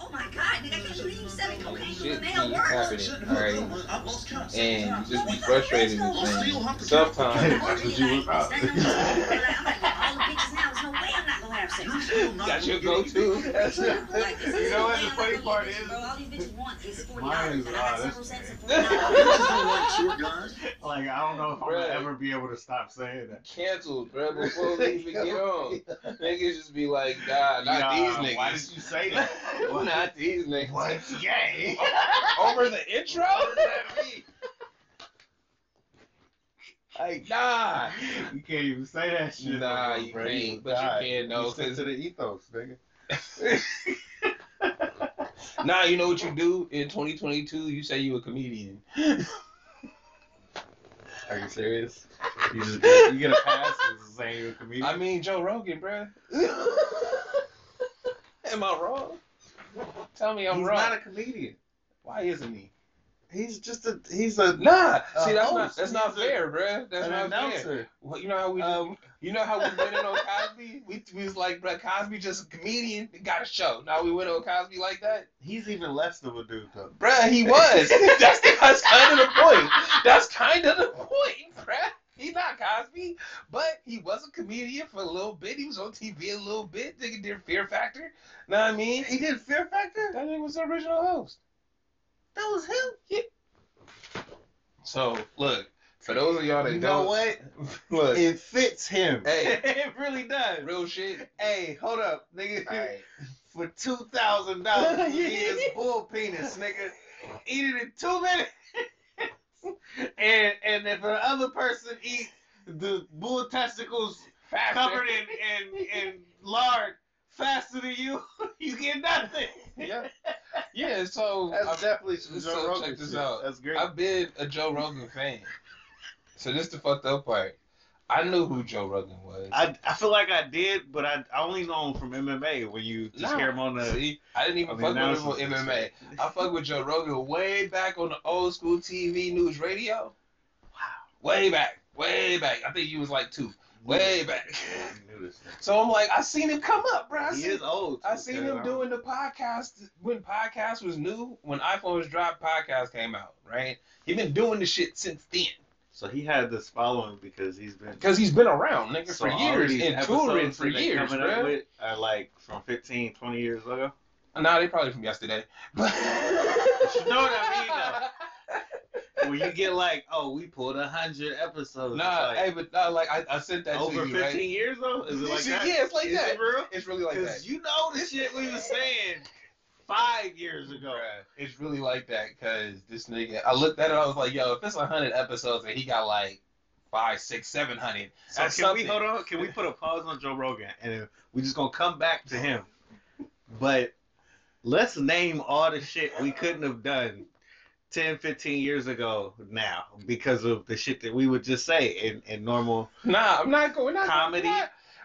Oh my god, nigga, I can't believe you selling cocaine from the Shit male keep world. happening, alright? I've lost count. And just be frustrated and. Sometimes you was about. I'm like, all the bitches now, there's no way I'm not gonna. That's your go-to. Like, You know what the funny part is? Bro, all these bitches want is forty Mine dollars. is, And I got uh, several sets of forty dollars. Like I don't know if I'm Bruh. gonna ever be able to stop saying that. canceled, bro. Before we even get on, niggas just be like, nah, not Nah, these niggas. Why did you say that? not these niggas. What's gay? Over the intro? Like, nah. You can't even say that shit. Nah, you bro. can't, but you die. can, though, You to the ethos, nigga. Nah, you know what you do in 2022? You say you a comedian. Are you serious? You just get, you get a pass for saying you're a comedian. I mean, Joe Rogan, bruh. Am I wrong? Tell me I'm he's wrong. He's not a comedian. Why isn't he? He's just a he's a Nah, see that's not that's not fair, bruh. That's not fair. Well, you know how we Um, you know how we went in on Cosby? We, we was like, bruh, Cosby just a comedian, got a show. Now we went on Cosby like that, he's even less of a dude though. bruh. He was. that's that's kind of the point. That's kind of the point, bruh. He's not Cosby, but he was a comedian for a little bit. He was on TV a little bit. Nigga did Fear Factor. Know what I mean? He did Fear Factor. That nigga was the original host. That was him. So look, for those of y'all that You know don't what? look, It fits him. Hey. it really does. real shit. Hey, hold up, nigga. Alright. For two thousand dollars, you eat his bull penis, nigga. Eat it in two minutes. and and if the other person eat the bull testicles covered in, in, in lard faster than you, you get nothing. Yeah. Yeah, so That's I've, definitely some so Joe Rogan check this out. That's great. I've been a Joe Rogan fan. So this is the fucked up part. I knew who Joe Rogan was. I, I feel like I did, but I, I only know him from MMA when you just Nah, hear him on the. See, I didn't even fuck with him announcements on MMA. shit. I fuck with Joe Rogan way back on the old school TV news radio. Wow. Way back. Way back. I think he was like two. Way back. You knew this thing. So I'm like, I seen him come up, bro. I He seen, is old. I seen him I'm- doing the podcast when podcast was new. When iPhones dropped, podcast came out, right? He been doing the shit since then. So he had this following because he's been Cause he's been around, nigga, So for years and touring for years, bro. are like from 15, 20 years ago. Nah, they probably from yesterday. But you know what I When you get like, oh, we pulled a hundred episodes. Nah, It's hey, like, but nah, like I, I sent that over to you, fifteen right? years though. Is it like Yeah, that? it's like Is that. It real? It's really like that. Because you know the shit we was saying five years ago. Bruh, it's really like that because this nigga, I looked at it, I was like, yo, if it's a hundred episodes and he got like five, six, seven hundred, So can something. we hold on? Can we put a pause on Joe Rogan and we just gonna come back to him? But let's name all the shit we couldn't have done 10, 15 years ago now because of the shit that we would just say in, in normal Nah, I'm not going. Not Comedy?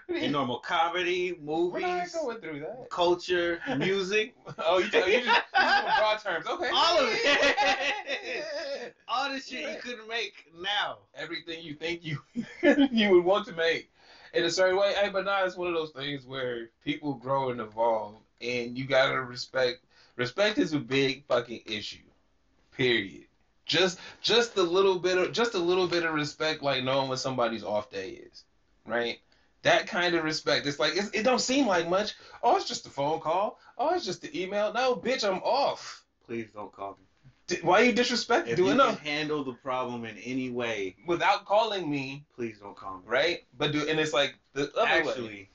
We're in normal comedy, we're not movies, going through that. culture, music, Oh, you, you just you just broad terms. Okay. All of it. all the shit you couldn't make now. Everything you think you you would want to make in a certain way. Hey, but now it's one of those things where people grow and evolve, and you gotta respect. Respect is a big fucking issue. Period. Just just a little bit of just a little bit of respect, like knowing when somebody's off day is, right? That kind of respect. It's like it's, it don't seem like much. Oh, it's just a phone call. Oh, it's just an email. No, bitch, I'm off. Please don't call me. Why are you disrespect If doing you can enough handle the problem in any way, without calling me, please don't call me. right? But do and it's like the other way.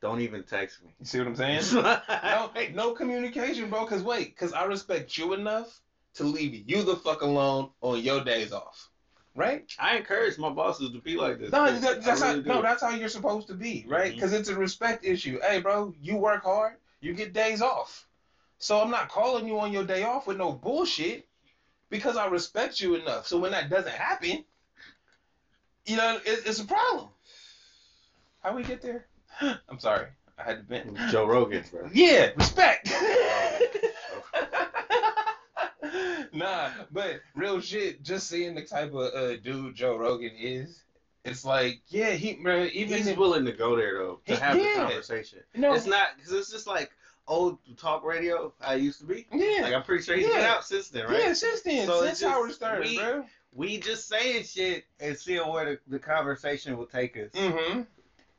Don't even text me. You see what I'm saying? no, no communication, bro. Cause wait, cause I respect you enough to leave you the fuck alone on your days off, right? I encourage my bosses to be like this. No, that, that's I how, really no, that's how you're supposed to be, right? Mm-hmm. Because it's a respect issue. Hey, bro, you work hard, you get days off. So I'm not calling you on your day off with no bullshit because I respect you enough. So when that doesn't happen, you know, it, it's a problem. How we get there? I'm sorry, I had to vent. Joe Rogan, bro. Yeah, respect. nah, but real shit. Just seeing the type of uh, dude Joe Rogan is, it's like, yeah, he, bro, even He's if, willing to go there though to He- have yeah. the conversation. no, It's not because it's just like old talk radio I used to be. yeah, Like I'm pretty sure he's been out since then, right? yeah, since then, So since Howard started, we- bro. We just saying shit and seeing where the, the conversation will take us Mm-hmm.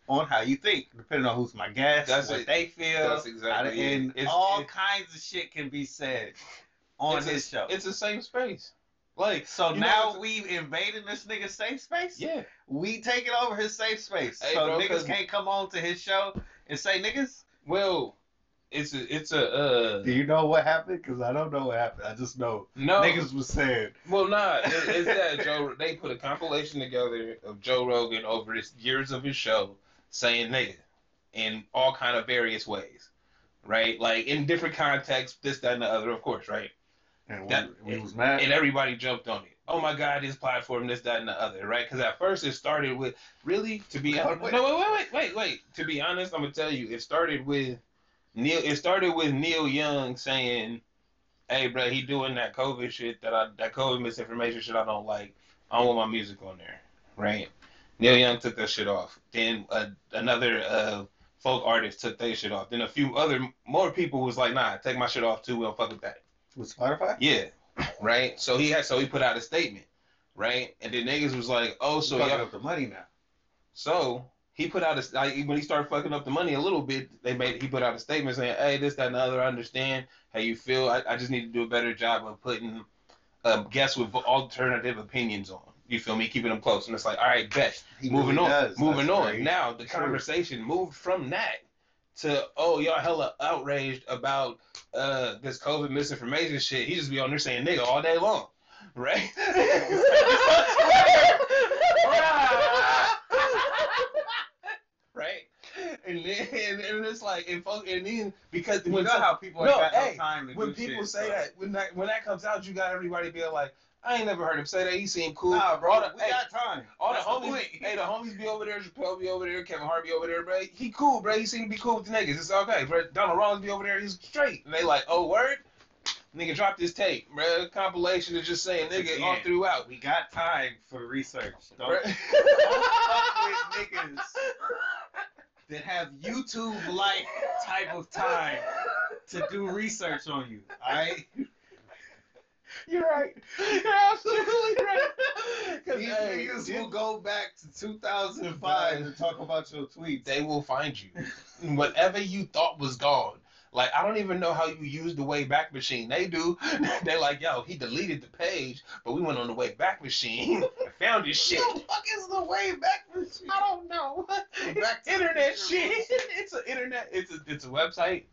On how you think, depending on who's my guest, That's what it. they feel. That's exactly it. and It's- all kinds of shit can be said on it's his a, show. It's a safe space. Like, so now what's- we invading this nigga's safe space. yeah, We taking over his safe space. Hey, so bro, niggas can't come on to his show and say niggas. well, it's a, it's a, uh, Do you know what happened? Because I don't know what happened. I just know no, niggas was saying. Well, nah, it, it's that Joe. They put a compilation together of Joe Rogan over his years of his show saying nigga in all kind of various ways, right? Like in different contexts, this, that, and the other, of course, right? And That- we, we was mad. And everybody jumped on it. Oh my God, this platform, this, that, and the other, right? Because at first it started with really, to be honest, Wait. no, wait, wait, wait, wait, wait. To be honest, I'm gonna tell you, it started with Neil. It started with Neil Young saying, "Hey, bro, he doing that COVID shit that I that COVID misinformation shit I don't like. I don't want my music on there, right?" Neil Young took that shit off. Then uh, another uh, folk artist took their shit off. Then a few other more people was like, "Nah, take my shit off too. We don't fuck with that." with Spotify. Yeah, right. So he had so he put out a statement, right? And then niggas was like, "Oh, so fucking y'all." up the money now. So he put out a like when he started fucking up the money a little bit. They made he put out a statement saying, "Hey, this, that, and the other. I understand how you feel. I, I just need to do a better job of putting um, guests with alternative opinions on. You feel me? Keeping them close." And it's like, all right, bet. He moving really on, does. moving That's on. very Now the true. conversation moved from that to oh y'all hella outraged about uh this COVID misinformation shit. He just be on there saying nigga all day long, right? right? And then and it's like and, folk, and then because You when know some- how people No, ain't got hey, no time when people shit, say so. that when that when that comes out, you got everybody being like, I ain't never heard him say that. He seemed cool. Nah, bro, All the- we hey, got time. all That's the homies, point. hey, the homies be over there, Chappelle be over there, Kevin Hart be over there, bro. He cool, bro. He seem to be cool with the niggas. It's okay, bro. Donnell Rawlings be over there, he's straight. And they like, oh, word? Nigga dropped this tape, bro. Compilation is just saying nigga all throughout. We got time for research. Don't, don't fuck with niggas that have YouTube like type of time to do research on you. Alright? You're right. You're absolutely right. These hey, niggas dude, will go back to 2005 and talk about your tweets. they will find you. Whatever you thought was gone. Like I don't even know how you use the Wayback Machine. They do. They're like, yo, he deleted the page, but we went on the Wayback Machine and found his shit. What the fuck is the way back machine? I don't know. Back It's internet shit. It's an internet. It's a it's a website.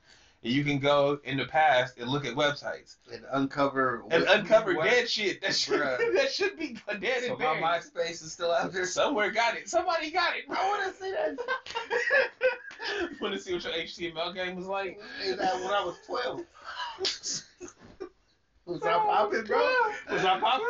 And you can go in the past and look at websites And uncover and uncover what- dead shit. That should that should be dead So and my buried. MySpace is still out there. Somewhere got it. Somebody got it. I want to see that. Want to see what your HTML game was like? That when I was 12? Was I popping, bro? Was I popping?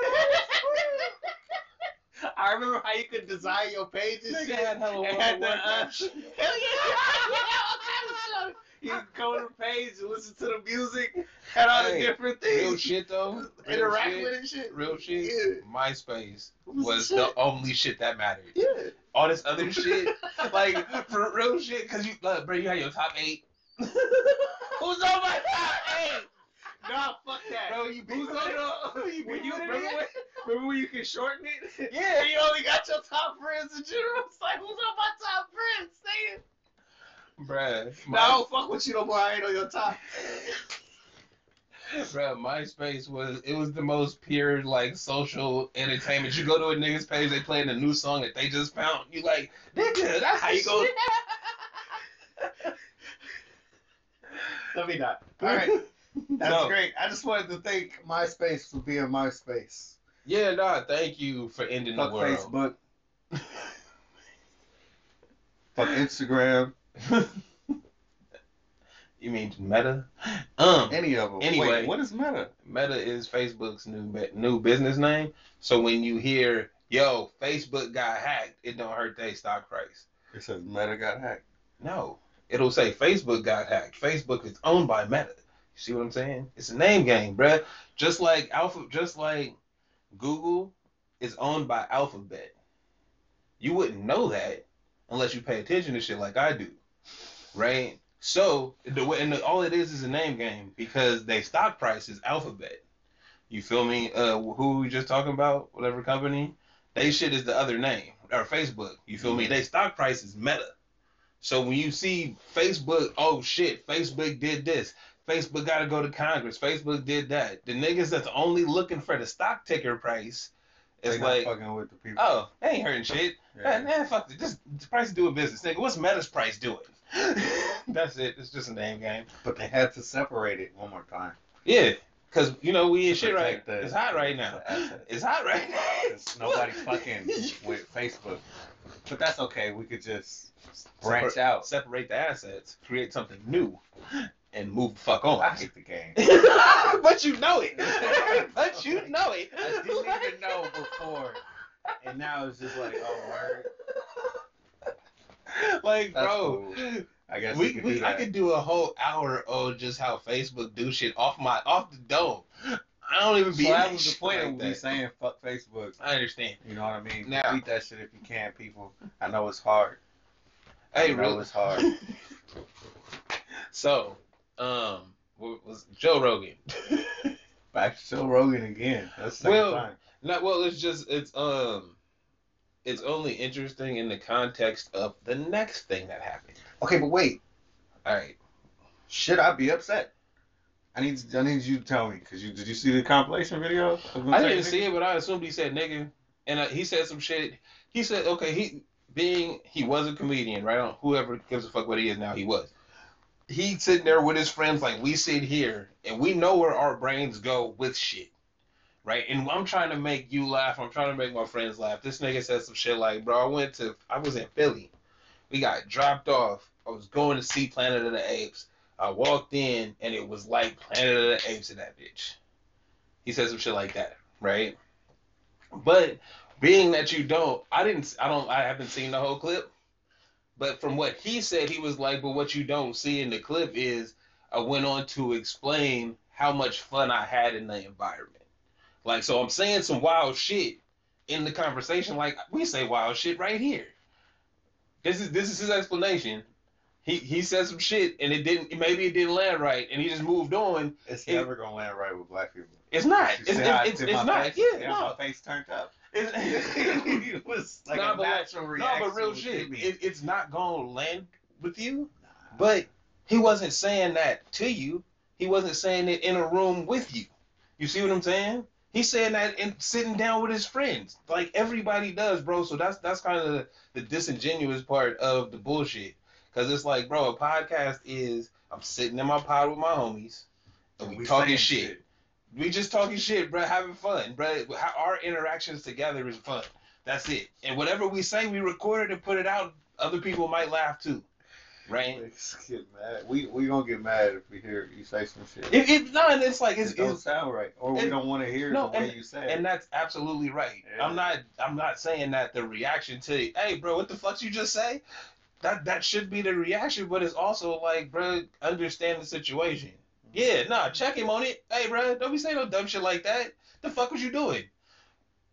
I remember how you could design your pages. and Nigga shit. had hella and had the, uh, hell yeah, yeah, all kinds of shit. You could go to the page and listen to the music, and all Hey, the different things. Real shit though. Real interact shit. with it shit. Real shit. Yeah. MySpace was was the the only shit that mattered. Yeah. All this other shit, like for real shit, cause you, look, bro, you had your top eight. Who's on my top eight? Nah, fuck that. Bro, you Who's on the? You When you remember when, remember when you can shorten it? Yeah. And you only got your top friends in general. It's like who's on my top friends? Say it. Bruh, No, I don't fuck with you no more. I ain't on your top. Bro, MySpace was it was the most pure like social entertainment. You go to a nigga's page, they playing a new song that they just found. You like, nigga, that's how you go. Let me not. All right. That's No. great. I just wanted to thank MySpace for being MySpace. Yeah, nah, thank you for ending Fuck the world. Facebook. Fuck Instagram. you mean Meta? Um, Any of them. Anyway. Wait, what is Meta? Meta is Facebook's new new business name. So when you hear, "Yo, Facebook got hacked," it don't hurt their stock price. It says Meta got hacked. No, it'll say Facebook got hacked. Facebook is owned by Meta. You see what I'm saying? It's a name game, bruh. Just like Alpha, just like Google is owned by Alphabet. You wouldn't know that unless you pay attention to shit like I do, right? So the way and the, all it is is a name game because they stock price is Alphabet. You feel me? Uh, who we just talking about? Whatever company, they shit is the other name or Facebook. You feel me? They stock price is Meta. So when you see Facebook, oh shit, Facebook did this. Facebook got to go to Congress. Facebook did that. The niggas that's only looking for the stock ticker price is like, fucking with the people. oh, they ain't hurting shit. Yeah. Man, man, fuck. Just the price is doing business, nigga. What's Meta's price doing? That's it. It's just a name game. But they had to separate it one more time. Yeah, cause you know we in shit right. The- It's hot right now. It's hot right now. Nobody fucking with Facebook. But that's okay. We could just branch out. separate the assets, create something new, and move the fuck on. I hate the game. but you know it. but you know it. I didn't even know before. And now it's just like, oh, word. Like, That's bro, cool. I guess we, we, could we do I could do a whole hour on just how Facebook do shit off my off the dome. I don't even be. so that was the point like of me saying fuck Facebook. I understand. You know what I mean? Now- Beat that shit if you can, people. I know it's hard. Hey, I know really? it's hard. So, um, what was Joe Rogan? Back to Joe Rogan again. That's Well- time. Not well. It's just it's um, it's only interesting in the context of the next thing that happened. Okay, but wait. All right. Should I be upset? I need I need you to tell me because you did you see the compilation video? I didn't see it, but I assumed he said nigga, and uh, he said some shit. He said, okay, he being he was a comedian, right? On whoever gives a fuck what he is now, he was. He sitting there with his friends like we sit here, and we know where our brains go with shit, right? And I'm trying to make you laugh. I'm trying to make my friends laugh. This nigga said some shit like, bro, I went to, I was in Philly. We got dropped off. I was going to see Planet of the Apes. I walked in, and it was like Planet of the Apes in that bitch. He said some shit like that, right? But being that you don't, I didn't, I don't, I haven't seen the whole clip. But from what he said, he was like, but what you don't see in the clip is I went on to explain how much fun I had in the environment. Like, so I'm saying some wild shit in the conversation. Like we say wild shit right here. This is this is his explanation. He he said some shit and it didn't. Maybe it didn't land right, and he just moved on. It's it- never gonna land right with black people. It's not. It's it's, it's, it's not. face? Yeah, no. my face turned up. It was like Nah, a but like- natural No, reaction. but real shit. It, it's not gonna land with you. But he wasn't saying that to you. He wasn't saying it in a room with you. You see what I'm saying? He's saying that and sitting down with his friends, like everybody does, bro. So that's that's kind of the, the disingenuous part of the bullshit. Cause it's like, bro, a podcast is I'm sitting in my pod with my homies, and we, We talking saying shit. We just talking shit, bro, having fun, bro. Our interactions together is fun. That's it. And whatever we say, we record it and put it out. Other people might laugh too, right? Get mad. We we gonna get mad if we hear you say some shit. No, and it's like it's, it don't it's sound right, or we it- don't want to hear no, the way and- you say it. and that's absolutely right. Yeah. I'm not I'm not saying that the reaction to hey bro, what the fuck you just say? That that should be the reaction, but it's also like, bro, understand the situation. Mm-hmm. Yeah, nah, check him on it. Hey, bro, don't be saying no dumb shit like that. The fuck was you doing?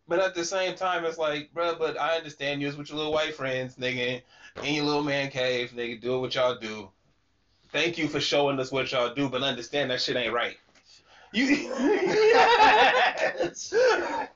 But at the same time, it's like, bro, but I understand you was with your little white friends, nigga, in your little man cave, nigga, doing what y'all do. Thank you for showing us what y'all do, but understand that shit ain't right. You.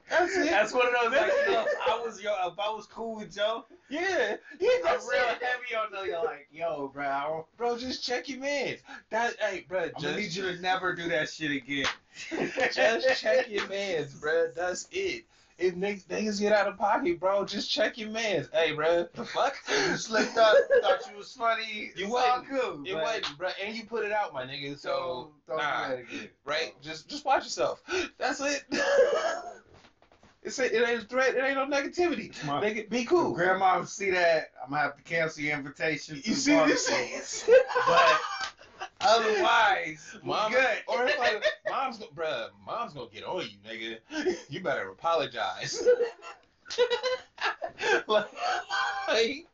That's it. That's one of those like, you know, I was yo, if I was cool with Joe, Yeah, yeah, I'm that's real real heavy on the you're like, yo, bro, I bro. Just check your mans. That, hey, bro, I'm gonna need you to never do that shit again. just check your mans, bro. That's it. If niggas, niggas get out of pocket, bro, just check your mans. Hey, bro, the fuck? You slipped up, thought you was funny. You wasn't. cool. It but wasn't, bro, and you put it out, my nigga. So, don't, don't nah, that again. right? Just, just watch yourself. That's it. it's a, it ain't a threat. It ain't no negativity. My- Nigga, be cool. grandma see that, I'm gonna have to cancel your invitation. You see barbecue. this? But otherwise, Mom, good. or it's like, mom's gonna, bruh, mom's gonna get on you, nigga. You better apologize. like, like,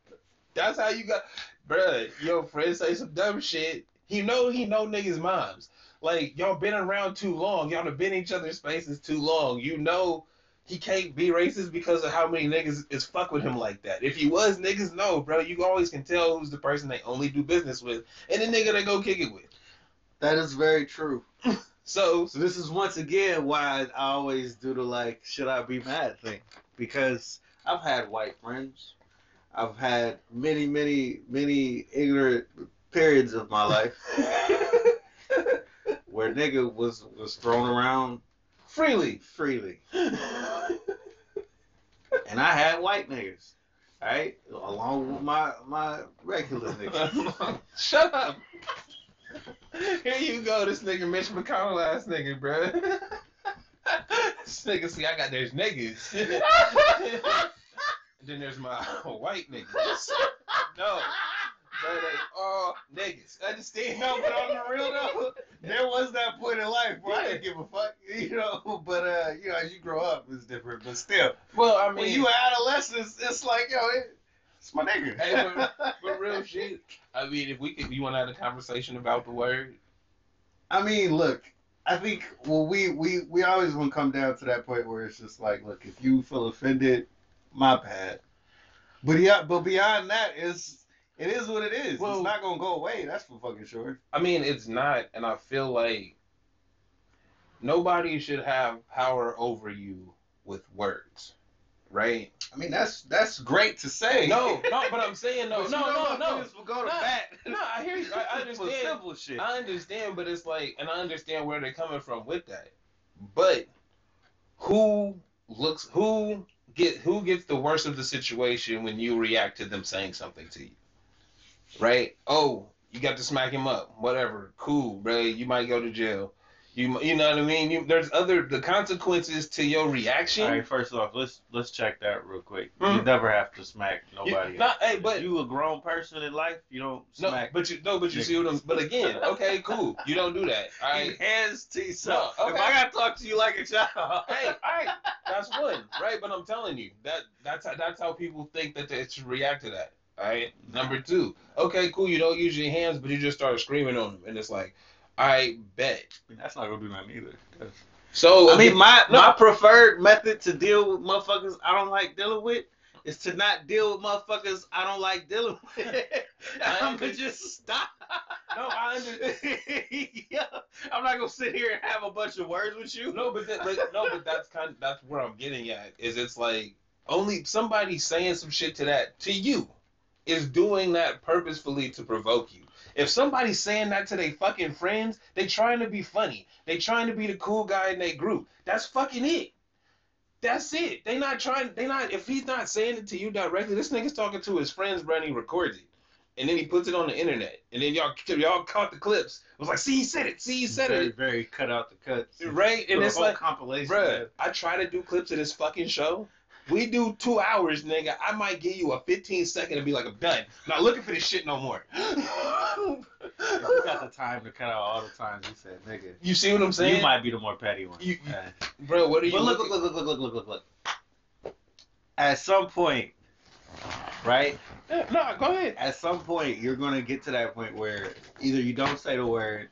that's how you got, bruh. Your friend say some dumb shit. He know he know niggas' moms. Like y'all been around too long. Y'all have been in each other's spaces too long. You know, he can't be racist because of how many niggas is fuck with him like that. If he was niggas, no, bro. You always can tell who's the person they only do business with and the nigga they go kick it with. That is very true. So So this is once again why I always do the like, should I be mad thing? Because I've had white friends. I've had many, many, many ignorant periods of my life where nigga was was thrown around freely. freely. And I had white niggas. Right? Along with my my regular niggas. Shut up. Here you go, this nigga Mitch McConnell ass nigga, bro. this nigga see I got there's niggas. then there's my white niggas. No. Bro, they all niggas. Understand? No, but on the real though, there was that point in life where I didn't give a fuck, you know. But uh, you know, as you grow up, it's different. But still, Well, I mean, when you adolescents, it's like, yo, it, it's my nigga. Hey, but real shit. I mean, if we could, you want to have a conversation about the word? I mean, look, I think well, we we we always gonna come down to that point where it's just like, look, if you feel offended, my bad. But yeah, but beyond that, is it is what it is. Well- it's not gonna go away. That's for fucking sure. I mean, it's not, and I feel like nobody should have power over you with words, right? I mean, that's that's great to say. No, no, but I'm saying no, no, no, no. will go to Nah, bat. No, I hear you. I, I understand. simple shit. I understand, but it's like, and I understand where they're coming from with that. But who looks, who get, who gets the worst of the situation when you react to them saying something to you? Right? Oh, you got to smack him up. Whatever. Cool, bro. You might go to jail. You, you know what I mean? You, there's other the consequences to your reaction. All right, first off, let's let's check that real quick. Mhm. You never have to smack You- nobody. not, hey, If but you a grown person in life, you don't smack. no, but you no, but you see what I'm. But again, okay, cool. You don't do that. All right. hands to yourself. No, If. I gotta talk to you like a child, hey, all right, that's one, right? But I'm telling you that that's how, that's how people think that they should react to that. All right. Number two, okay, cool. You don't use your hands, but you just start screaming on them, and it's like, I bet. that's not gonna do nothing either. 'cause- So I mean, my No. my preferred method to deal with motherfuckers I don't like dealing with is to not deal with motherfuckers I don't like dealing with. I I'm gonna just stop. no, I under, yeah, I'm not gonna sit here and have a bunch of words with you. no, but, that, but no, but that's kind of that's where I'm getting at. Is it's like only somebody saying some shit to that to you is doing that purposefully to provoke you. If somebody's saying that to their fucking friends, they trying to be funny. They trying to be the cool guy in their group. That's fucking it. That's it. They not trying. They not. If he's not saying it to you directly, this nigga's talking to his friends, bro, and he records it, and then he puts it on the internet, and then y'all y'all caught the clips. It was like, see, he said it. See, he said very, it. very cut out the cuts. Right, and it's like, compilation. bruh, I try to do clips of this fucking show. We do two hours, nigga. I might give you a 15 second and be like, I'm done. Not looking for this shit no more. You got the time to cut out all the times you said nigga, you see what I'm saying? you might be the more petty one. You- Uh, Bro, what are you But look, look, look, look, look, look, look, look, look. At some point, right? Yeah, No, go ahead. At some point, you're gonna get to that point where either you don't say the word,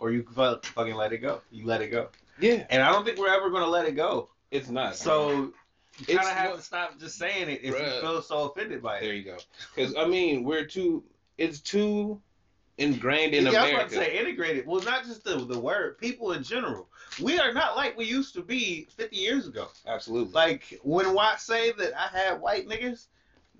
or you fucking let it go. You let it go, Yeah, and I don't think we're ever gonna let it go. it's not. So you kind of have what- to stop just saying it if Bruh. you feel so offended by it. there you go. Because I mean, we're too. It's too ingrained in yeah, I was about America. to say integrated. Well, not just the the word, people in general. We are not like we used to be 50 years ago. Absolutely. Like when Watt say that I had white niggas,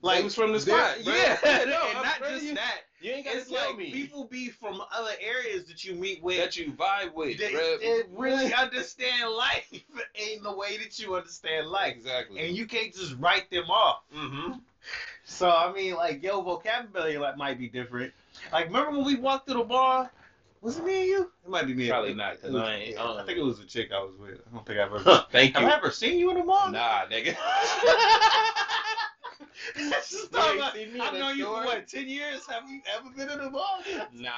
like They was from the spot, yeah, No, and I'm not just you, that. You ain't gotta It's tell like me people be from other areas that you meet with. that you vibe with, they, they really understand life in the way that you understand life, Exactly. and you can't just write them off. mm-hmm. So I mean, like your vocabulary like might be different. Like remember when we walked to the bar? Was it me and you? It might be me. Probably you. not, 'cause was- I ain't- yeah, I think it was a chick I was with. I don't think I've ever. Thank Have you. I ever seen you in the mall? Nah, nigga. Just You talking ain't about- seen me in I've known you for what, 10 years? Have you ever been in a mall? nah.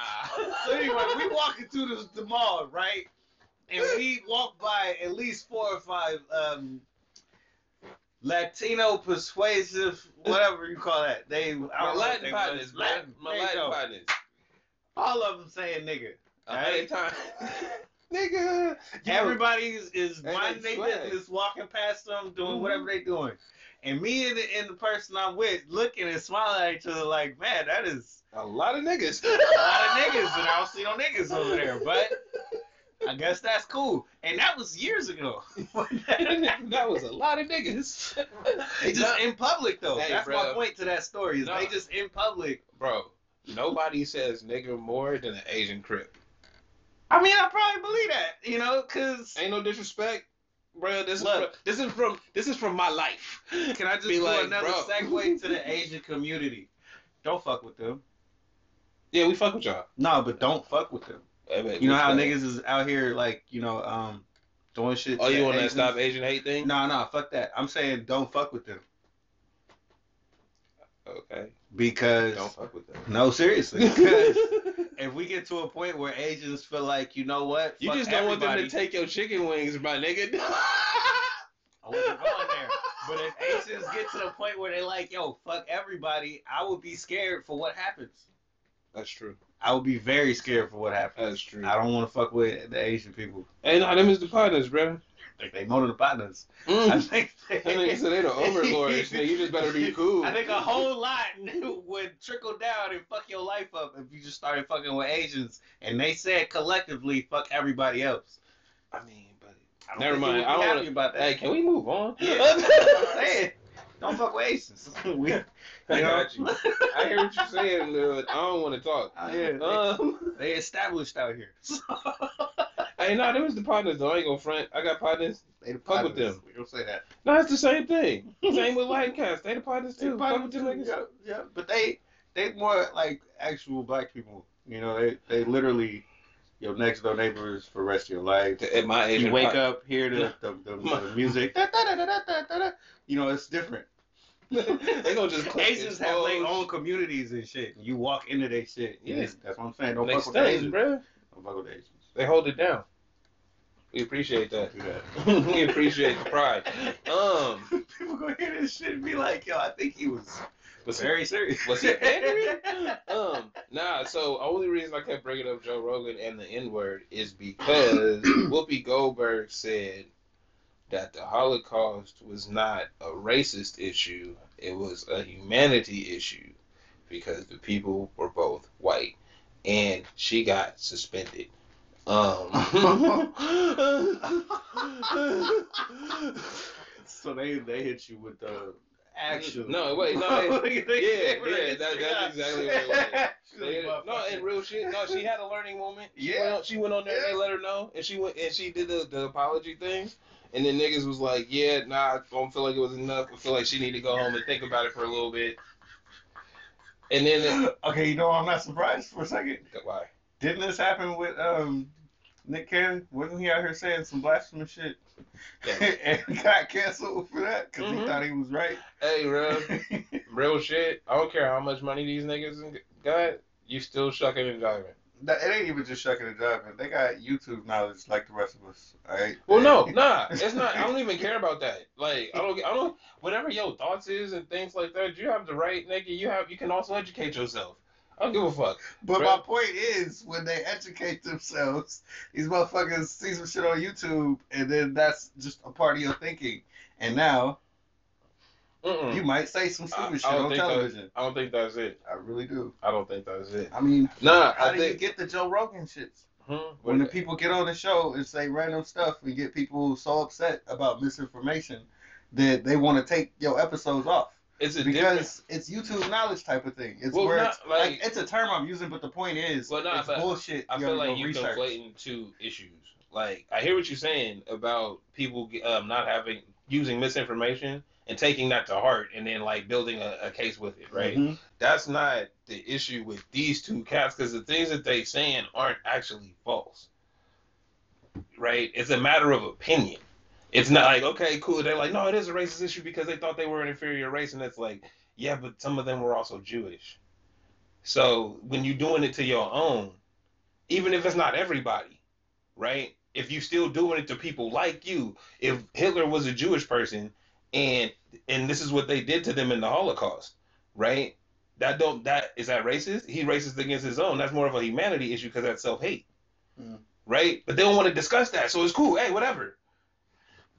So anyway, we walking through the, the mall, right? And we walk by at least four or five um, Latino persuasive, whatever you call that. They, My Latin they partners, man. My Latin partners. All of them saying nigga. A hundred times. nigga. Everybody is, is minding their business, walking past them, doing Mhm. whatever they're doing. And me and the, and the person I'm with looking and smiling at each other like, man, that is a lot of niggas. a lot of niggas, and I don't see no niggas over there. But I guess that's cool. And that was years ago. that was a lot of niggas. They just in public though. Hey, That's my point to that story. Is No. they just in public. Bro, nobody says nigga more than an Asian crip. I mean, I probably believe that, you know, cause Ain't no disrespect, bro. This is from, this is from this is from my life. can I just Be do like, another bro. segue to the Asian community? Don't fuck with them. Yeah, we fuck with y'all. No, but don't fuck with them. Hey, man, You know how niggas is out here like, you know, um, doing shit. Oh, you want to stop Asian hate thing? No, no, fuck that. I'm saying don't fuck with them Okay, because don't fuck with them. no, seriously. Because if we get to a point where Asians feel like, you know what, you just don't want them to take your chicken wings, my nigga. I wasn't going there. But if Asians get to the point where they like, yo, fuck everybody, I would be scared for what happens. That's true. I would be very scared for what happens. That's true. I don't want to fuck with the Asian people. Hey, no, them is the partners, bro. I think they the partners. I Mm. think That nigga said they the overlords. You just better be cool. I think a whole lot would trickle down and fuck your life up if you just started fucking with Asians and they said collectively fuck everybody else. I mean, but I don't Never think mind. I don't happy wanna- about that. hey, can we move on? Yeah, that's I'm saying. Don't fuck with Asians. we, I got you. I hear what you're saying, but I don't want to talk. Oh, yeah, Um, they established out here. Hey, no, them is the partners though. I ain't gonna front. I got partners. they the Fuck with them. You don't say that. No, it's the same thing. Same with Lightcast. They the partners They too. probably Fuck with them niggas. yeah, yeah, but they they more like actual black people. You know, they they literally your next door neighbors for the rest of your life. At my age, You wake up, hear the the, the, the music. da, da, da. You know, it's different. they gonna just click Asians have their own communities and shit. You walk into their shit. Yeah. That's what I'm saying. Don't They fuck with Asians. bro. Don't fuck with Asians. They hold it down. We appreciate that. That. we appreciate the pride. Um, People gonna hear this shit and be like, yo, I think he was was very serious. Was he pandering? um, nah. So only reason I kept bringing up Joe Rogan and the N word is because Whoopi Goldberg said that the Holocaust was not a racist issue; it was a humanity issue because the people were both white, and she got suspended. Um. so they they hit you with the action. No, wait, no, it- yeah, yeah, that- that's exactly what it was. They- no, in real shit. No, she had a learning moment. She Yeah. went on, she went on there. They let her know, and she went and she did the, the apology thing. And then niggas was like, "Yeah, nah, I don't feel like it was enough. I feel like she need to go home and think about it for a little bit." And then okay, you know I'm not surprised for a second. why? Didn't this happen with um Nick Cannon? Wasn't he out here saying some blasphemous shit Yeah. and got canceled for that because Mhm. he thought he was right? Hey, real, real shit. I don't care how much money these niggas got. You still shucking and jiving. That- it ain't even just shucking and jiving. They got YouTube knowledge like the rest of us. All right. Well, no, nah, it's not. I don't even care about that. Like, I don't, I don't. Whatever your thoughts is and things like that, you have the right, nigga. You have, you can also educate yourself. I don't give a fuck. But Bruh. my point is, when they educate themselves, these motherfuckers see some shit on YouTube, and then that's just a part of your thinking. And now Mm-mm. you might say some stupid I shit don't on television. I don't think that's it. I really do. I don't think that's it. I mean, Nah, how I do think. you get the Joe Rogan shits? Hmm? When the people get on the show and say random stuff and get people so upset about misinformation that they want to take your episodes off. It's a different. Because it's YouTube knowledge type of thing. It's Well, where not it's, like, like- it's a term I'm using, but the point is Well, it's bullshit. I feel like you're research. conflating two issues. Like, I hear what you're saying about people um, not having using misinformation and taking that to heart, and then like building a, a case with it, right? Mhm. that's not the issue with these two cats because the things that they're saying aren't actually false right it's a matter of opinion it's not like okay cool they're like no it is a racist issue because they thought they were an inferior race and it's like yeah but some of them were also jewish so when you're doing it to your own even if it's not everybody right if you're still doing it to people like you if hitler was a jewish person and and this is what they did to them in the holocaust right that don't that is that racist? He racist against his own. That's more of a humanity issue because that's self hate. Mm. right? But they don't want to discuss that, so it's cool. Hey, whatever.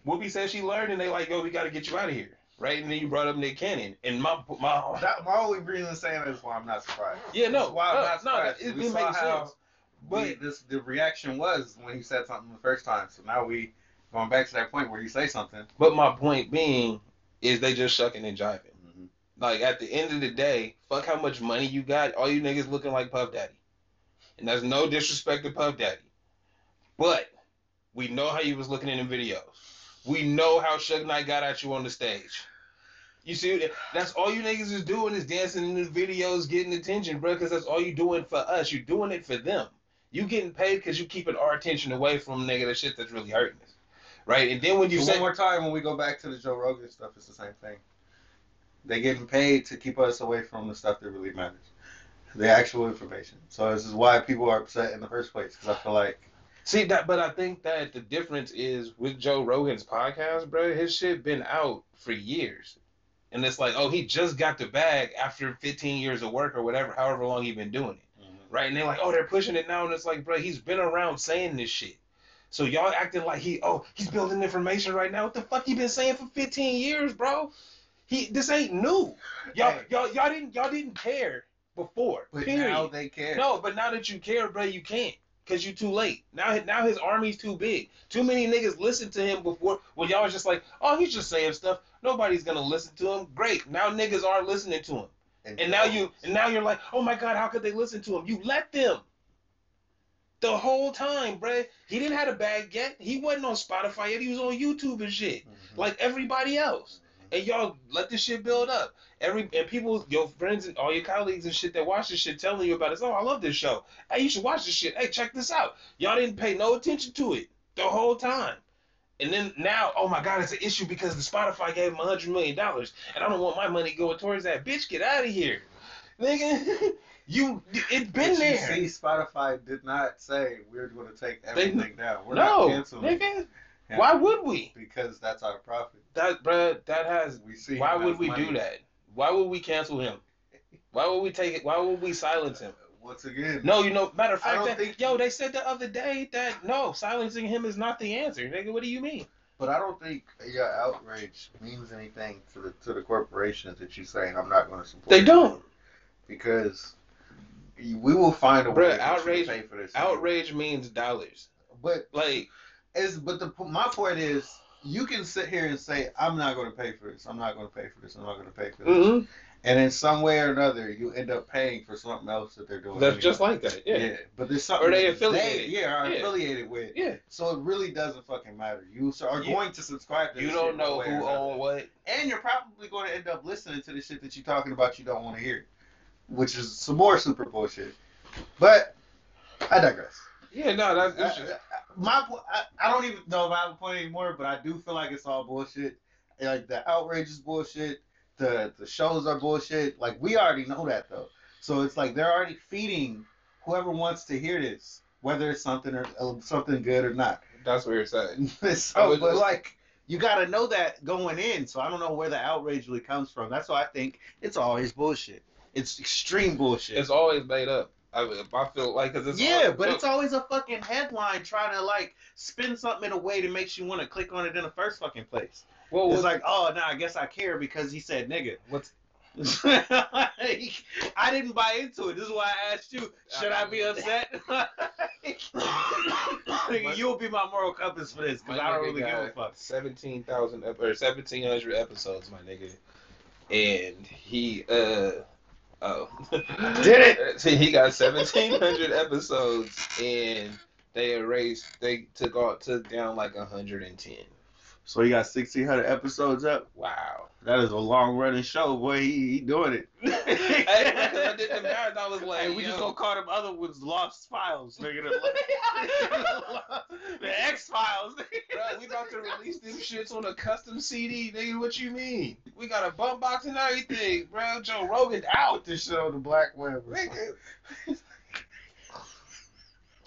Whoopi said she learned, and they like, yo, we got to get you out of here, right? And then you brought up Nick Cannon, and my my That, my only reason saying that is why I'm not surprised. yeah, no, That's why I'm no, not no, it, we it how sense. we, But this the reaction was when he said something the first time. So now we going back to that point where you say something. but my point being is they just shucking and jiving. Mm-hmm. Like at the end of the day, fuck how much money you got. All you niggas looking like Puff Daddy, and that's no disrespect to Puff Daddy, but we know how you was looking in the videos. We know how Suge Knight got at you on the stage. You see, that's all you niggas is doing is dancing in the videos, getting attention, bro. Because that's all you doing for us. You're doing it for them. You getting paid because you keeping our attention away from nigga the shit that's really hurting us, right? And then when you So say one more time when we go back to the Joe Rogan stuff, it's the same thing. They getting paid to keep us away from the stuff that really matters, the actual information. So this is why people are upset in the first place because I feel like See that, but I think that the difference is with Joe Rogan's podcast, bro. His shit been out for years, and it's like, oh, he just got the bag after 15 years of work or whatever, however long he been doing it, mm-hmm. right? And they're like, oh, they're pushing it now, and it's like, bro, he's been around saying this shit. So y'all acting like he, oh, he's building information right now. What the fuck he been saying for 15 years, bro? He, this ain't new. Y'all, Hey. y'all, y'all didn't, y'all didn't care before. But period. now they care. No, but now that you care, bro, you can't. Cause you're too late. Now, now his army's too big. Too many niggas listened to him before. When y'all was just like, oh, he's just saying stuff. Nobody's gonna listen to him. Great. Now niggas are listening to him. And now you, and now you're like, oh my god, how could they listen to him? You let them. The whole time, bruh. He didn't have a bag yet. He wasn't on Spotify yet. He was on YouTube and shit, Mhm. like everybody else. And y'all let this shit build up. Every and people, your friends and all your colleagues and shit that watch this shit telling you about it. Oh, I love this show. Hey, you should watch this shit. Hey, check this out. Y'all didn't pay no attention to it the whole time. And then now, oh my God, it's an issue because the Spotify gave him a hundred million dollars, and I don't want my money going towards that. Bitch, get out of here, nigga. you, it's been But you there. see, Spotify did not say we're going to take They- everything down. We're no, not canceling nigga. Yeah. Why would we? because that's our profit. That, bruh, that has. We see. Why would we money. do that? Why would we cancel him? Why would we take it? Why would we silence him? Uh, once again, No, you know, matter of fact, that, think- yo, they said the other day that no, silencing him is not the answer, nigga. What do you mean? But I don't think your outrage means anything to the to the corporations that you're saying I'm not going to support. They don't. because we will find a way Bruh, outrage- pay for this. Outrage means dollars. but Like, is but the my point is you can sit here and say I'm not going to pay for this. I'm not going to pay for this. I'm not going to pay for this. mhm. And in some way or another, you end up paying for something else that they're doing. that's anyway. just like that. Yeah. But there's something Or they affiliated. yeah, are Yeah. affiliated with. Yeah. So it really doesn't fucking matter. You are You- going to subscribe to You this don't shit know who owned what. and you're probably going to end up listening to the shit that you're talking about you don't want to hear, which is some more super bullshit. But I digress. Yeah, no, that's it's I- just, I- my I, I don't even know if I have a point anymore, but I do feel like it's all bullshit. Like the outrageous bullshit, the the shows are bullshit. Like we already know that though, so it's like they're already feeding whoever wants to hear this, whether it's something or uh, something good or not. that's what you're saying. so, but like you got to know that going in. So I don't know where the outrage really comes from. That's why I think it's always bullshit. It's extreme bullshit. It's always made up. I, I feel like because it's yeah, but it's always a fucking headline trying to like spin something in a way that makes you want to click on it in the first fucking place. well, It's what's, like, oh, now I guess I care because he said nigga. what's Like, I didn't buy into it. This is why I asked you, should I be upset? Nigga, You'll be my moral compass for this because I don't really give a fuck. Seventeen thousand ep- or seventeen hundred episodes, my nigga, and he uh oh Did it? See, he got seventeen hundred episodes, and they erased. They took off took down like hundred and ten. So you got 1,600 episodes up? Wow. That is a long running show, boy. He, he doing it. hey, I did the math, I was like, Hey, we just yo. gonna call them other ones lost files, nigga. The, X Files. Bro, we about to release them shits on a custom CD, nigga. What you mean? We got a bump box and everything, bro. Joe Rogan out. This shit on the black web. That's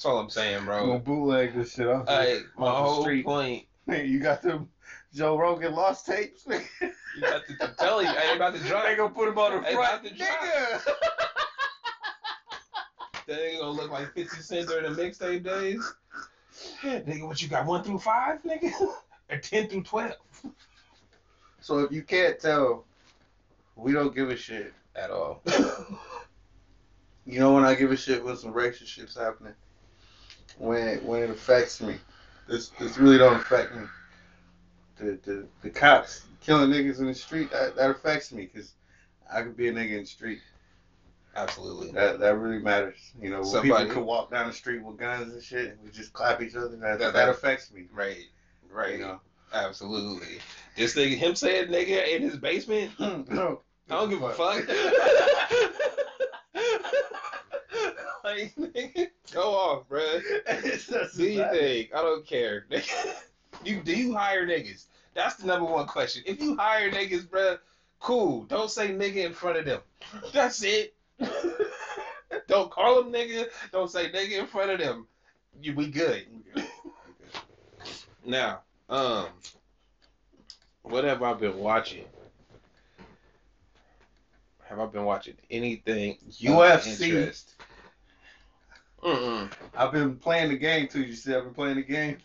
all I'm saying, I'm bro. gonna bootleg this shit off. My off the whole street. point. Hey, you got them Joe Rogan lost tapes? You got to, to tell you, I ain't about to drop. they gonna put them on the Hey, front. about to drop. Nigga. That nigga gonna look like 50 Cent during the mixtape days. nigga, what you got? One through five, nigga? Or 10 through 12? So if you can't tell, we don't give a shit. At all. You know when I give a shit when some racist shit's happening? When when it affects me. This this really don't affect me. The the, the cops killing niggas in the street that, that affects me because I could be a nigga in the street. Absolutely. That that really matters. You know Somebody- people could walk down the street with guns and shit and we just clap each other. That That- that, affects me. Right. Right. You know. Absolutely. This nigga, him saying nigga in his basement, hmm, no. I don't give a fuck. like, go off, bruh. Do you think? I don't care. you do you hire niggas? That's the number one question. If you hire niggas, bruh, cool. Don't say nigga in front of them. That's it. don't call them nigga. Don't say nigga in front of them. You we good. Now, um, what have I been watching? Have I been watching anything? UFC. Mm-mm. I've been playing the game too. You see, I've been playing the game.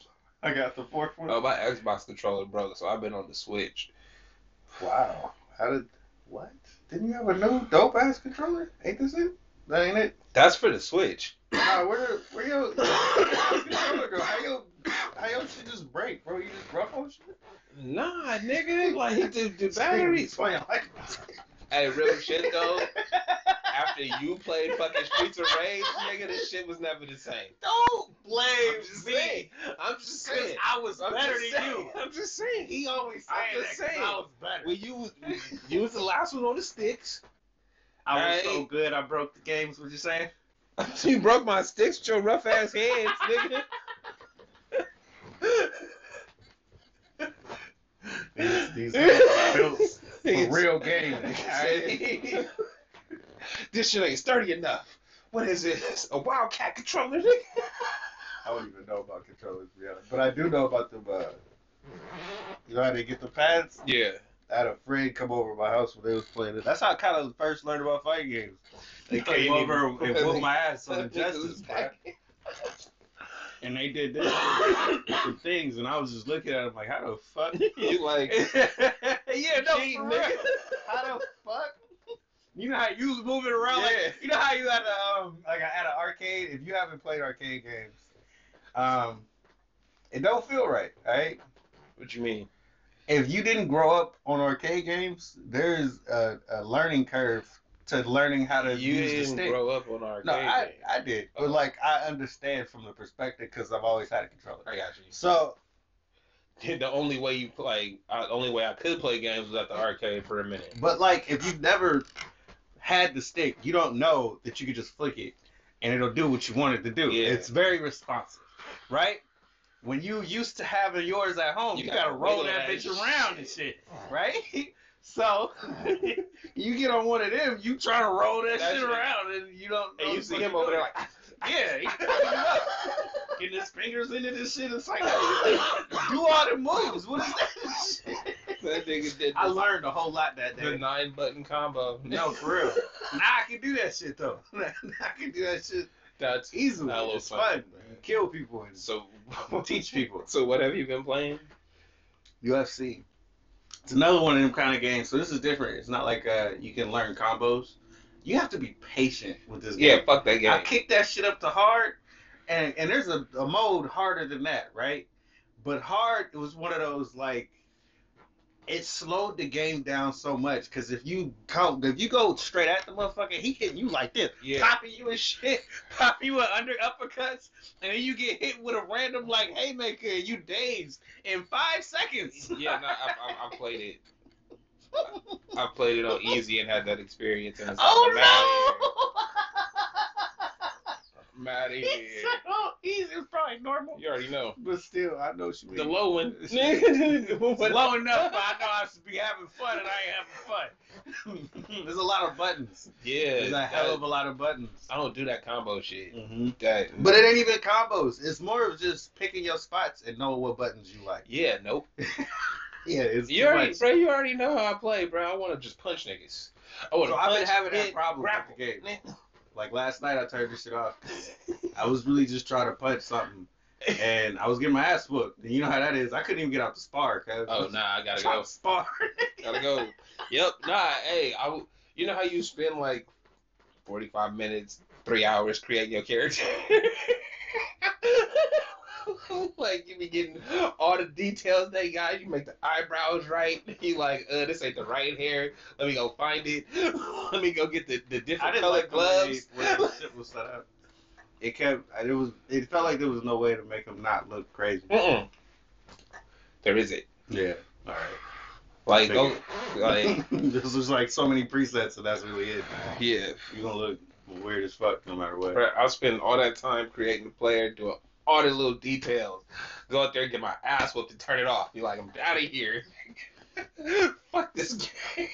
I got the fourth one. Oh, my Xbox controller broke, so I've been on the Switch. Wow. How did what? Didn't you have a new dope ass controller? Ain't this it? That ain't it? That's for the Switch. Nah, where where your controller go? How your how your shit just break, bro? You just rough on shit? Nah, nigga, like the, the batteries. Playing like Hey, real shit though. After you played fucking Streets of Rage, nigga, this shit was never the same. Don't blame I'm just saying. I'm just saying. I was I'm better than saying. you. I'm just saying. He always I'm just that saying. I was better. Well, you was you was the last one on the sticks. I was so good, I broke the games. What you saying? you broke my sticks with your rough ass hands, nigga. These, these built for real game. this shit ain't sturdy enough. What is this? A Wildcat controller. I don't even know about controllers, to be honest. But I do know about them. Uh, you know how they get the pads? Yeah. I had a friend come over to my house when they was playing it. That's how I kind of first learned about fighting games. They came over and whooped my ass on Injustice. And they did this different things, and I was just looking at them like, how the fuck? You like yeah, no, cheating, for real. nigga. How the fuck? You know how you was moving around? Yeah. Like, You know how you had a um like at an arcade? If you haven't played arcade games, um, it don't feel right, right? What you mean? If you didn't grow up on arcade games, there's a, a learning curve to learning how to You use the stick. grow up on arcade no, I. I did, Oh. but like I understand from the perspective because I've always had a controller. I got you. So the only way you play, uh, only way I could play games was at the arcade for a minute. But like, if you've never had the stick, you don't know that you could just flick it and it'll do what you want it to do. Yeah. It's very responsive, right? When you used to having yours at home, You you, gotta gotta roll that that bitch shit. around and shit, right? So you get on one of them, you try to roll that That's shit it. around, and you don't. And know you see him you're over there like, yeah, he fucking you up. getting his fingers into this shit. It's like, do all the moves. What is that shit? that nigga did I learned a whole lot that day. the nine button combo. No, for real. Now I can do that shit though. Now I can do that shit That's easily. hella It's fun, fun. Kill people and So teach people. So what have you been playing? UFC. It's another one of them kind of games. So this is different. It's not like uh, you can learn combos. You have to be patient with this game. Yeah, game. fuck that game. I kicked that shit up to hard, and and there's a, a mode harder than that, right? But hard, it was one of those like it slowed the game down so much because if you count, if you go straight at the motherfucker, he hitting you like this, Yeah. popping you and shit, popping you with under uppercuts, and then you get hit with a random like haymaker, and you dazed in five seconds. Yeah, no, I, I, I played it. I played it on easy and had that experience. And like, oh, I'm oh I'm out of here. It's so easy. It's probably normal, You already know. but still, I know she The low one. It's low enough, but I know I should be having fun, and I ain't having fun. There's a lot of buttons. Yeah. There's a hell of a lot of buttons. I don't do that combo shit. Mm-hmm. That. But it ain't even combos. It's more of just picking your spots and knowing what buttons you like. yeah, nope. Yeah, it's You already, much. bro. You already know how I play, bro. I want to just punch niggas. I want So to I've punch. been having that problem grapple. with the game. Like last night, I turned this shit off. I was really just trying to punch something, and I was getting my ass whooped. And you know how that is. I couldn't even get out the spar. Cause Oh nah, I gotta go. spar. Gotta go. Yep. Nah. Hey, I. You know how you spend like forty five minutes, three hours creating your character. like you be getting all the details they got. You make the eyebrows right. You like, uh, this ain't the right hair. Let me go find it. Let me go get the, the I different didn't colored like the way, gloves. the shit was set up. It kept. It was. It felt like there was no way to make him not look crazy. Mm-mm. There is it. Yeah. All right. Like go. Like this was like so many presets, and that's really it. yeah. You're gonna look weird as fuck no matter what. I'll spend all that time creating the player, doing all the little details. Go out there and get my ass whooped and turn it off. Be like, I'm out of here. Fuck this game.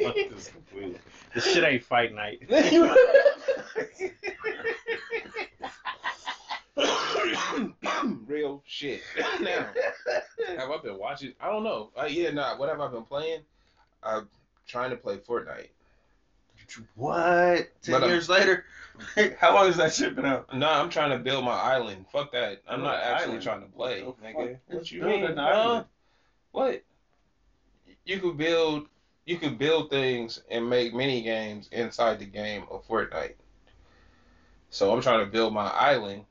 Fuck this completely. This shit ain't fight night. Real shit. now, have I been watching? I don't know. Uh, yeah, nah. What have I been playing? I'm trying to play Fortnite. What? Ten But, um, years later? How long has that shit been out? Nah, I'm trying to build my island. Fuck that. I'm not actually island? trying to play, What nigga. What is you mean? an Huh? What? You could build you could build things and make mini games inside the game of Fortnite. So I'm trying to build my island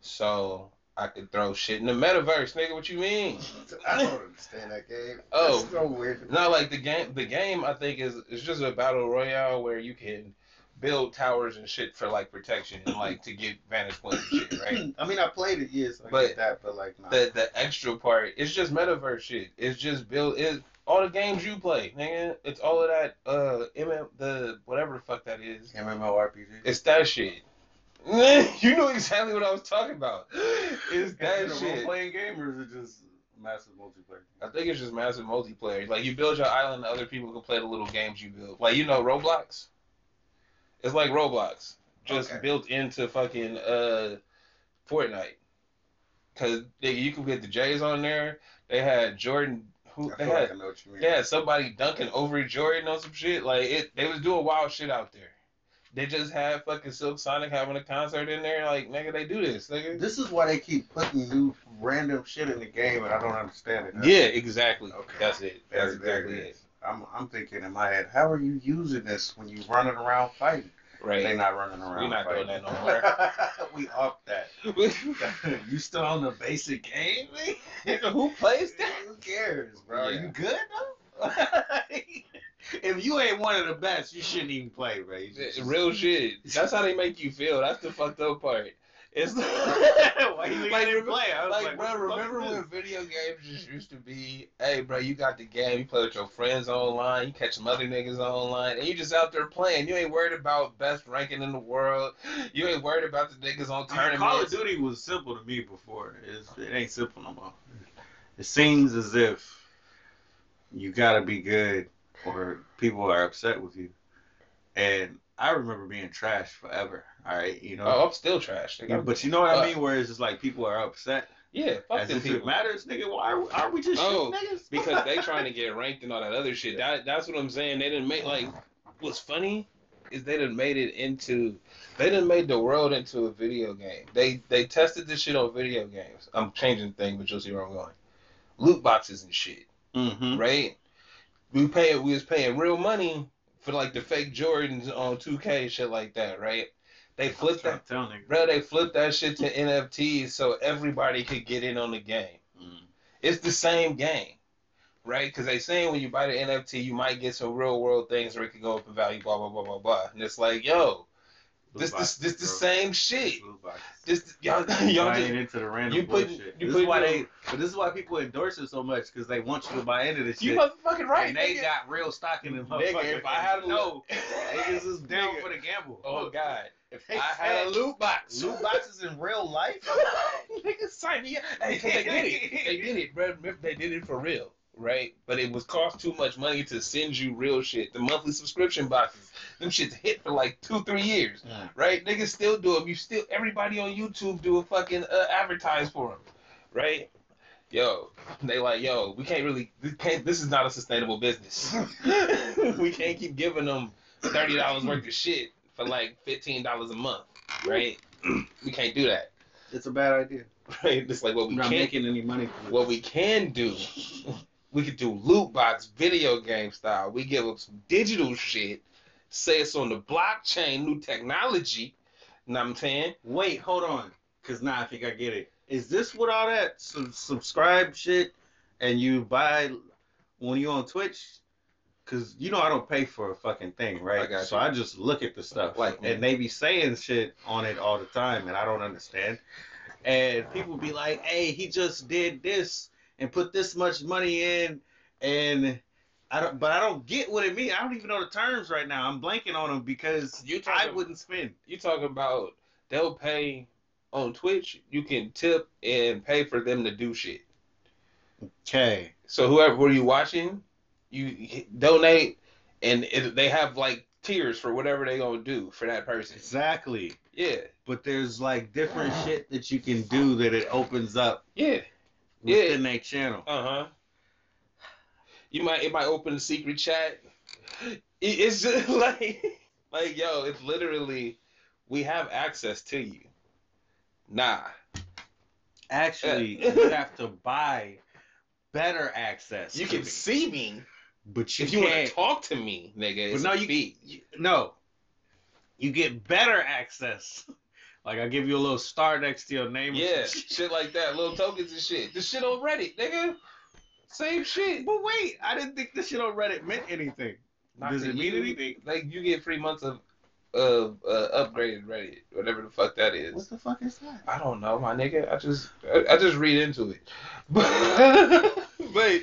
so I could throw shit in the metaverse, nigga. What you mean? I don't understand that game. Oh. That's so weird. Not like the game. The game I think is is just a battle royale where you can build towers and shit for like protection and like to get vantage points and shit, right? I mean, I played it, yes, I But get that, but like, nah. the the extra part it's just metaverse shit. It's just build it all the games you play, nigga. It's all of that uh MM the whatever the fuck that is. MMORPG. It's that shit. you know exactly what I was talking about. Is that Is it a role-playing game or is it just massive multiplayer? I think it's just massive multiplayer. Like you build your island, and other people can play the little games you build. Like you know Roblox. It's like Roblox, just Okay. built into fucking uh Fortnite. Cause nigga, you can get the J's on there. They had Jordan. Who I they had? like I know what you mean. They had somebody dunking over Jordan on some shit. Like it, they was doing wild shit out there. They just had fucking Silk Sonic having a concert in there. Like nigga, they do this, nigga. This is why they keep putting new random shit in the game, and I don't understand it. Yeah, exactly. Okay. That's it. That's exactly it it. I'm, I'm thinking in my head, how are you using this when you're running around fighting? Right. They not running around. We're not doing fighting. that no more. we off that. you still on the basic game, man? Who plays that? Who cares, bro? Yeah. You good though? If you ain't one of the best, you shouldn't even play, bro. Just- Real shit. That's how they make you feel. That's the fucked up part. It's Why you think like, remember- play? I was like, like, bro, the remember when video games just used to be, hey, bro, you got the game, you play with your friends online, you catch some other niggas online, and you just out there playing. You ain't worried about best ranking in the world. You ain't worried about the niggas on mean, Call of. Duty was simple to me before. It's, it ain't simple no more. It seems as if you gotta be good or people are upset with you. And I remember being trash forever. All right, you know. Oh, I'm still trash. Nigga. But you know what I Uh, mean? Where it's just like people are upset. yeah, fuck As them if people. it matters, nigga. Why are we, are we just Oh, shooting niggas? because they trying to get ranked and all that other shit. That that's what I'm saying. They didn't make like what's funny is they didn't made it into they didn't made the world into a video game. They they tested this shit on video games. I'm changing thing, but you'll see where I'm going. Loot boxes and shit, Mm-hmm. right? We paying we was paying real money for like the fake Jordans on 2K and shit like that, right? They flipped that, bro. They flipped that shit to NFTs so everybody could get in on the game. Mm. It's the same game, right? Because they saying when you buy the NFT, you might get some real world things where it could go up in value, blah blah blah blah blah. And it's like, yo, this Loot this this the same shit. Loot. This y'all y'all buying just into the random you put- bullshit. you this put is why they, but this is why people endorse it so much because they want you to buy into this shit. you motherfucking right. and they nigga. got real stock in them. Nigga, motherfuckers. if I had a no, loot- niggas is down Nigga. for the gamble. oh god, if they I had a loot box. loot boxes in real life, Niggas sign me up. They did it. They did it, bro. They did it for real, right? But it was cost too much money to send you real shit. The monthly subscription boxes, them shits hit for like two, three years, Mm. right? Niggas still do them. You still, everybody on YouTube do a fucking uh, advertise for them, right? Yo, they like, yo, we can't really, we can't. This is not a sustainable business. we can't keep giving them thirty dollars worth of shit for like fifteen dollars a month, right? we can't do that, It's a bad idea. right? It's like what we I'm not can't. making any money from What we can do, we could do loot box video game style. We give them some digital shit, say it's on the blockchain, new technology. Know what I'm saying? Wait, hold on. Cause now I think I get it. Is this what all that sub- subscribe shit and you buy when you on Twitch? Cause you know I don't pay for a fucking thing, right? I so. I just look at the stuff. Like and they be saying shit on it all the time and I don't understand. And people be like, Hey, he just did this and put this much money in and I don't but I don't get what it means. I don't even know the terms right now. I'm blanking on them because You I wouldn't spend. You talking about they'll pay on Twitch? You can tip and pay for them to do shit. Okay. So whoever were you watching, you donate, and it, they have like tiers for whatever they gonna do for that person. Exactly. Yeah, but there's like different shit that you can do that it opens up yeah, Yeah. within that channel. uh huh. You might it might open a secret chat. It, it's just like like yo, it's literally we have access to you. Nah, Actually, you have to buy better access. you can me. see me but you if you want to talk to me, nigga. It's no, you- you- no, you get better access. Like I give you a little star next to your name. or Yeah, shit like that, little tokens and shit. This shit on Reddit, nigga. Same shit. But wait, I didn't think this shit on Reddit meant anything. Not Does it mean you. anything? Like you get three months of of uh, upgraded Reddit, whatever the fuck that is. What the fuck is that? I don't know, my nigga. I just I, I just read into it. But but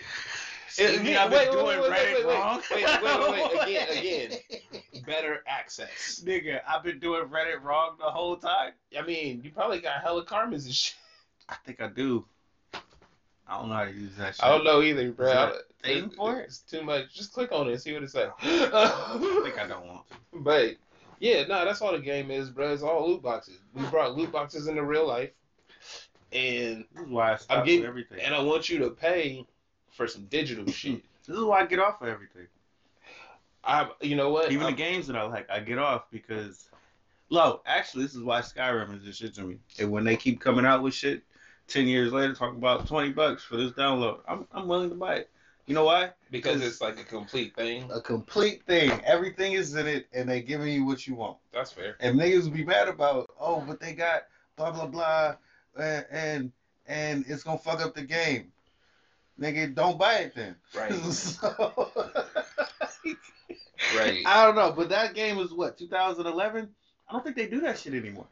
See it- me, I've wait, been wait, doing wait, wait, Reddit wait, wait. wrong. Wait, wait, wait, wait, again, again. better access. Nigga, I've been doing Reddit wrong the whole time. I mean, you probably got hella karmas and shit. I think I do. I don't know how to use that shit. I don't know either, bro. Is there a I- thing for it? It's too much. Just click on it and see what it says. I think I don't want to. But yeah, no, that's all the game is, bro. It's all loot boxes. We brought loot boxes into real life, and This is why I I'm getting, everything. and I want you to pay for some digital shit. This is why I get off of everything. I, you know what? Even the I'm- games that I like, I get off because. Low, actually, this is why Skyrim is this shit to me. And when they keep coming out with shit, ten years later, talking about twenty bucks for this download, I'm I'm willing to buy it. You know why? because it's like a complete thing. A complete thing. Everything is in it, and they giving you what you want. That's fair. And niggas would be mad about, oh, but they got blah blah blah, and and, and it's gonna fuck up the game. Nigga, don't buy it then. Right. so, Right. I don't know, but that game was what 2011. I don't think they do that shit anymore.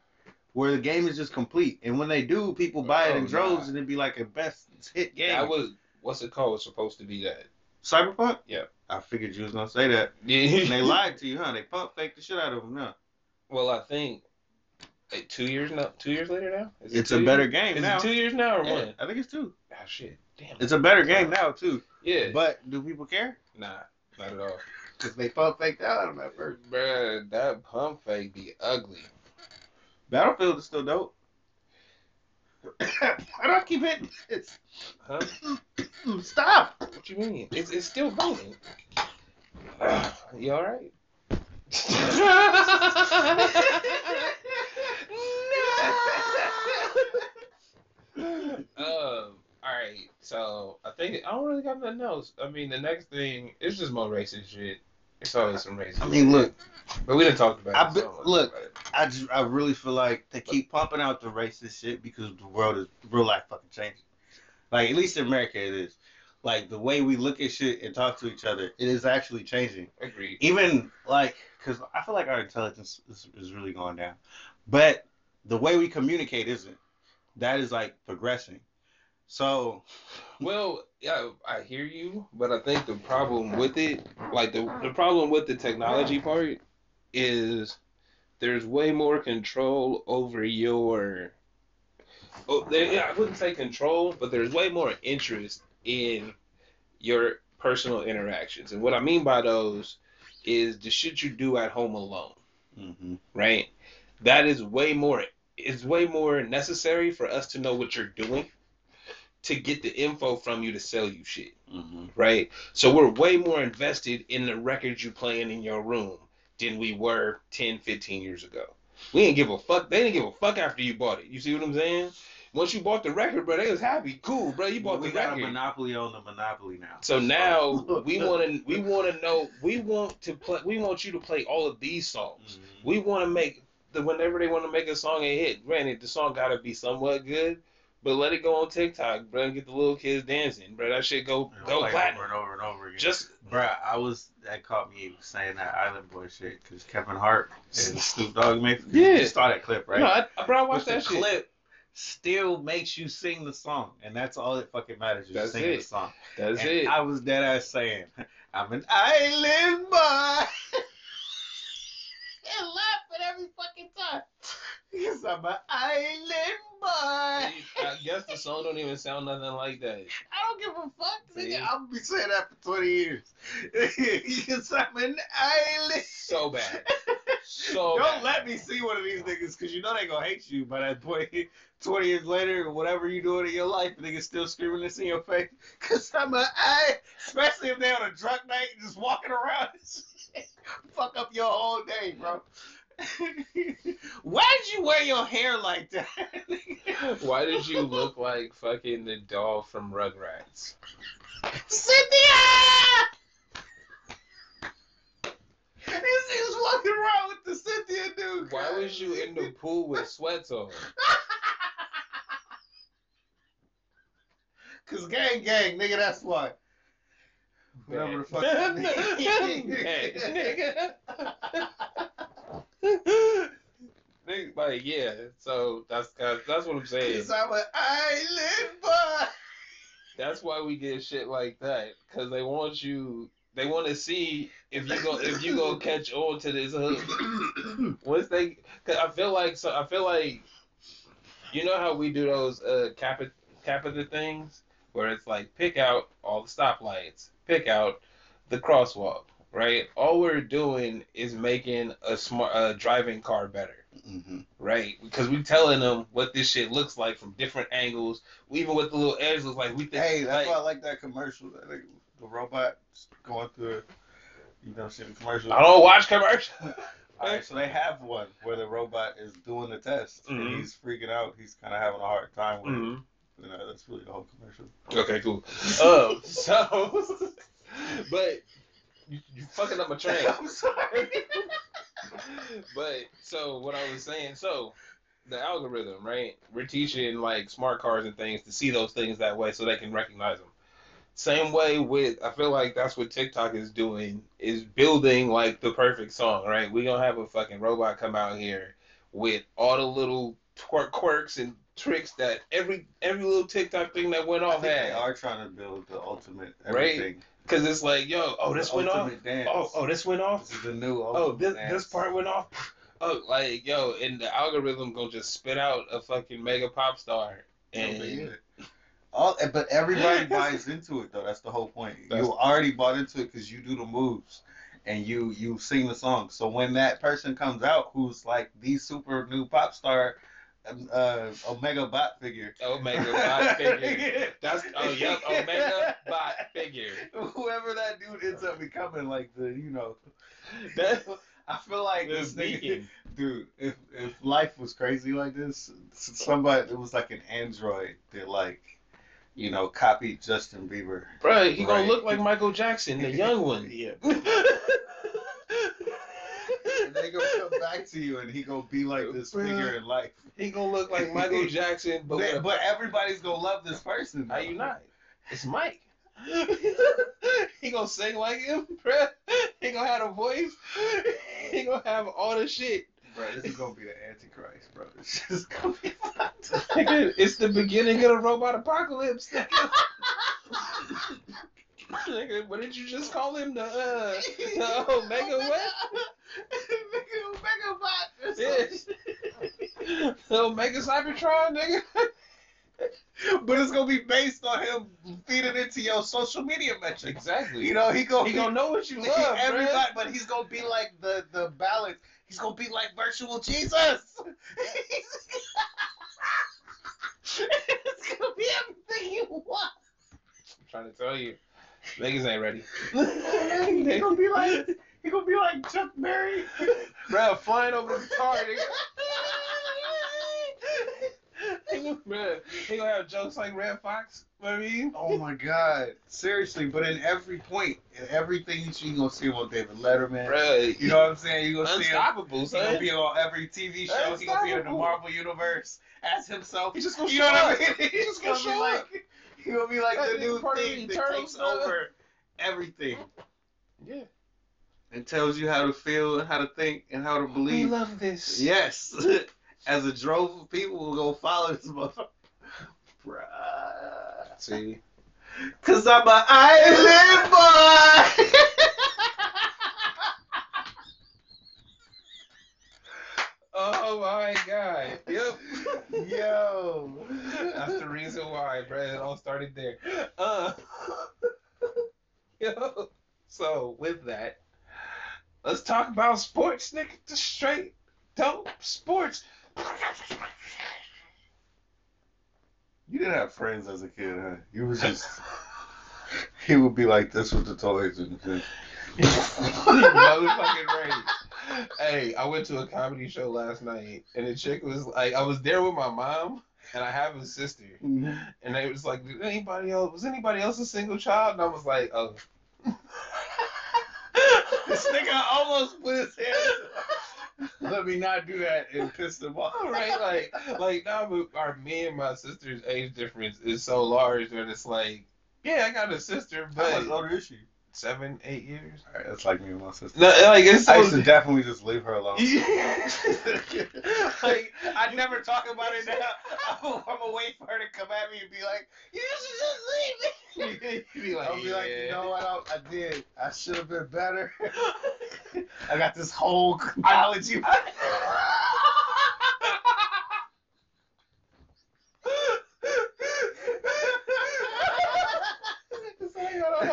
Where the game is just complete, and when they do, people buy it Oh, in droves, and it'd be like a best hit game. That was what's it called? Was supposed to be that. Cyberpunk. Yeah. I figured you was gonna say that. And they lied to you, huh? They pump faked the shit out of them. No, well, I think like two years now. Two years later now. It it's a better years? game Is now. it two years now or Yeah, one? I think it's two. Ah, shit. Damn. It's a better game now too. yeah. But do people care? Nah, not at all. Because they pump faked out of that first. Bruh, that pump fake be ugly. Battlefield is still dope. Why do I keep hitting this? Huh? Stop! What you mean? It's it's still going. you all right? no! um. All right. So I think I don't really got nothing else. I mean, the next thing is just more racist shit. It's always some racist. I mean, look, but we didn't talk about. I it, be- so look. about it. I just, I really feel like they keep pumping out the racist shit because the world is real life fucking changing. Like at least in America it is. Like the way we look at shit and talk to each other, it is actually changing. Agreed. Even like, cause I feel like our intelligence is, is really going down, but the way we communicate isn't. That is like progressing. So Well, yeah, I hear you, but I think the problem with it, like the the problem with the technology part, is there's way more control over your. Oh, there, yeah, I wouldn't say control, but there's way more interest in your personal interactions, and what I mean by those is the shit you do at home alone, mhm. right? That is way more. It's way more necessary for us to know what you're doing to get the info from you to sell you shit Mhm. right? So we're way more invested in the records you playing in your room than we were 10, 15 years ago. We didn't give a fuck. They didn't give a fuck after you bought it. You see what I'm saying? Once you bought the record, bro, they was happy. Cool, bro. You bought we the got record. a monopoly on the monopoly now. So now we want to we want to know we want to play we want you to play all of these songs. Mhm. We want to make the whenever they want to make a song a hit. Granted, the song gotta be somewhat good, but let it go on TikTok, bro. And get the little kids dancing, bro. That shit go You know, go like platinum. over and over and over again. Just bro, I was that caught me saying that Island Boy shit because Kevin Hart and Snoop Dogg made. Yeah. you saw that clip, right? no, I, bro, I watched that shit. clip still makes you sing the song, and that's all that fucking matters. You That's sing it. the song. That's and it. I was dead ass saying, "I'm an island boy," and laughing every fucking time because I'm an island guess the song don't even sound nothing like that. I don't give a fuck. Nigga. I'll be saying that for 20 years. Because I'm an island. So bad. So Don't bad. let me see one of these niggas because you know they gonna hate you by that point. 20 years later, whatever you doing in your life, the niggas still screaming this in your face. Because I'm an I, especially if they on a drunk night just walking around. Fuck up your whole day, bro. Why'd you wear your hair like that? Why did you look like fucking the doll from Rugrats? Cynthia! This nigga's walking around with the Cynthia dude. Why was you in the pool with sweats on? Cause gang gang, nigga, that's why. Whatever the fuck. Nigga, like yeah, so that's that's what I'm saying. Cause I'm an island boy. That's why we get shit like that because they want you. They want to see if you go if you go catch on to this hook. Once they, cause I feel like so I feel like, you know how we do those uh capita capita things where it's like pick out all the stoplights, pick out the crosswalk, right? All we're doing is making a smart a driving car better. Mm-hmm. right? Because we're telling them what this shit looks like from different angles. We even with the little edge looks like we think. Hey, that's like, why I like that commercial. Nigga, the robot going through. You know, the commercial. I don't watch commercials. All right, so they have one where the robot is doing the test Mhm. and he's freaking out. He's kind of having a hard time with Mhm. it. You know, that's really the whole commercial. Okay, cool. Um, so, but you, you fucking up my train. I'm sorry. but so what I was saying, so the algorithm, right? We're teaching like smart cars and things to see those things that way so they can recognize them. Same way with I feel like that's what TikTok is doing is building like the perfect song, right? We gonna have a fucking robot come out here with all the little twerk quirks and tricks that every every little TikTok thing that went I off think they had. are trying to build the ultimate everything. Right? Cause it's like, yo, oh this went off. Dance. Oh, oh this went off. This is the new. oh this dance. this part went off oh like yo and the algorithm gonna just spit out a fucking mega pop star and. All, eh, but everybody buys into it though. That's the whole point. That's- you already bought into it because you do the moves and you you sing the song. So when that person comes out who's like the super new pop star, uh, Omega Bot figure, omega bot figure that's oh yep omega bot figure whoever that dude ends up becoming, like the you know, that I feel like this nigga, dude. If if life was crazy like this, somebody it was like an android that like, you know, copied Justin Bieber. bro he gonna look like michael jackson the young one Yeah. And they gonna come back to you, and he gonna be like this figure in life. he gonna look like michael jackson but, But, but everybody's gonna love this person. how you not it's mike he gonna sing like him, bro. He gonna have a voice. He gonna have all the shit. Bro, this is gonna be the Antichrist, bro. This is gonna be fucked it's the beginning of the robot apocalypse. Nigga. Nigga, what did you just call him? The uh, the Omega what? Omega Bot. Yeah. The Omega Cybertron, nigga. But it's gonna be based on him feeding into your social media metrics. Exactly. You know, he gonna he be- gonna know what you He- love, everybody, bruh. but he's gonna be like the the balance. He's gonna be like virtual Jesus. it's gonna be everything you want. I'm trying to tell you, niggas ain't ready. They gonna be like He gonna be like Chuck Berry. Bro, flying over the car, nigga. He gonna- Bruh, he gonna have jokes like Redd Foxx. You know what I mean? Oh my god, seriously! But in every point, in everything you see, gonna see him on David Letterman. Right. You know what I'm saying? You gonna see him. unstoppable, He gonna be on every TV show. He gonna be in the Marvel universe as himself. He just gonna You show know what I mean? He He's just gonna gonna be show like, up. he gonna be like That the new part of thing that takes son. over everything Yeah. and tells you how to feel and how to think and how to believe. We love this. Yes. As a drove of people will go follow this motherfucker. Bruh. See? Cause I'm an island boy. My god. Yep. Yo. That's the reason why, bro. It all started there. Uh, yo. So with that, let's talk about sports, nigga. Just straight dope sports. You didn't have friends as a kid, huh? You was just. He would be like this with the toys and shit. Motherfucking right. Hey, I went to a comedy show last night, and the chick was like, I was there with my mom, and I have a sister, mm-hmm. and they was like, did anybody else? Was anybody else a single child? And I was like, oh. This nigga almost put his hands. Let me not do that and piss him off. right? Like, like now, but our me and my sister's age difference is so large that it's like, yeah, I got a sister, How much but older is she? Seven, eight years. Alright, that's like me and my sister. No, like it's I so. used to definitely just leave her alone. like, I never talk about it now. I'm, I'm gonna wait for her to come at me and be like, "You should just leave me." be like, I'll be like, "You know what? I, I did. I should have been better." I got this whole apology.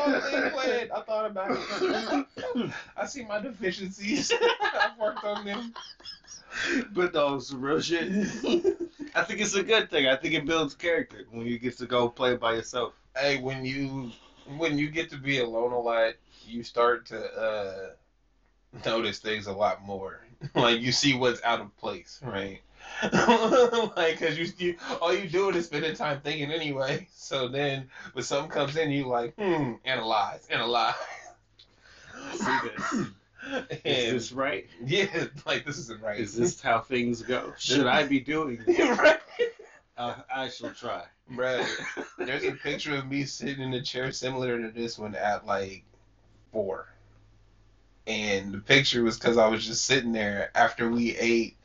I got a whole thing planned. I thought about it. I see my deficiencies. I've worked on them. but no, some real shit. I think it's a good thing. I think it builds character when you get to go play by yourself. Hey, when you when you get to be alone a lot, you start to uh, notice things a lot more. like you see what's out of place, right? like, cause you, you all you doing is spending time thinking anyway. So then, when something comes in, you like, hmm, analyze, analyze. See this. Is And this right? yeah, like this isn't right. Is this how things go? Should I be doing this? right? Uh, I shall try. Bruh, there's a picture of me sitting in a chair similar to this one at like four. And the picture was because I was just sitting there after we ate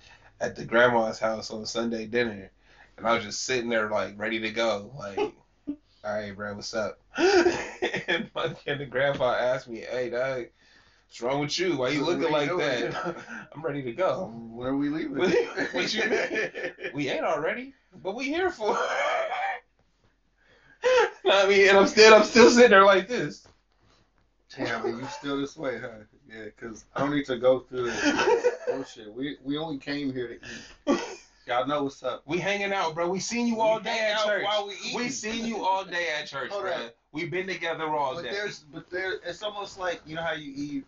at the grandma's house on Sunday dinner. And I was just sitting there like ready to go. Like, all right, bro, what's up? and my and the grandpa asked me, hey, dog, what's wrong with you? Why you looking like you that? I'm ready to go. Um, where are we leaving? What- you mean? We ain't already, but we here for. I mean, and I'm still, I'm still sitting there like this. Damn, you still this way, huh? Yeah, because I don't need to go through this bullshit. We we only came here to eat. Y'all know what's up. we hanging out, bro. We seen you all We day at church. while we eating. We seen you all day at church, Hold bro. on. We been together all But day. there's but there it's almost like you know how you eat.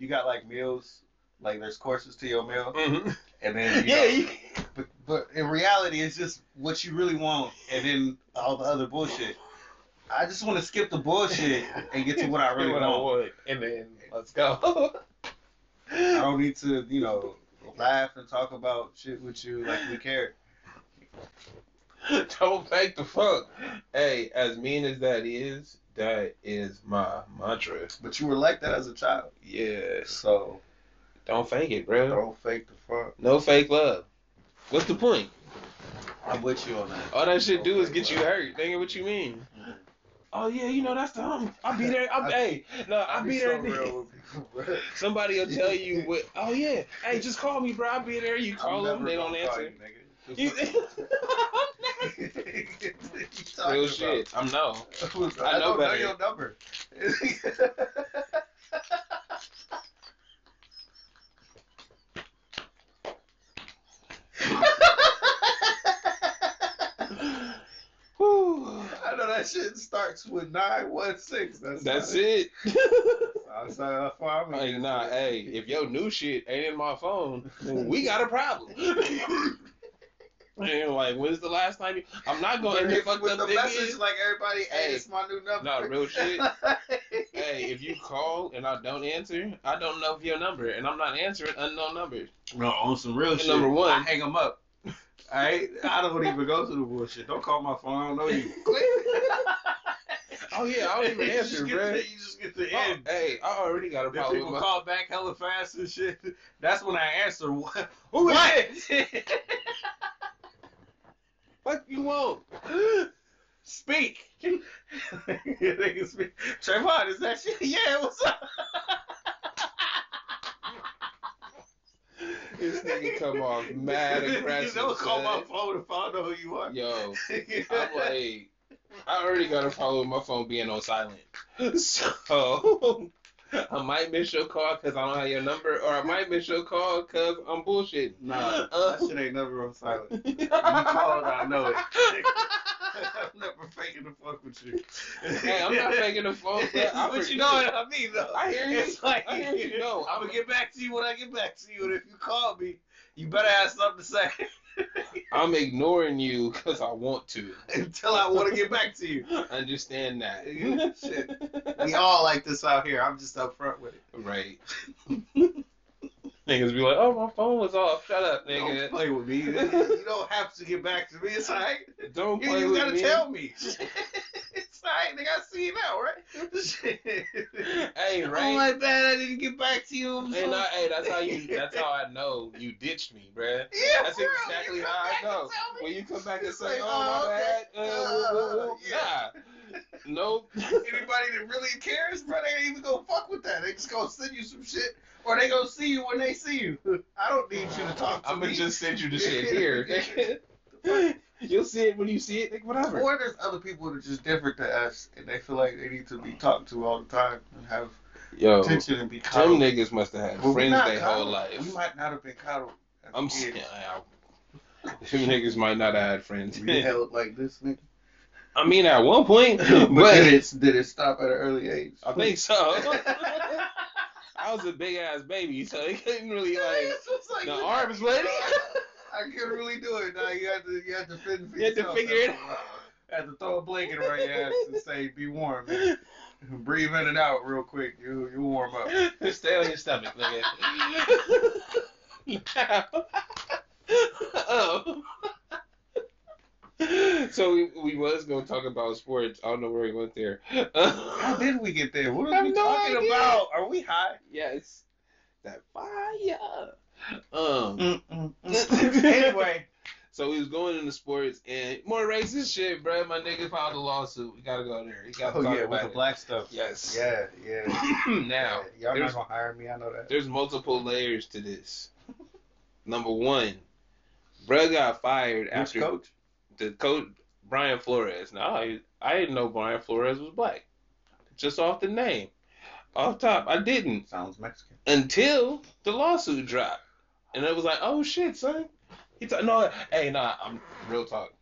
You got like meals, like there's courses to your meal, Mhm. and then you Yeah, know, you, but but in reality, it's just what you really want, and then all the other bullshit. I just want to skip the bullshit and get to what I really what I want. want, and then let's go. I don't need to, you know, laugh and talk about shit with you like we care. Don't fake the fuck. Hey, as mean as that is, that is my mantra. But you were like that as a child, Yeah. so Don't fake it, bro. don't fake the fuck. No fake love. What's the point? I'm with you on that. All that shit do is get you hurt. Nigga, what you mean? Mm-hmm. Oh yeah, you know that's the hum. I'll be there. I'm, I- hey, no, I'll be so there. real people. Somebody will tell you what. Oh yeah, hey, just call me, bro. I'll be there. You call I'm them, they don't answer. you, You, real shit. I'm no. I, I know don't know your number. Whew. I know that shit starts with nine one six. That's That's not it. That's That's, that's why I'm Like, nah, hey, if your new shit ain't in my phone, we got a problem. and like, when's the last time you? I'm not going to With get with up the message, is- like everybody, hey, Hey. it's my new number. No, real shit. Hey, if you call and I don't answer, I don't know if your number, and I'm not answering unknown numbers. No, on some real shit. Number one. I hang them up. Alright, I don't even go through the bullshit. Don't call my phone. I don't know you. Oh yeah, I don't even answer, bro. the- You just get the Oh, end. hey, I already got a Then problem people with my. call back hella fast and shit. That's when I answer. What? Who is What? it? What you want? Speak. they can speak. Trayvon, is that shit? Yeah, what's up? This nigga come off mad aggressive. You don't call my phone if I don't know who you are. Yo, I'm like, I already got a problem with my phone being on silent. So I might miss your call because I don't have your number, or I might miss your call because I'm bullshitting. Nah, Uh, that shit ain't never on silent. You called, I know it. I'm never faking the fuck with you. Hey, I'm not faking the phone, bro. I but you know what I mean, though. I hear you. It's like, I hear you. No, I'm gonna get back to you when I get back to you, and if you call me, you better have something to say I'm ignoring you because I want to. until I want to get back to you. Understand that. Shit. We all like this out here. I'm just upfront with it. Right. Niggas be like, oh, my phone was off. Shut up, nigga. Don't play with me. You don't have to get back to me. It's alright. Don't You, play you with gotta me. tell me. it's alright. Nigga, I see you now, right? Hey, right. Oh my bad, I didn't get back to you. I'm Hey, so- hey, that's how you. That's how I know you ditched me, bruh. Yeah, That's real. exactly how I know. and tell me. When you come back and say, like, "Oh, oh, my okay. bad," uh, woo. yeah. nah, nope. Anybody that really cares, bro, they ain't even gonna fuck with that. They just gonna send you some shit, or they gonna see you when they see you. I don't need you to talk to me. I'm gonna just send you the shit here. You'll see it when you see it. Like, whatever. Or there's other people that are just different to us, and they feel like they need to be talked to all the time and have Yo, attention and be them coddled. niggas must have had But we friends not their whole life. We might not have been coddled. I'm kids. saying, them niggas might not have had friends. We held like this, nigga. I mean, at one point, but but did it did it stop at an early age? I think so. I was a big ass baby, so they couldn't really like like, the arms lady. I couldn't really do it. Now you have to you have to fend for You to figure it out. while. Had to throw a blanket around your ass and say, "Be warm, man. Breathe in and out real quick. You you warm up." Just stay on your stomach, nigga. oh. So we, we was gonna talk about sports. I don't know where we went there. How did we get there? What are we no talking idea. about? Are we high? yes, that fire. Um. Mm, mm, mm. anyway, So we was going into sports and more racist shit, bro. My nigga filed a lawsuit. We gotta go there. You gotta oh talk yeah, with about the it. black stuff. Yes. Yeah, yeah. now, Yeah, y'all not gonna hire me. I know that. there's multiple layers to this. Number one, bruh got fired Which after coach? The coach Brian Flores. Now I I didn't know Brian Flores was black, just off the name, off top. I didn't Sounds Mexican. until the lawsuit dropped, and it was like, oh shit, son. He t- no, hey, nah, I'm real talk.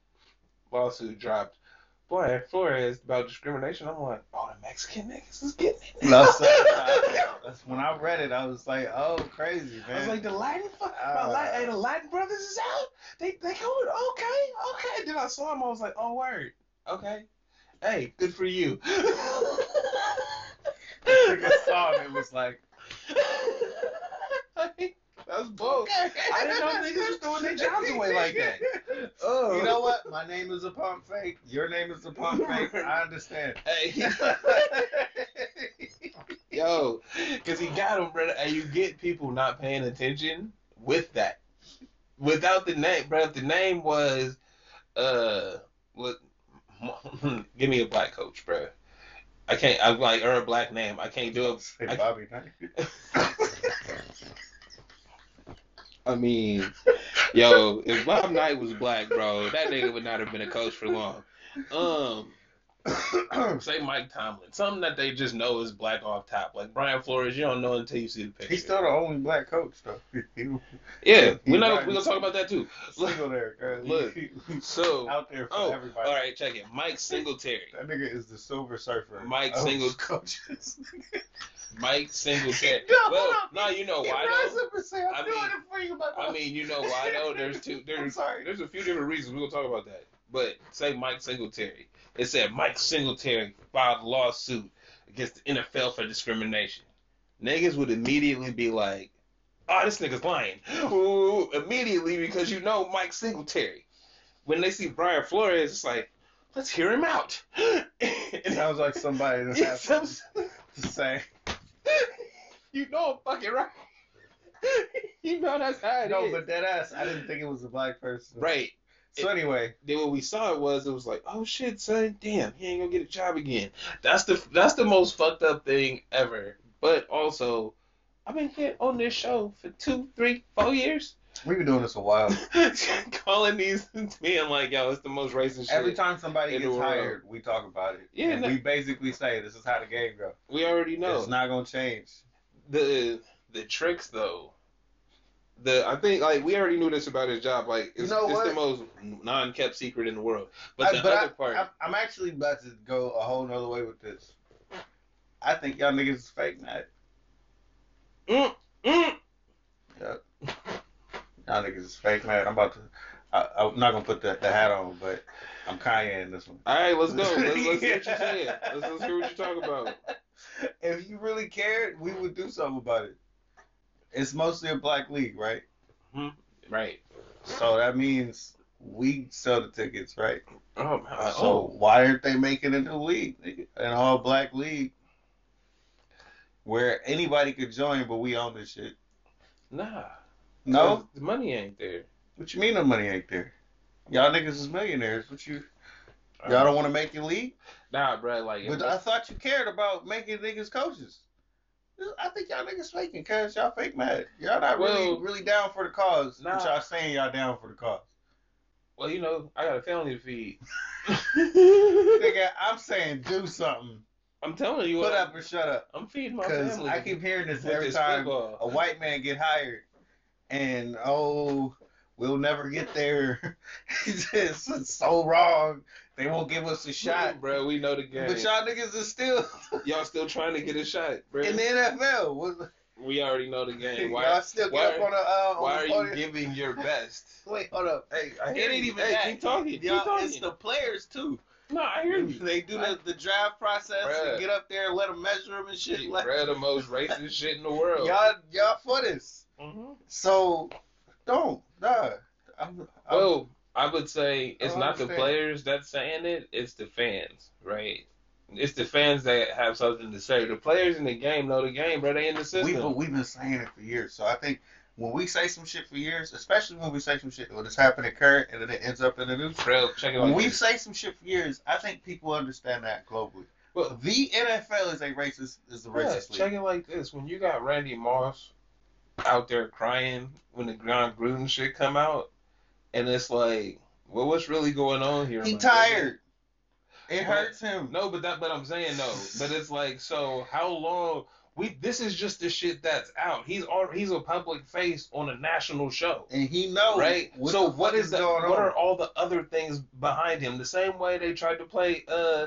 Lawsuit dropped. Boy, Flores about discrimination. I'm like, oh, the Mexican niggas is getting it. No, so, when I read it. I was like, oh, crazy, man. I was like, the Latin, fu- my Uh, Latin, hey, the Latin brothers is out. They, they going, okay, okay. Then I saw him. I was like, oh, word, okay. Hey, good for you. I saw him. It was like, that was bold. I didn't know niggas was throwing their jobs away like that. Oh, you know what? My name is a pump fake. Your name is a pump fake. I understand. Hey, yo, because he got him, brother. And you get people not paying attention with that. Without the name, bro. If the name was, uh, what? Give me a black coach, bro. I can't. I'm like, or a black name. I can't do it. Say Bobby Knight. I mean, yo, if Bob Knight was black, bro, that nigga would not have been a coach for long. Um, say Mike Tomlin, something that they just know is black off top. Like Brian Flores, you don't know until you see the picture. He's still the only black coach though. Yeah, we're not. right. We're gonna talk about that too. single there. Look. So, out there for oh, everybody. all right, check it. Mike Singletary. That nigga is the Silver Surfer. Mike of Single- coaches. Mike Singletary. No, well, no, you know why though? up and say, I'm I doing mean- it for you, I mean, you know why though? There's two. There's sorry. there's a few different reasons. We'll talk about that. But say Mike Singletary. It said Mike Singletary filed a lawsuit against the NFL for discrimination. Niggas would immediately be like, "Oh, this nigga's lying." Ooh, immediately because you know Mike Singletary. When they see Brian Flores, it's like, "Let's hear him out." It sounds like somebody that has to say. You know I'm fucking right. you know that's how it is. No, but that ass, I didn't think it was a black person. right. So anyway, then what we saw it was it was like, oh shit, son, damn, he ain't gonna get a job again. That's the that's the most fucked up thing ever. But also, I've been here on this show for two, three, four years, we've been doing this a while. calling these being like, yo, it's the most racist shit. Every time somebody gets world. hired, we talk about it. Yeah, and no- we basically say this is how the game goes. we already know It's not gonna change. The the tricks though. The I think like we already knew this about his job. Like it's, You know it's the most non-kept secret in the world. But I- the but other I, part, I'm, I'm actually about to go a whole nother way with this. I think y'all niggas is fake mad. mm, mm, Yep. Y'all niggas is fake mad. I'm about to. I, I'm not gonna put the, the hat on, but I'm Kanye in this one. All right, let's go. Let's, let's see what you're saying. Let's, let's hear what you're talking about. If you really cared, we would do something about it. It's mostly a black league, right? Mm-hmm. Right. So that means we sell the tickets, right? Oh, my- uh, So oh. why aren't they making a new league, an all black league, where anybody could join, but we own this shit? nah. No, the money ain't there. what you mean the money ain't there? Y'all niggas is millionaires. What you? Y'all uh, don't want to make your league? Nah, bro. Like, But I thought you cared about making niggas coaches. I think y'all niggas faking, cause y'all fake mad. Y'all not really Well, really down for the cause. nah. But y'all saying y'all down for the cause. well, you know, I got a family to feed. Nigga, I'm saying do something. I'm telling you, Put what, up or shut up. I'm feeding my family. I keep hearing this every this time football. a white man get hired, and oh, we'll never get there. it's just it's so wrong. They won't give us a shot. bro. We know the game. But y'all niggas are still Y'all still trying to get a shot, bro. in the NFL. What- we already know the game. Why? y'all still get up on the uh, on Why the are you giving your best? Wait, hold up. Hey, I It hear ain't you. even hey, that. Keep talking. Keep Y'all, talking. it's the players too. no, I hear you. They do the, the draft process Bruh. and get up there and let them measure them and shit. Like, Bro, the most racist shit in the world. Y'all y'all for this. Mhm. So don't nah. I'm, I'm, Well, I would say oh, it's I not the players that's saying it, it's the fans, right? It's the fans that have something to say. The players in the game know the game, bro. They in the system. we system. but we've been saying it for years. So I think when we say some shit for years, especially when we say some shit when it's happening current and then it ends up in the news. Bro, check it When we this. say some shit for years, I think people understand that globally. Well, The NFL is a racist is a Yeah, racist league. check it like this: when you got Randy Moss out there crying when the Jon Gruden shit come out, and it's like, well, what's really going on here? He tired. It But- hurts him. No, but that, but I'm saying no. But it's like, so how long? We this is just the shit that's out. He's all he's a public face on a national show. And he knows Right. what so what fuck is the what on. are all the other things behind him? The same way they tried to play uh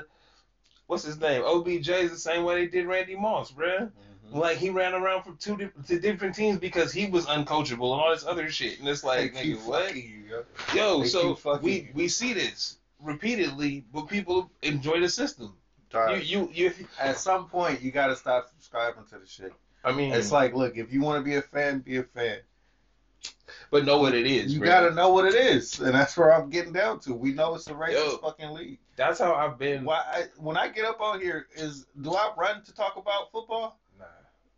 what's his name? OBJ is the same way they did Randy Moss, bruh. Mhm. Like he ran around from two di- to different teams because he was uncoachable and all this other shit. And it's like, They nigga, what? you, yo. Yo, so we you. we see this repeatedly, but people enjoy the system. You you you. At some point, you gotta stop subscribing to the shit. I mean, It's like, look, if you want to be a fan, be a fan. but know what it is. You bro. gotta know what it is, and that's where I'm getting down to. We know it's a racist Yo. fucking league. That's how I've been. Why? I, when I get up on here, is do I run to talk about football?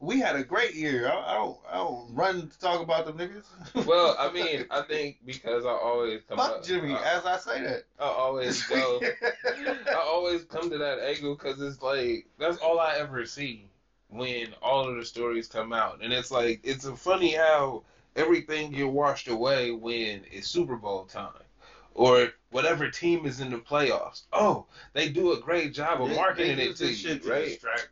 We had a great year. I, I don't. I don't run to talk about them niggas. Well, I mean, I think because I always come fuck up, Jimmy. I, as I say that, I always go. I always come to that angle because it's like that's all I ever see when all of the stories come out, and it's like it's funny how everything get washed away when it's Super Bowl time or whatever team is in the playoffs. Oh, they do a great job of They- marketing they it to you, to right? distract.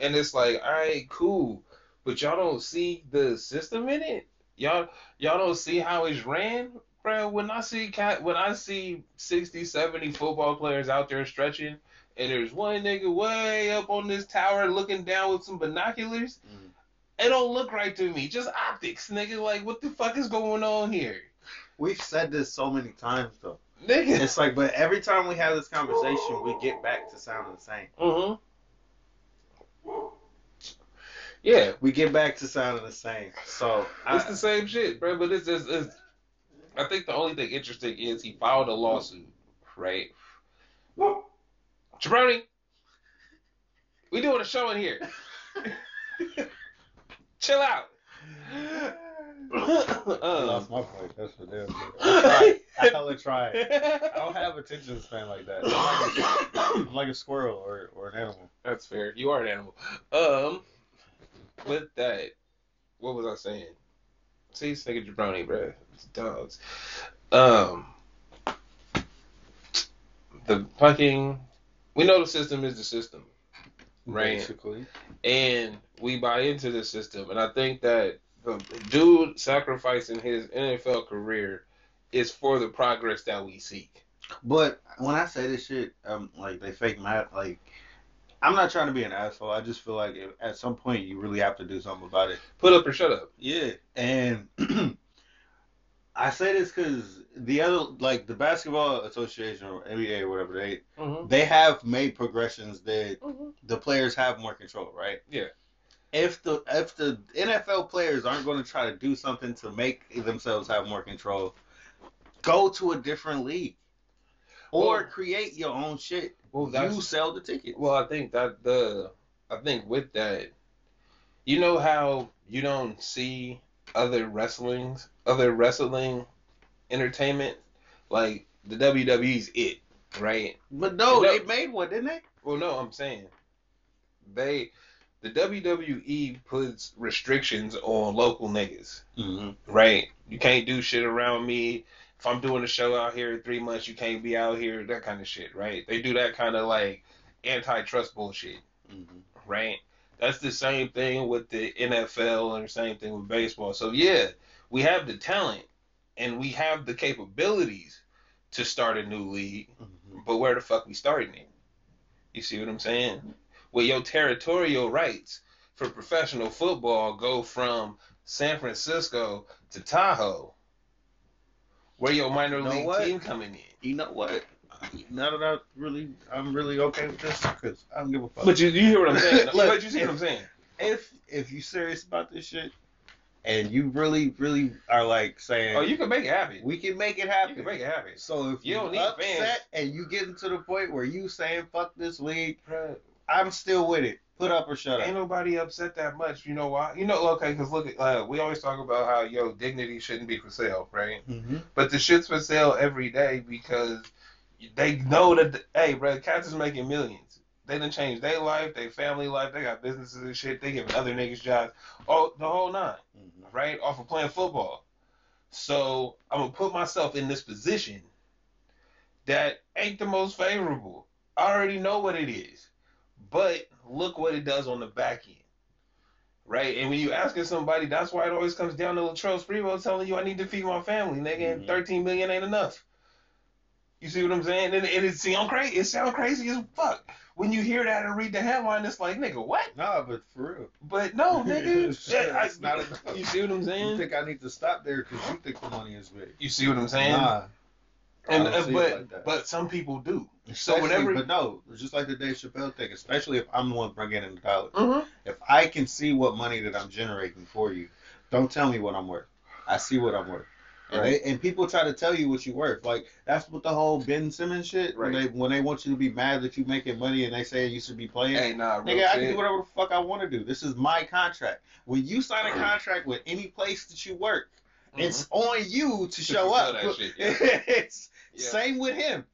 And it's like, all right, cool, but y'all don't see the system in it. Y'all, y'all don't see how it's ran. bro, when I see cat, when I see 60, 70 football players out there stretching, and there's one nigga way up on this tower looking down with some binoculars, Mhm. it don't look right to me. Just optics, nigga. Like, what the fuck is going on here, We've said this so many times though. nigga? It's like, but every time we have this conversation, we get back to sounding the same. Mm-hmm. Yeah, We get back to sounding the same. So it's I, the same shit, bro. But it's just, it's, I think the only thing interesting is he filed a lawsuit, right? Jabroni, we doing a show in here. Chill out. I lost my point. That's for them. I tried. I hella tried. I don't have attention span like that. I'm like a, I'm like a squirrel or, or an animal. That's fair. You are an animal. Um, with that, what was I saying? See, this nigga jabroni, bro. It's dogs. Um, the fucking. We know the system is the system, right? Basically. and we buy into the system. And I think that the dude sacrificing his NFL career is for the progress that we seek. But when I say this shit, um, like they fake mad, like I'm not trying to be an asshole. I just feel like at some point you really have to do something about it. Put up or shut up. Yeah, and I say this because the other, like the basketball association or NBA or whatever, they Mm-hmm. they have made progressions that the players have more control, right? Yeah. If the if the NFL players aren't going to try to do something to make themselves have more control, go to a different league, or Well- create your own shit. Well, you sell the tickets. well. I think that the I think with that, you know how you don't see other wrestlings, other wrestling entertainment, like the WWE's it, right? but no, No. they made one, didn't they? Well, no, I'm saying they, the WWE puts restrictions on local niggas, Mm-hmm. right? You can't do shit around me. If I'm doing a show out here in three months, you can't be out here. That kind of shit, right? They do that kind of like antitrust bullshit, Mm-hmm. right? That's the same thing with the NFL and the same thing with baseball. So yeah, we have the talent and we have the capabilities to start a new league. Mm-hmm. But where the fuck we starting it? You see what I'm saying? Well, your territorial rights for professional football go from San Francisco to Tahoe. Where your minor You know league what? team coming in? You know what? Now that I really, I'm really okay with this because I don't give a fuck. But you, you hear what I'm saying? Look, but you see what I'm saying? if if you serious about this shit, and you really, really are like saying, Oh, you can make it happen. we can make it You happen. can make it happen. So if You you don't need upset fans. and you get to the point where you saying fuck this league, I'm still with it. Put up or shut up. Ain't nobody upset that much. You know why? You know, okay, because look, at, uh, we always talk about how yo dignity shouldn't be for sale, right? Mm-hmm. But the shit's for sale every day because they know that, hey, bro, cats is making millions. They done changed their life, their family life. They got businesses and shit. They giving other niggas jobs. Oh, the whole nine, Mm-hmm. right? Off of playing football. So I'm gonna put myself in this position that ain't the most favorable. I already know what it is, but look what it does on the back end. Right, and when you asking somebody, that's why it always comes down to Latrell Sprewell telling you, "I need to feed my family, nigga, and Mhm. 13 million ain't enough." You see what I'm saying? And, and it sound crazy. It sound crazy as fuck when you hear that and read the headline. It's like, nigga, what? Nah, but for real. But no, nigga, It's I- it's not enough. you see what I'm saying? You think I need to stop there because you think the money is big? You see what I'm saying? Nah. And uh, but like but some people do. So Especially- whenever, but no, just like the Dave Chappelle thing. Especially if I'm the one bringing in the dollars. Mhm. If I can see what money that I'm generating for you, don't tell me what I'm worth. I see what I'm worth. And, Right. they, and people try to tell you what you're worth. Like that's what the whole Ben Simmons shit. Right. When they when they want you to be mad that you're making money and they say you should be playing. hey, nah, Nigga, I can do whatever the fuck I want to do. This is my contract. When you sign a contract with any place that you work, it's on you to show up. Mm-hmm. that shit, yeah. it's Yeah. same with him.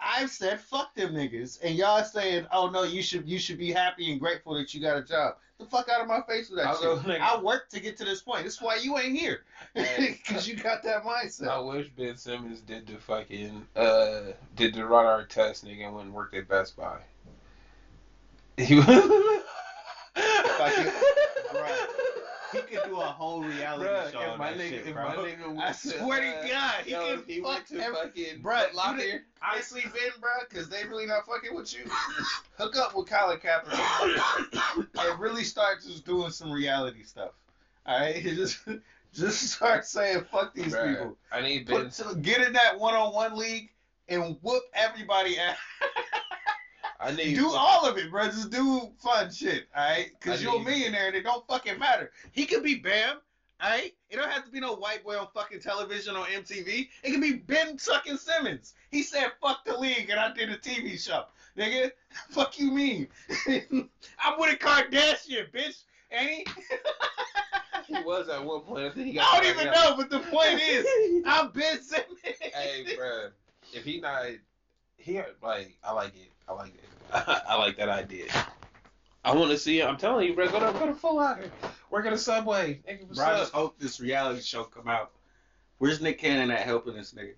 I've said fuck them niggas, and y'all saying, oh no, you should you should be happy and grateful that you got a job. The fuck out of my face with that I'll shit. nigga. I worked to get to this point. This is why you ain't here, because you got that mindset. I wish Ben Simmons did the fucking uh did the radar test nigga and went and worked at Best Buy. He was Fucking- right. He could do a whole reality Bruh, show if on my that nigga, shit, if bro. my nigga I to, swear to uh, God, he yo, can if he fuck went to every- fucking Bruh, Foot Locker. you Honestly, Ben, bro, because they really not fucking with you. Hook up with Colin Kaepernick and really start just doing some reality stuff. All right, just just start saying fuck these Bruh, people. I need Ben. Put, to, get in that one-on-one league and whoop everybody ass. I need Do all of it, bro. Just do fun shit, all right? Because you're a millionaire and it don't fucking matter. He could be Bam, all right? It don't have to be no white boy on fucking television on MTV. It can be Ben sucking Simmons. He said, fuck the league, and I did a TV show. Nigga, fuck you mean? I'm with a Kardashian, bitch. Ain't he? He was at one point. I think he got. I don't even out. know, but the point is, I'm Ben Simmons. hey, bro, if he not, he like, I like it. I like it. I like that idea. I want to see it. I'm telling you, bro. Go to go to Full Locker. Work at a Subway. Nigga, what's Bro, I just hope this reality show come out. Where's Nick Cannon at helping this nigga?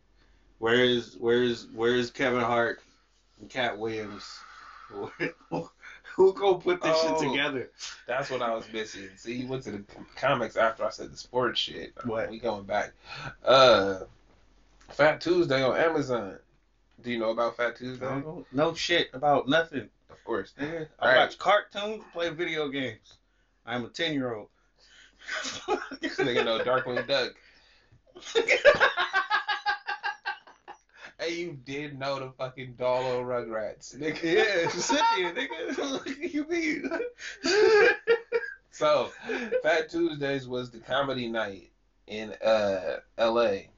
Where is where's where's Kevin Hart and Katt Williams? Who gonna put this Oh. shit together? That's what I was missing. See, you went to the comics after I said the sports shit. What? We going back. Uh, Phat Tuesday on Amazon. Do you know about Phat Tuesday? No shit about nothing. Of course. Nigga. I Right. watch cartoons, play video games. I'm a ten year old. This nigga know Darkwing Duck. Hey, you did know the fucking Dolo Rugrats, nigga. yeah, Cynthia, nigga. you mean? So, Phat Tuesdays was the comedy night in uh L.A.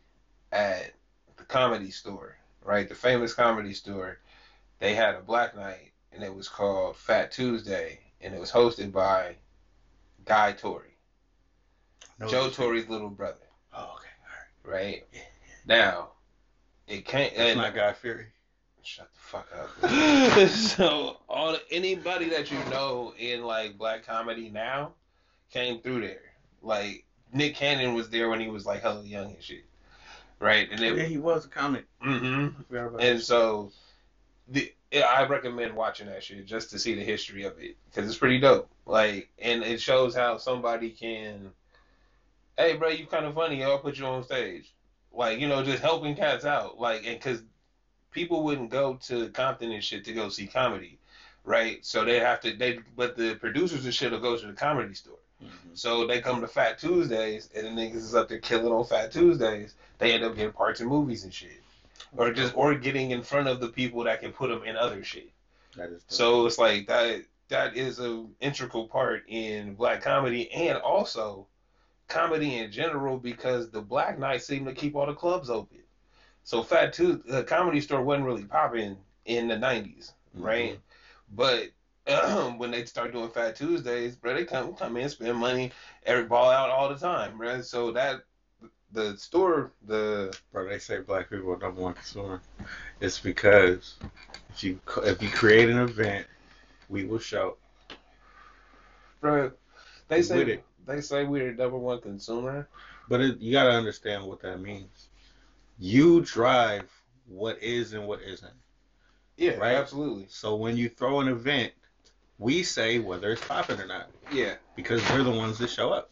at the Comedy Store, right? The famous Comedy Store. They had a black night, and it was called Phat Tuesday, and it was hosted by Guy Torry, Joe Torry's little brother, Oh, okay. All right. Right? Now, it can't. And- not Guy Fieri. Shut the fuck up. so all anybody that you know in like black comedy now came through there. Like Nick Cannon was there when he was like hella young and shit, right? And Yeah, he was a comic. hmm about and so the I recommend watching that shit just to see the history of it because it's pretty dope. Like, and it shows how somebody can, hey, bro, you kind of funny. I'll put you on stage. Like, you know, just helping cats out. Like, and because people wouldn't go to Compton and shit to go see comedy, right? So they have to. They but the producers and shit will go to the comedy store. Mhm. So they come to Phat Tuesdays, and the niggas is up there killing on Phat Tuesdays. They end up getting parts in movies and shit, or just or getting in front of the people that can put them in other shit. That is. So it's like that. That is a integral part in black comedy, and also comedy in general, because the black nights seem to keep all the clubs open. So Phat Tuesday, the comedy store wasn't really popping in the '90s, right? But when they start doing Phat Tuesdays, bro, they come come in, spend money, every ball out all the time, bro. So that the store, the Bro, they say black people are number one consumer. It's because if you if you create an event, we will show. bro, they say they say we're the number one consumer. But it, you gotta understand what that means. You drive what is and what isn't. Yeah, Right. absolutely. So when you throw an event, we say whether it's popping or not Yeah, because we're the ones that show up.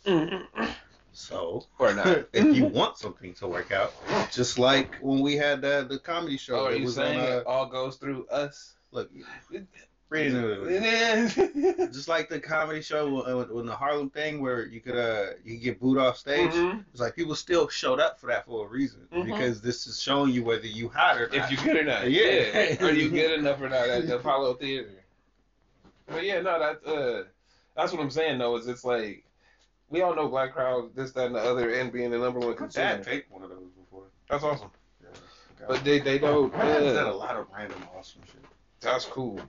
So or not. if you want something to work out, just like when we had the the comedy show, Oh, are you was saying on. Uh, it all goes through us? look, read into it. just like the comedy show when, when the Harlem thing, where you could uh you could get booed off stage. Mhm. It's like people still showed up for that for a reason Mhm. because this is showing you whether you hot or not. If you good or not. Yeah. Are you good enough or not at the Apollo Theater? But yeah, no, that's uh, that's what I'm saying though. Is it's like we all know black crowd, this, that, and the other, and being the number one consumer. dad picked one of those before. That's awesome. Yeah, But they they don't. My dad's done a Uh, lot of random awesome shit. that's cool.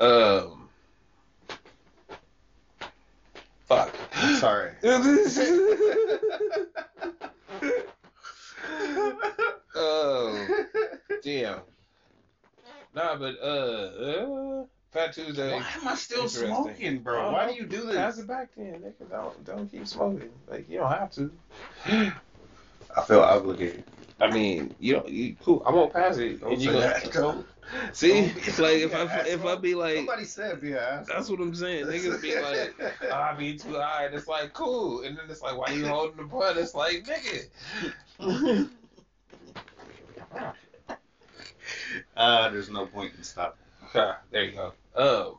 Um. Fuck. Sorry. oh damn. Nah, but uh, uh Phat Tuesday. Why am I still smoking, bro? Why do you do Pass this? it back then, nigga. Don't don't keep smoking. Like you don't have to. I feel obligated. I mean, you know, you cool. I won't pass it. Don't And you say gonna, that, Joe. see, it's like if an I if I be like, Nobody said be an asshole. that's what I'm saying. Niggas be like, oh, I be too high, and it's like cool, and then it's like, why you holding the bun? It's like, nigga. Uh, there's no point in stopping. There you go. Oh,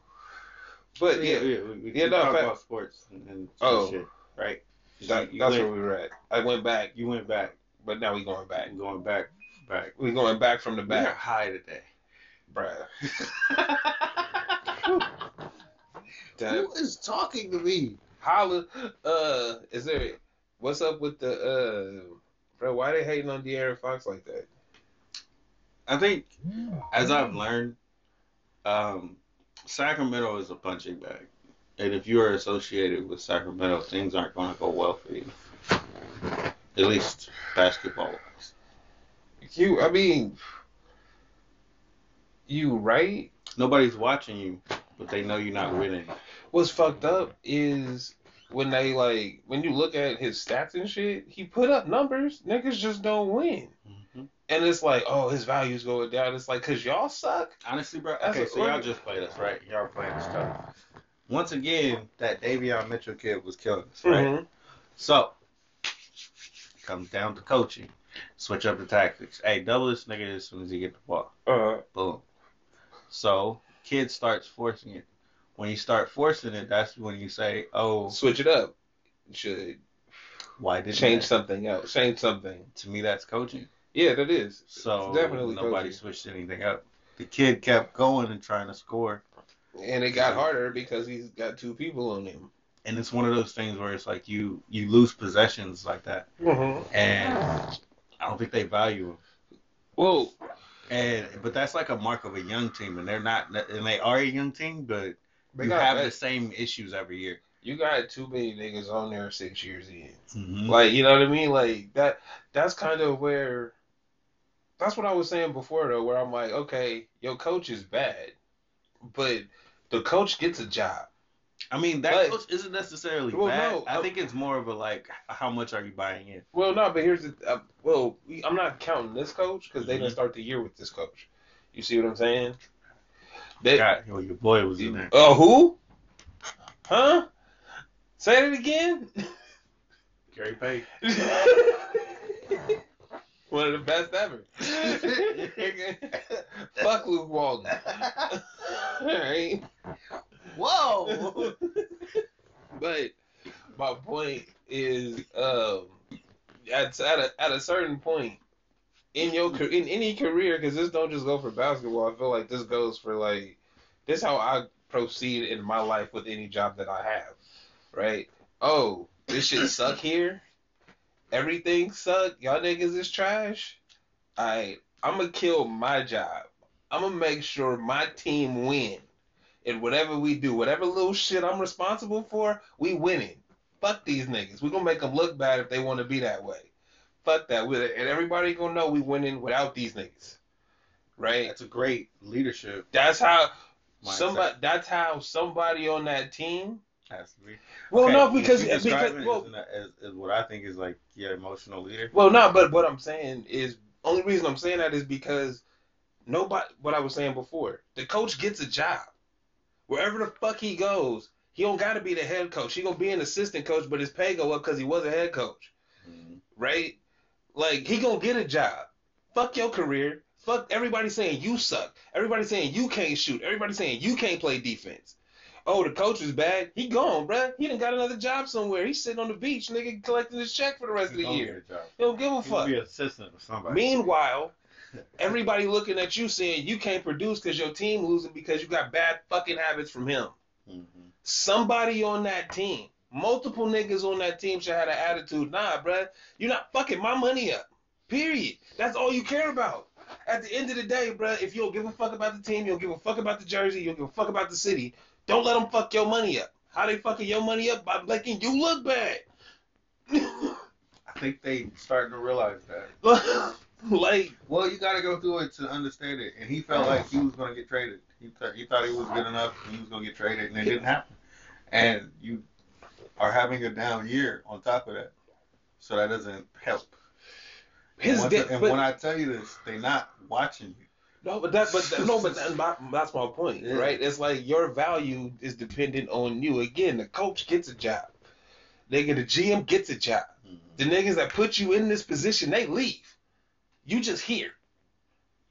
but yeah, we, we, Yeah, we no, talk about sports and, and Oh. shit, right? that, you, that's went, where we were at. I went back, you went back, but now we're going back. going back, back. We're going back from the back, high today. bruh. Who is talking to me? holla, uh, is there? What's up with the uh, bro? Why they hating on De'Aaron Fox like that? I think, as I've learned, um, Sacramento is a punching bag, and if you are associated with Sacramento, things aren't going to go well for you. At least basketball wise. You, I mean, you right? Nobody's watching you, but they know you're not winning. What's fucked up is when they like when you look at his stats and shit, he put up numbers. Niggas just don't win. Mhm. And it's like, oh, his value's going down. It's like, cause y'all suck. Honestly, bro. Okay, so y'all just played us, right? Y'all playing us tough. Once again, that Davion Mitchell kid was killing us, right? Mhm. So, comes down to coaching. Switch up the tactics. Hey, double this nigga as soon as he get the ball. Uh-huh. Boom. So, kid starts forcing it. When you start forcing it, that's when you say, "Oh, switch it up. Should why did change that? something else. Change something. To me, that's coaching. Yeah, that is. So It's definitely nobody coaching. switched anything up. The kid kept going and trying to score, And it got harder because he's got two people on him. and it's one of those things where it's like you you lose possessions like that, Mm-hmm. and I don't think they value him. Well, And but that's like a mark of a young team, and they're not, and they are a young team, but they you have that- the same issues every year. you got too many niggas on there six years in. Mm-hmm. Like, you know what I mean? Like that that's kind of where that's what I was saying before though, where I'm like, okay, your coach is bad. But the coach gets a job. I mean, that But- coach isn't necessarily Well, bad. no, I uh, think it's more of a like, how much are you buying in? Well, no, but here's the uh, well, we- I'm not counting this coach because they didn't Mhm. start the year with this coach. You see what I'm saying? They, God, yo, your boy was in there. Oh, who? Huh? Say it again. Gary Payton. One of the best ever. Fuck Luke Walton. Alright. Whoa! But my point is, um, at at a at a certain point in your in any career, because this don't just go for basketball. I feel like this goes for like this how I proceed in my life with any job that I have. Right? Oh, this shit suck here. Everything suck. Y'all niggas is trash. I I'm gonna kill my job. I'm gonna make sure my team win. And whatever we do, whatever little shit I'm responsible for, we winning. Fuck these niggas. We gonna make them look bad if they want to be that way. Fuck that. We- And everybody gonna know we winning without these niggas. Right? That's a great leadership. That's how mindset. somebody. That's how somebody on that team. Has to be. Well, Okay, no, because because well, what I think is like your emotional leader. Well, no, but what I'm saying is only reason I'm saying that is because nobody. What I was saying before, the coach gets a job wherever the fuck he goes. He don't got to be the head coach. He gonna be an assistant coach, but his pay go up because he was a head coach, Mhm. right? Like he gonna get a job. Fuck your career. Fuck everybody saying you suck. Everybody saying you can't shoot. Everybody saying you can't play defense. Oh, the coach is bad. He gone, bruh. He done got another job somewhere. He's sitting on the beach, nigga, collecting his check for the rest of the year. get a job. He don't give a He fuck. be assistant or somebody. Meanwhile, everybody looking at you saying you can't produce because your team losing because you got bad fucking habits from him. Mhm. Somebody on that team, multiple niggas on that team should have an attitude. Nah, bruh, you're not fucking my money up. Period. That's all you care about. At the end of the day, bruh, if you don't give a fuck about the team, you don't give a fuck about the jersey, you don't give a fuck about the city, don't let them fuck your money up. How they fucking your money up? By making you look bad. I think they starting to realize that. like, Well, you got to go through it to understand it. And he felt like he was going to get traded. He, th- he thought he was good enough and he was going to get traded, and it didn't happen. And you are having a down year on top of that. So that doesn't help. His and, and but- when I tell you this, they not watching you. No, but that, but that- no, but that, my, that's my point, Yeah. right? It's like your value is dependent on you. Again, the coach gets a job, nigga. The GM gets a job. Mm-hmm. The niggas that put you in this position, they leave. You just here.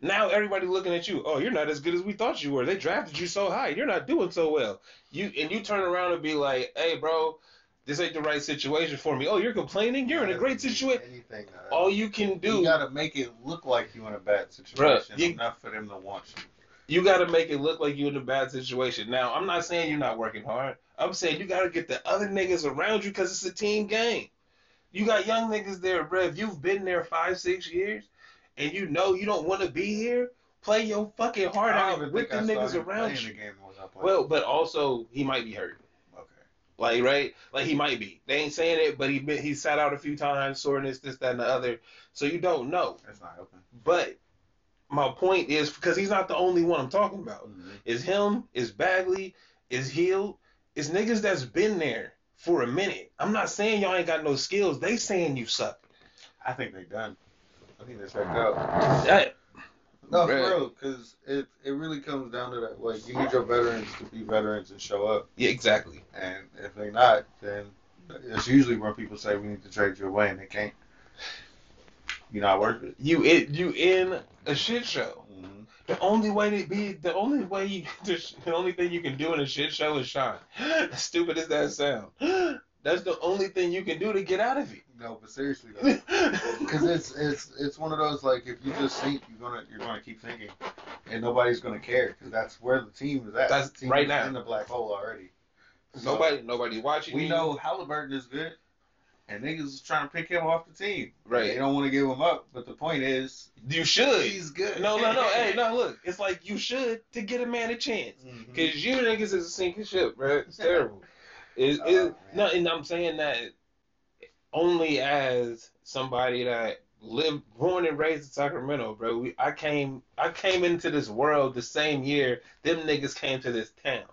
Now everybody looking at you. Oh, you're not as good as we thought you were. They drafted you so high. You're not doing so well. You and you turn around and be like, "Hey, bro, this ain't the right situation for me." Oh, you're complaining. You're in a great situation. Anything. All you can do, You gotta make it look like you in a bad situation you- enough for them to want you. you got to make it look like you're in a bad situation. Now, I'm not saying you're not working hard. I'm saying you got to get the other niggas around you because it's a team game. You got young niggas there, bro. If you've been there five, six years, and you know you don't want to be here, play your fucking heart out with the think I saw niggas around you. The game when I played. Well, but also he might be hurt. Like right, like he might be. They ain't saying it, but he been, he sat out a few times, soreness, this, that, and the other. So you don't know. That's not helping. But my point is because he's not the only one I'm talking about. Mm-hmm. Is him, is Bagley, is Hill, is niggas that's been there for a minute. I'm not saying y'all ain't got no skills. They saying you suck. I think they done. I think they checked out. That, No, for real, because it, it really comes down to that. Like, you need your veterans to be veterans and show up. yeah, exactly. And if they're not, then it's usually when people say we need to trade you away and they can't. You're not worth it. You in you in a shit show. Mm-hmm. The only way to be the only way you the only thing you can do in a shit show is shine. As stupid as that sound. That's the only thing you can do to get out of it. No, but seriously though, because it's it's it's one of those like if you just think you're gonna you're gonna keep thinking, and nobody's gonna care because that's where the team is at. That's the team right now. in the black hole already. So, nobody nobody watching We you. know Halliburton is good, and niggas is trying to pick him off the team. Right. They don't want to give him up, but the point is you should. he's good. No, no, no. Hey, no, look. It's like you should to get a man a chance. Mhm. Cause you niggas is a sinking ship, bro. It's terrible. It, Oh, it, no, and I'm saying that only as somebody that lived, born and raised in Sacramento, bro. We, I came, I came into this world the same year them niggas came to this town.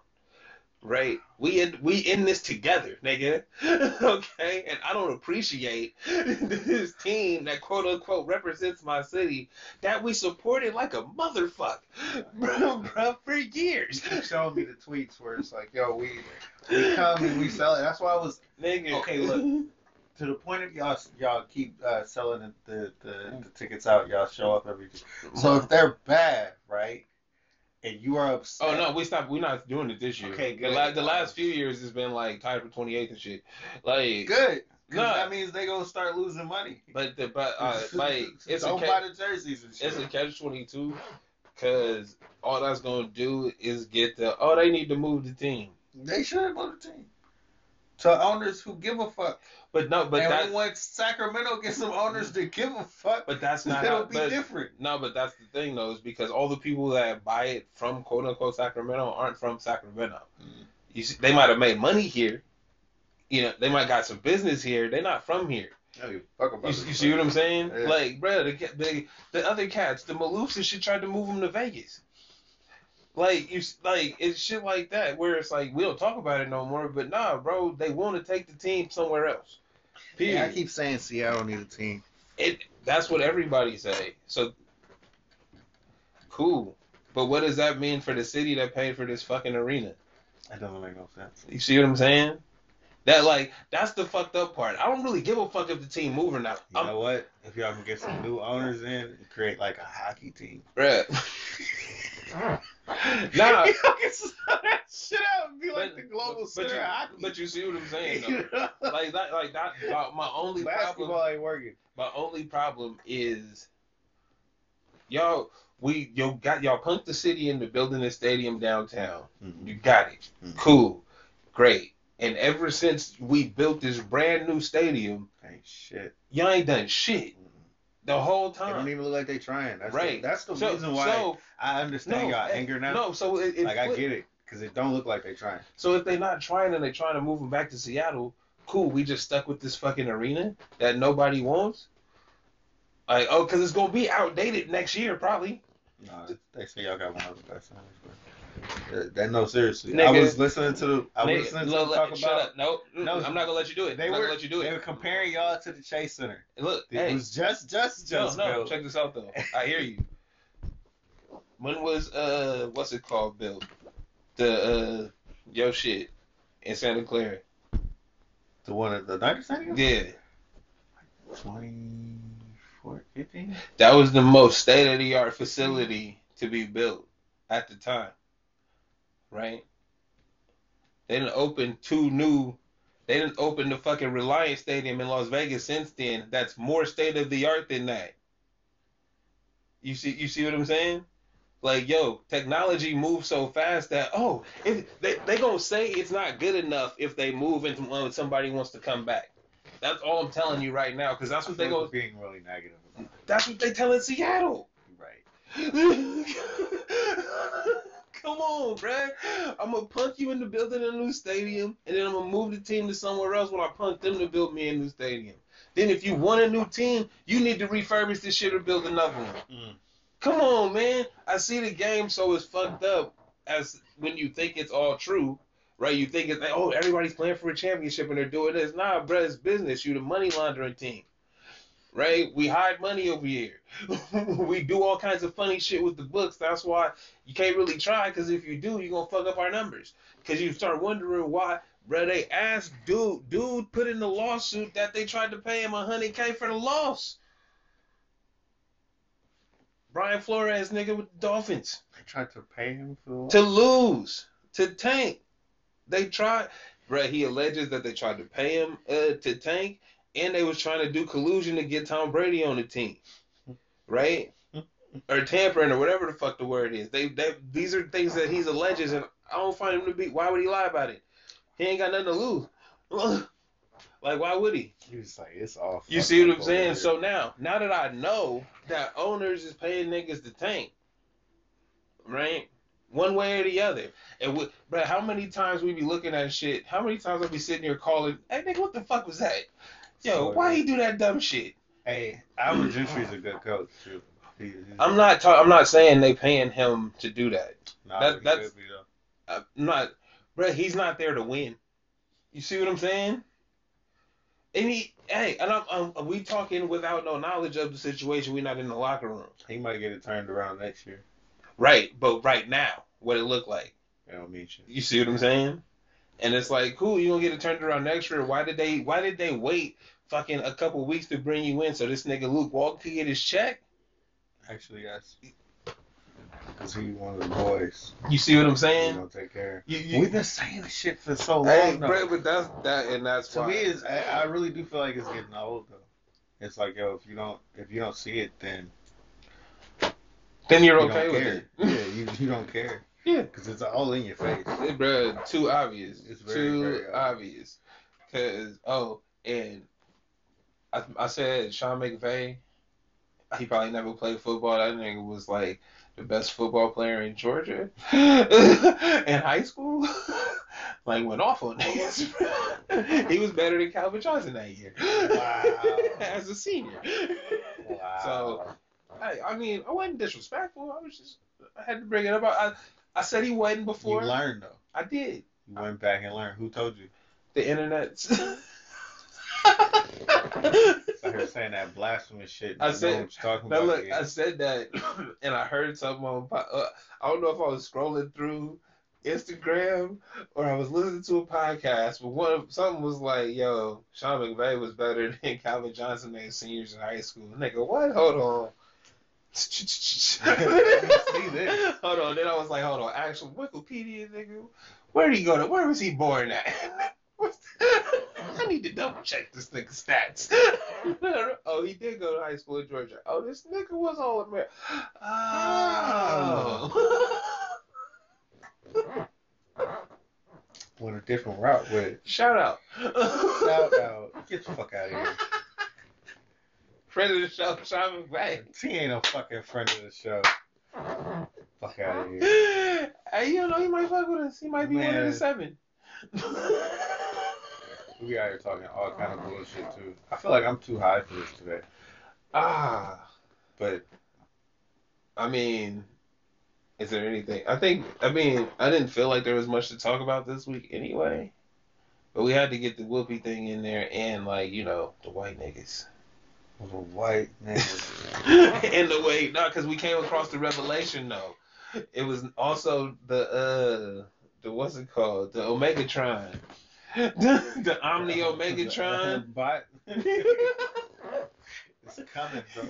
Right, we in we in this together, nigga. okay, and I don't appreciate this team that quote unquote represents my city that we supported like a motherfucker, bro, bro, for years, You keep showing me the tweets where it's like, yo, we we come and we sell it. That's why I was nigga. Okay, look. to the point of y'all y'all keep uh, selling the, the the tickets out. Y'all show up every. So if they're bad, right, and you are upset. Oh no, we stopped. We're not doing it this year. Okay, The, good. la- the last few years has been like tied for 28th and shit. Like, good. No. that means they gonna start losing money. but the but uh, like it's a don't ca- buy the jerseys and shit. it's a catch 22 because all that's gonna do is get the oh they need to move the team. They should move the team to owners who give a fuck. But no, but and that once Sacramento gets some owners to give a fuck, but that's not it'll how. be But, different. no, but that's the thing though, is because all the people that buy it from quote unquote Sacramento aren't from Sacramento. Mhm. You see, they might have made money here. You know, they might got some business here. They're not from here. I don't give a fuck You, about you see what. I'm saying? Yeah. Like, bro, the, the the other cats, the Maloofs and shit, tried to move them to Vegas. Like you, like it's shit like that where it's like we don't talk about it no more. But nah, bro, they want to take the team somewhere else. Period. Yeah, I keep saying Seattle need a team. it. That's what everybody say. So cool. But what does that mean for the city that paid for this fucking arena? That doesn't make no sense. You see what I'm saying? That like that's the fucked up part. I don't really give a fuck if the team move or not. You I'm, know what? If y'all can get some new owners in and create like a hockey team. bruh. nah, y'all can that shit out and be like But- the global but center you, hockey. but you see what I'm saying though. Like that, like that. My, my only Basketball problem, ain't working. my only problem is y'all. We yo got y'all punked the city into building a stadium downtown. You got it. Mhm. Cool, great. And ever since we built this brand new stadium, Ain't shit. y'all ain't done shit the whole time. They don't even look like they're trying. That's Right. The, that's the So, reason why so I understand no, y'all anger now. no. So it, it like I get it because it don't look like they're trying. So if they're not trying and they're trying to move them back to Seattle, cool. We just stuck with this fucking arena that nobody wants. Like, oh, because it's gonna be outdated next year, probably. No, they say y'all got one of the best That no, seriously. I was listening to the. I was Nigga, listening to look, talk look, shut about. up. No, No, I'm not gonna let you do it. They I'm not were gonna let you do it. They were comparing y'all to the Chase Center. Look, It hey, was just, just, just. no. built. Check this out though. I hear you. When was uh, what's it called, Bill? The uh, yo shit in Santa Clara. The one at the Niner Stadium. Yeah, 24, 15? that was the most state of the art facility to be built at the time. Right? They didn't open two new. They didn't open the fucking Reliance Stadium in Las Vegas since then. That's more state of the art than that. You see, you see what I'm saying? Like, yo, technology moves so fast that oh, if they they gonna say it's not good enough if they move into when uh, somebody wants to come back. That's all I'm telling you right now, because that's what they go. being really negative. about. That's what they tell in Seattle. Right. Come on, bruh. I'm gonna punk you into building a new stadium, and then I'm gonna move the team to somewhere else when I punk them to build me a new stadium. Then, if you want a new team, you need to refurbish this shit or build another one. Mm. Come on, man. I see the game so it's fucked up as when you think it's all true, right? You think it's like, oh, everybody's playing for a championship and they're doing this. Nah, bruh, it's business. You the money laundering team. Right? We hide money over here. we do all kinds of funny shit with the books. That's why you can't really try, because if you do, you're gonna fuck up our numbers. Because you start wondering why, bruh, they asked dude, dude put in the lawsuit that they tried to pay him a 100K for the loss. Brian Flores, nigga, with the Dolphins. They tried to pay him for To lose. To tank. They tried. Bruh, he alleges that they tried to pay him uh, to tank, and they was trying to do collusion to get Tom Brady on the team. Right? or tampering, or whatever the fuck the word is. They, they, these are things that he's alleges, and I don't find him to be. Why would he lie about it? He ain't got nothing to lose. like, why would he? He was like, it's all. You see what I'm saying? here. So now, now that I know that owners is paying niggas to tank, right? One way or the other. And we, but how many times we be looking at shit? How many times I be sitting here calling, "Hey nigga, what the fuck was that? Yo, So, why he do that dumb shit?" Hey, Alvin Gentry's a good coach too. He, I'm not. Ta- I'm not saying they paying him to do that. nah, that- that's- be. I'm uh, not, bro. He's not there to win. You see what I'm saying? And he, hey, and I'm, I'm, we talking without no knowledge of the situation. We're not in the locker room. He might get it turned around next year. Right, but right now, what it look like. That don't mean shit. You see what I'm saying? And it's like, cool, you gonna get it turned around next year. Why did they why did they wait fucking a couple weeks to bring you in so this nigga Luke Walton could get his check? Actually, yes. Because he one of the boys. You see what I'm saying? gonna take care. You, you, We've been saying this shit for so long. hey, though. bro, but that's that and that's to why. me, is I, I really do feel like it's getting old though. It's like yo, if you don't if you don't see it, then then you're you okay with care. it. yeah, you you don't care. Yeah. because it's all in your face. Hey, bro, too obvious. It's very, too very obvious. Cause oh, and I, I said Sean McVay. He probably never played football. That nigga was like the best football player in Georgia in high school. like went off on niggas. he was better than Calvin Johnson that year. Wow. As a senior. Wow. So I, I mean, I wasn't disrespectful. I was just I had to bring it up. I I said he wasn't before. you learned though. I did. You went back and learned. Who told you? The internet. I heard saying that blasphemous shit. I said- now about. look. I said that, and I heard something on. Uh, I don't know if I was scrolling through Instagram or I was listening to a podcast, but one of, something was like, "Yo, Sean McVay was better than Calvin Johnson as seniors in high school." Nigga, what? Hold on. Hold on. Then I was like, hold on. Actual Wikipedia, nigga. Where did he go to? Where was he born at? I need to double check this nigga's stats. oh, he did go to high school in Georgia. Oh, this nigga was all American. Oh. oh. Went a different route with. Shout out. Shout out. Get the fuck out of here. Friend of the show, Sean McVay. He ain't no fucking friend of the show. Fuck out of here. Hey, you know, he might fuck with us. He might be one of the seven. We out here talking all kind of bullshit too. I feel like I'm too high for this today. ah. But I mean, Is there anything? I think. I mean, I didn't feel like there was much to talk about this week anyway. But we had to get the whoopee thing in there and like you know the white niggas. Little white nigga. and the way not because we came across the revelation though. It was also the uh the what's it called the Omegatron, the, the Omni Omegatron. But it's coming, bro.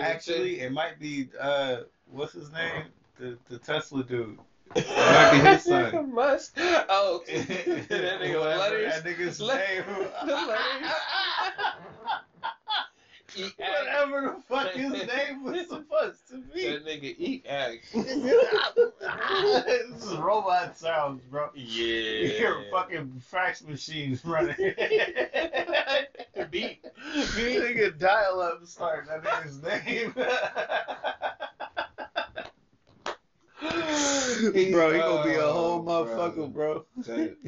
Actually, it might be uh, what's his name? The the Tesla dude. might be his son. Musk. Oh, that nigga letters. That nigga's name. The letters. Eat. Whatever the fuck his name was supposed to be. That nigga eat act. this is robot sounds, bro. Yeah. You hear fucking fax machines running. beat. Nigga dial up start that nigga's name. bro, he gonna be a oh, whole Oh, motherfucker, bro.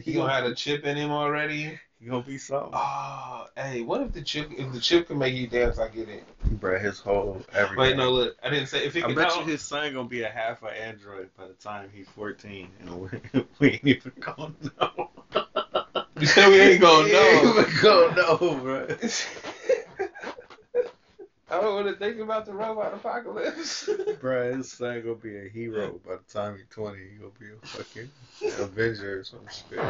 He gonna have a chip in him already. Gonna be something. Oh, hey, what if the chip? If the chip can make you dance, I get it. Bro, his whole everything. Wait, no, look, I didn't say if he can dance. I can. bet you his son gonna be a half an android by the time he's 14, and we, we ain't even gonna know. You said we ain't gonna know. We ain't even gonna know, bro. I don't want to think about the robot apocalypse. Bro, his son gonna be a hero by the time he's 20. He gonna be a fucking Avenger or some shit.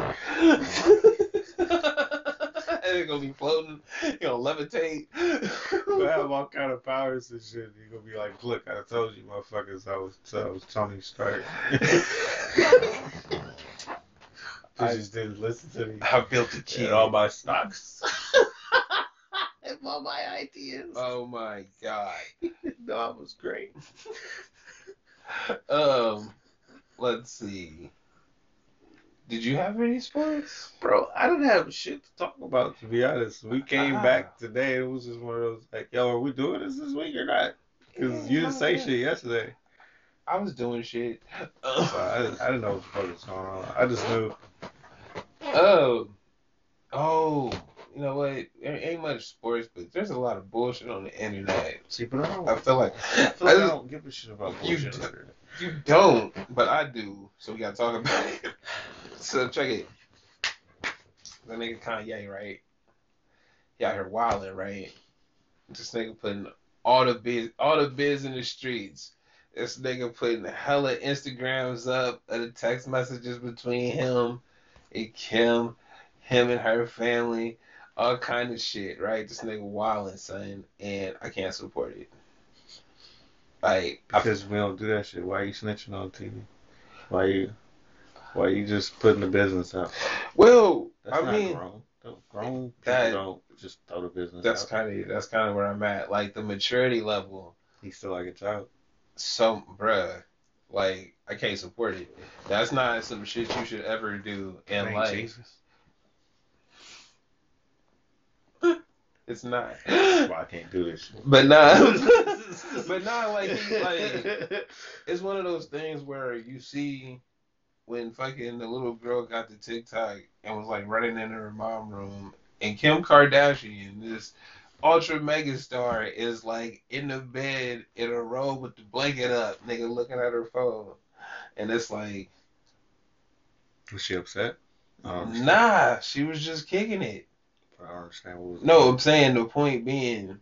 and it's gonna be floating. You gonna levitate. He'll have all kind of powers and shit. He gonna be like, look, I told you, motherfuckers, I was, I was Tony Stark. I just didn't listen to me. I built a And all my stocks. and all my ideas. Oh my god. no, I was great. Um, let's see. Did you have any sports? Bro, I didn't have shit to talk about, to be honest. We came Ah. back today. It was just one of those, like, yo, are we doing this this week or not? Because you didn't say shit yesterday. I was doing shit. So I, didn't- I didn't know what the fuck was going on. I just knew. Oh, oh, you know what? There ain't much sports, but there's a lot of bullshit on the internet. See, but I don't, I feel like I feel like I I- don't give a shit about You bullshit. do. you don't, but I do. So we gotta talk about it. So check it. That nigga Kanye, right? He out here wilding, right? This nigga putting all the biz, all the biz in the streets. This nigga putting hella Instagrams up of the text messages between him and Kim, him and her family, all kind of shit, right? This nigga wilding, son, and I can't support it. Like, I Because we don't do that shit. Why you snitching on TV? Why you why you just putting the business out? well, That's I not mean, grown. Grown that- don't just throw the business that's kind of that's kind of where I'm at. Like the maturity level, He's still like a child. so bruh, like I can't support it. That's not some shit you should ever do in Ain't life. Jesus. It's not. That's why I can't do this. But nah, but nah, like he, like it's one of those things where you see when fucking the little girl got the TikTok and was like running in her mom room, and Kim Kardashian, this ultra mega star, is like in the bed in a robe with the blanket up, nigga, looking at her phone, and it's like, Was she upset? I don't understand. nah, she was just kicking it. I don't understand what was No, I'm saying the point being,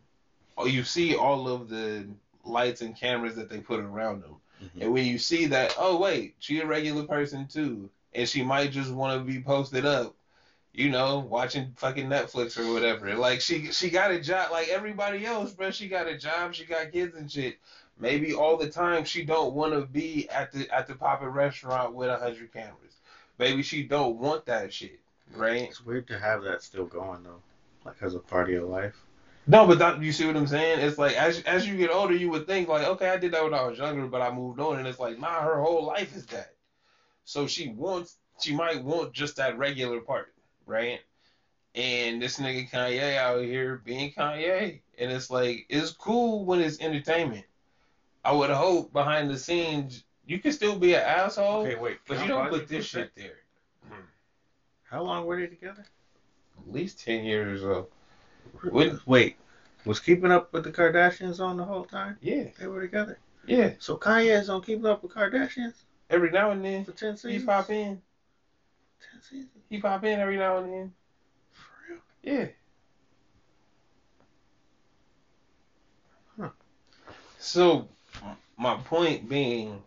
oh, you see all of the lights and cameras that they put around them. Mhm. And when you see that, oh wait, she a regular person too, and she might just want to be posted up, you know, watching fucking Netflix or whatever. Like she she got a job like everybody else, bro. She got a job, she got kids and shit. Maybe all the time she don't want to be at the at the poppin' restaurant with a hundred cameras. Maybe she don't want that shit, right? It's weird to have that still going though, like as a part of your life. No, but that, you see what I'm saying? It's like as as you get older, you would think like, okay, I did that when I was younger, but I moved on, and it's like, nah, her whole life is that. So she wants, she might want just that regular part, right? And this nigga Kanye out here being Kanye, and it's like it's cool when it's entertainment. I would hope behind the scenes you can still be an asshole, Okay, wait. but you don't put this shit there. sec? How long were they together? At least ten years or so. What- Wait, was Keeping Up with the Kardashians on the whole time? Yeah, They were together. Yeah, So Kanye is on Keeping Up with Kardashians every now and then for ten seasons, he pop in. Ten seasons. He pop in every now and then. For real. Yeah. Huh. So, my point being,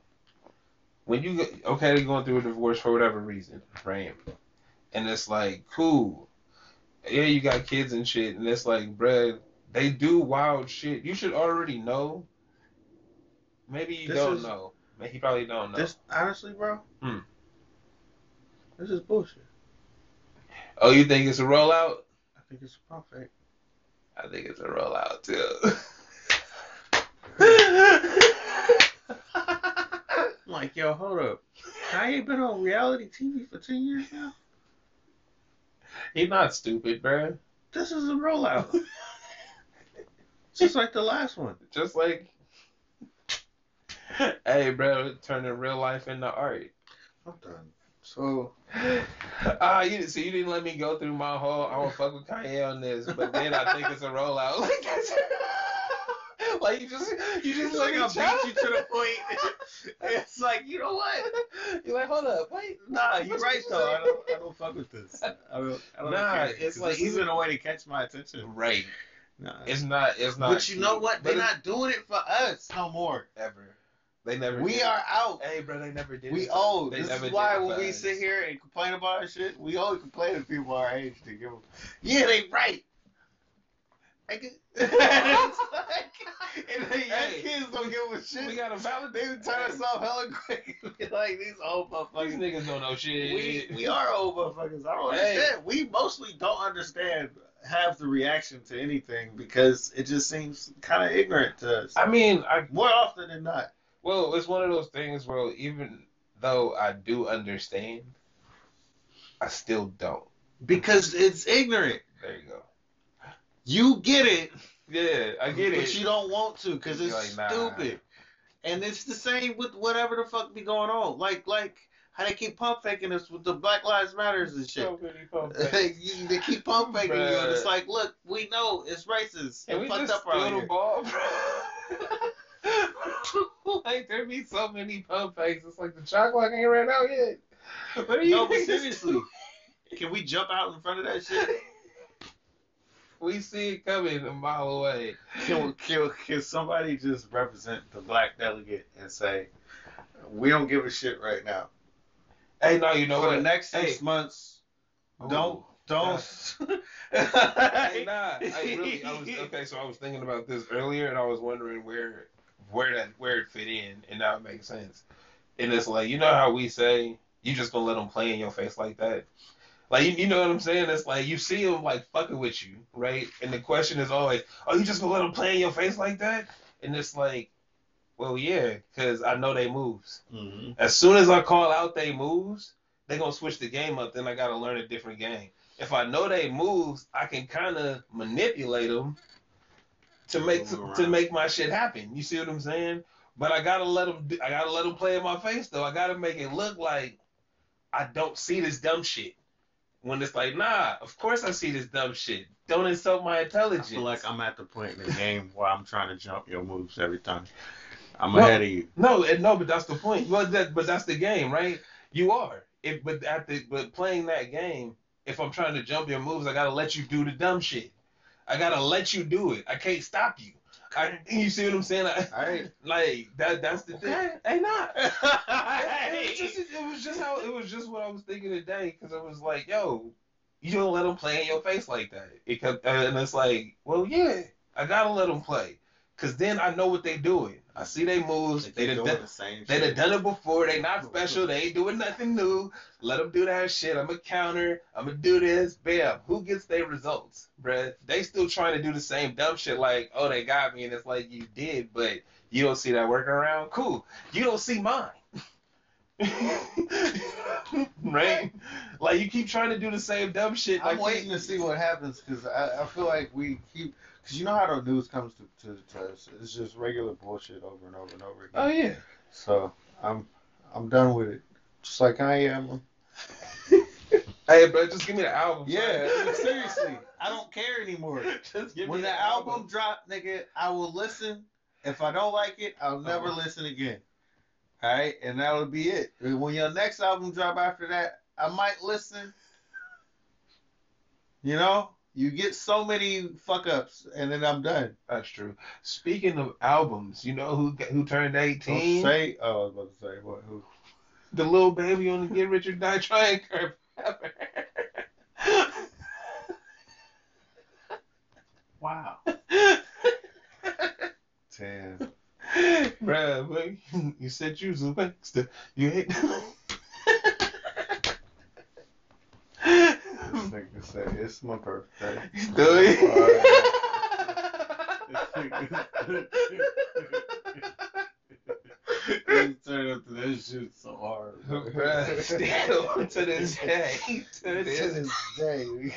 when you get, okay, they're going through a divorce for whatever reason, right? And it's like, cool. Yeah, you got kids and shit, and it's like, bruh, they do wild shit. You should already know. Maybe you This don't is- know. Maybe you probably don't know. This honestly, bro. Hmm. This is bullshit. oh, you think it's a rollout? I think it's a fake. I think it's a rollout too. I'm like, yo, hold up. I ain't been on reality TV for ten years now. He's not stupid, bro. This is a rollout. Just like the last one. Just like, hey, bro, turning real life into art. I'm done. So Ah, you so you didn't let me go through my whole. I don't fuck with Kanye on this, but then I think it's a rollout. Like that's. Like you just you just like I like beat you to the point. it's like you know what? You're like, hold up, wait. Nah, you're right though. I don't, I don't fuck with this. I don't. I don't Nah, care. it's 'Cause like this isn't even- a way to catch my attention. Right. Nah. It's not. It's not. But you know what? They're not doing it for us no more. ever. They never. We did. are out. Hey, bro, they never did. We it. old. They This never is why when we us. sit here and complain about our shit, we always complain to people our age to give them, yeah, they right. Like, it's like, and the young Hey, kids don't give a shit. We gotta validate. They turn us off hella quick. like these old motherfuckers. These niggas don't know shit. We, we are old motherfuckers. I don't Hey. understand. We mostly don't understand half the reaction to anything because it just seems kind of ignorant to us. I mean, I More often than not. well, it's one of those things where even though I do understand, I still don't. Because it's ignorant. There you go. You get it, Yeah, I get but it. But you don't want to because it's like, nah. stupid. And it's the same with whatever the fuck be going on. Like like how they keep pump faking us with the Black Lives Matters and shit. So many pump they keep pump faking you, and it's like, look, we know it's racist. Can and we fucked just up around steal the here. ball, bro? like there be so many pump fakes. It's like the shot clock ain't ran out yet. What are you No, but seriously, can we jump out in front of that shit? We see it coming a mile away. Can, can, can somebody just represent the black delegate and say, we don't give a shit right now. Hey, no, you know For what? the next six Hey. months, don't, don't. Hey, nah, I really, I was okay. So I was thinking about this earlier, and I was wondering where, where that, where it fit in, and now it makes sense. And it's like, you know how we say, you just gonna let them play in your face like that. Like you, you know what I'm saying? It's like you see them like fucking with you, right? And the question is always, "Oh, you just gonna let them play in your face like that?" And it's like, well, yeah, because I know they moves. Mhm. As soon as I call out they moves, they gonna switch the game up. Then I gotta learn a different game. If I know they moves, I can kind of manipulate them to make Move to make my shit happen. You see what I'm saying? But I gotta let them. I gotta let them play in my face though. I gotta make it look like I don't see this dumb shit. When it's like, nah, of course I see this dumb shit. Don't insult my I intelligence. feel like I'm at the point in the game where I'm trying to jump your moves every time. I'm Well- ahead of you. No, and no, but that's the point. Well, that, but that's the game, right? You are. If but at the but playing that game, if I'm trying to jump your moves, I gotta let you do the dumb shit. I gotta let you do it. I can't stop you. I, you see what I'm saying? I. Like that. That's the thing. Hey, not. It, was just, it was just how it was just what I was thinking today because it was like, yo, you don't let them play in your face like that. It kept, and it's like, well, yeah, I gotta let them play because then I know what they doing. I see they moves. They, They done the same they done shit. done it before. They not special. They ain't doing nothing new. Let them do that shit. I'm a counter. I'm gonna do this. Bam. Who gets their results, bruh? They still trying to do the same dumb shit. Like, oh, they got me, and it's like you did, but you don't see that working around. Cool. You don't see mine. right? Like you keep trying to do the same dumb shit. I'm like waiting to see what happens because I, I feel like we keep because you know how the news comes to, to, to us. It's just regular bullshit over and over and over again. Oh yeah. So I'm I'm done with it. Just like I am. Hey, bro, just give me the album. Yeah, son. seriously, I don't care anymore. just give When me the album drop, nigga, I will listen If I don't like it, I'll never Uh-huh. listen again. All right, and that'll be it. When your next album drop after that, I might listen. You know, you get so many fuck ups, and then I'm done. That's true. Speaking of albums, you know who who turned Don't 18? say. Oh, I was about to say what? Who? The little baby on the Get Rich or Die Trying curve. Wow. Damn. Bruh, you said you was a gangster. You hate. Nigga said it's my birthday. Do He turned up to that shit so hard. bro. Bruh, still to this day. To to this this day, we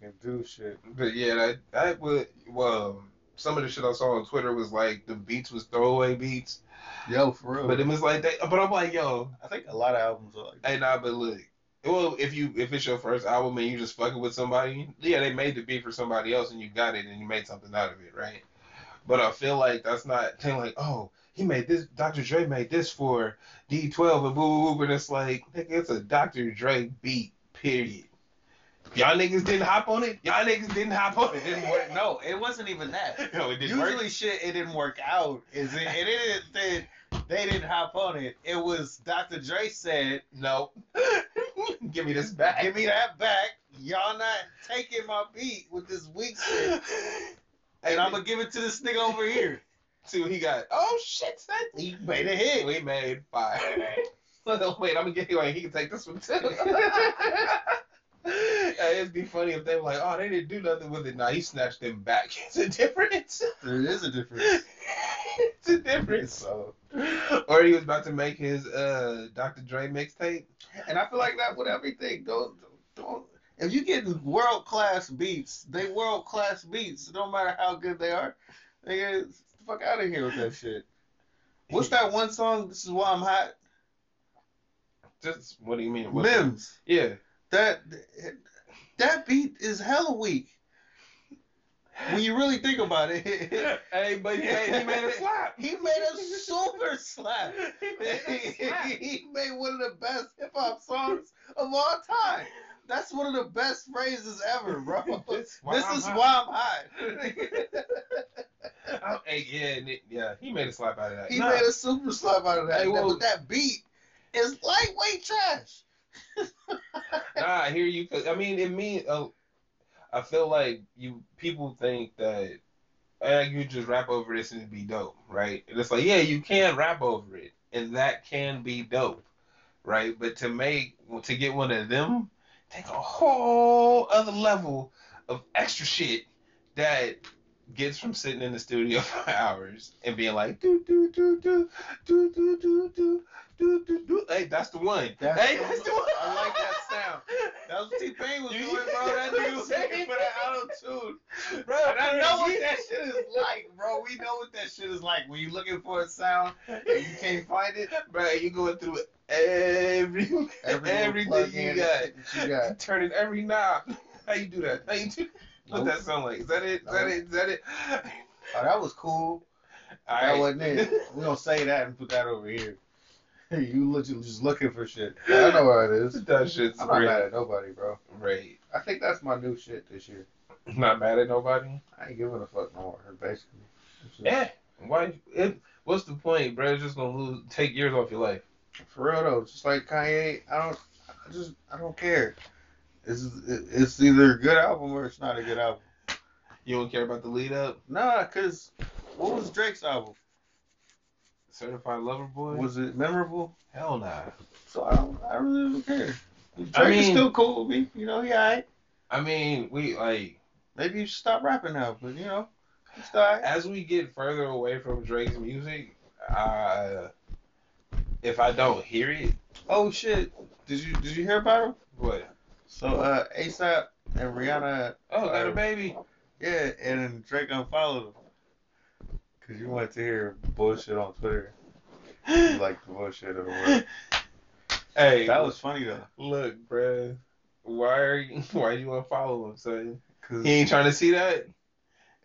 can do shit. But yeah, that that would well, some of the shit I saw on Twitter was like the beats was throwaway beats, Yo, for real. but it was like they. But I'm like, yo, I think a lot of albums are like that. hey, nah, but look, well, if you if it's your first album and you just fucking with somebody, yeah, they made the beat for somebody else and you got it and you made something out of it, right? But I feel like that's not thing like, oh, he made this. Dr. Dre made this for D12 and boo boo boo, but it's like, nigga, it's a Dr. Dre beat, period. Y'all niggas didn't hop on it. Y'all niggas didn't hop on It didn't work. No, it wasn't even that. No, it didn't Usually, work. shit it didn't work out. Is it? It didn't. They, they didn't hop on it. It was Dr. Dre said, No. Give me this back. "Give me that back. Y'all not taking my beat with this weak shit, and I'm gonna give it to this nigga over here." see what he got. Oh shit, son. He made a hit. We made five. So, Wait, I'm gonna get you like he can take this one too. Yeah, It'd be funny if they were like, oh, they didn't do nothing with it. Nah, he snatched them back. It's a difference. There is a difference. it's a difference. So, Or he was about to make his uh Dr. Dre mixtape. and I feel like that with everything. Don't don't. If you get world class beats, they world class beats. No matter how good they are, they get the fuck out of here with that shit. What's that one song? This is why I'm hot. Just what do you mean? What- Mims. Yeah. That that beat is hella weak. When you really think about it, hey, but he made, he made a slap. he made a super slap. He made slap. he made one of the best hip hop songs of all time. That's one of the best phrases ever, bro. This is hot. why I'm high. Oh, hey, yeah, yeah, he made a slap out of that. he Nah, made a super slap out of that. Hey, well- but that beat is lightweight trash. nah, I hear you. 'cause, I mean, it means Uh, I feel like you people think that eh, you just rap over this and it'd be dope, right? And it's like, yeah, you can rap over it, and that can be dope, right? But to make to get one of them, take a whole other level of extra shit that gets from sitting in the studio for hours and being like do do do do do do do do do do do. Hey, that's the one. That's hey, the- that's the one. I like that sound. That was T Pain was doing, bro. That nigga was looking for that auto tune. Bro, And I know what that shit is like, bro. We know what that shit is like when you're looking for a sound and you can't find it. Bro, you going through every Every everything you got. you got. Turning every knob. How you do that? How you do? What that sound like? Is that it? Is that it? Is that it? Oh, that was cool. All That right. wasn't it. We gonna say that and put that over here. You literally just looking for shit. I know what it is. That shit's I'm not great. mad at nobody, bro. Right. I think that's my new shit this year. Not mad at nobody. I ain't giving a fuck no more, basically. Yeah. Why? It, what's the point, bro? It's just gonna lose, take years off your life. For real though, just like Kanye, I don't, I just, I don't care. It's, it's either a good album or it's not a good album. You don't care about the lead up. Nah, cause what was Drake's album? Certified Lover Boy. Was it memorable? Hell nah. So I don't, I really don't care. Drake I is still cool with me. You know, he alright. I mean, we like Maybe you should stop rapping now, but you know, he's alright. as we get further away from Drake's music, uh, if I don't hear it, Oh shit! Did you did you hear about him? what? So uh, ASAP and Rihanna, Oh, got a baby. yeah, and then Drake unfollowed him. Cause you wanted to hear bullshit on Twitter. You like the bullshit or what? hey, That was funny though. look, bruh. Why are you? Why you unfollow him, son? Cause He ain't trying to see that.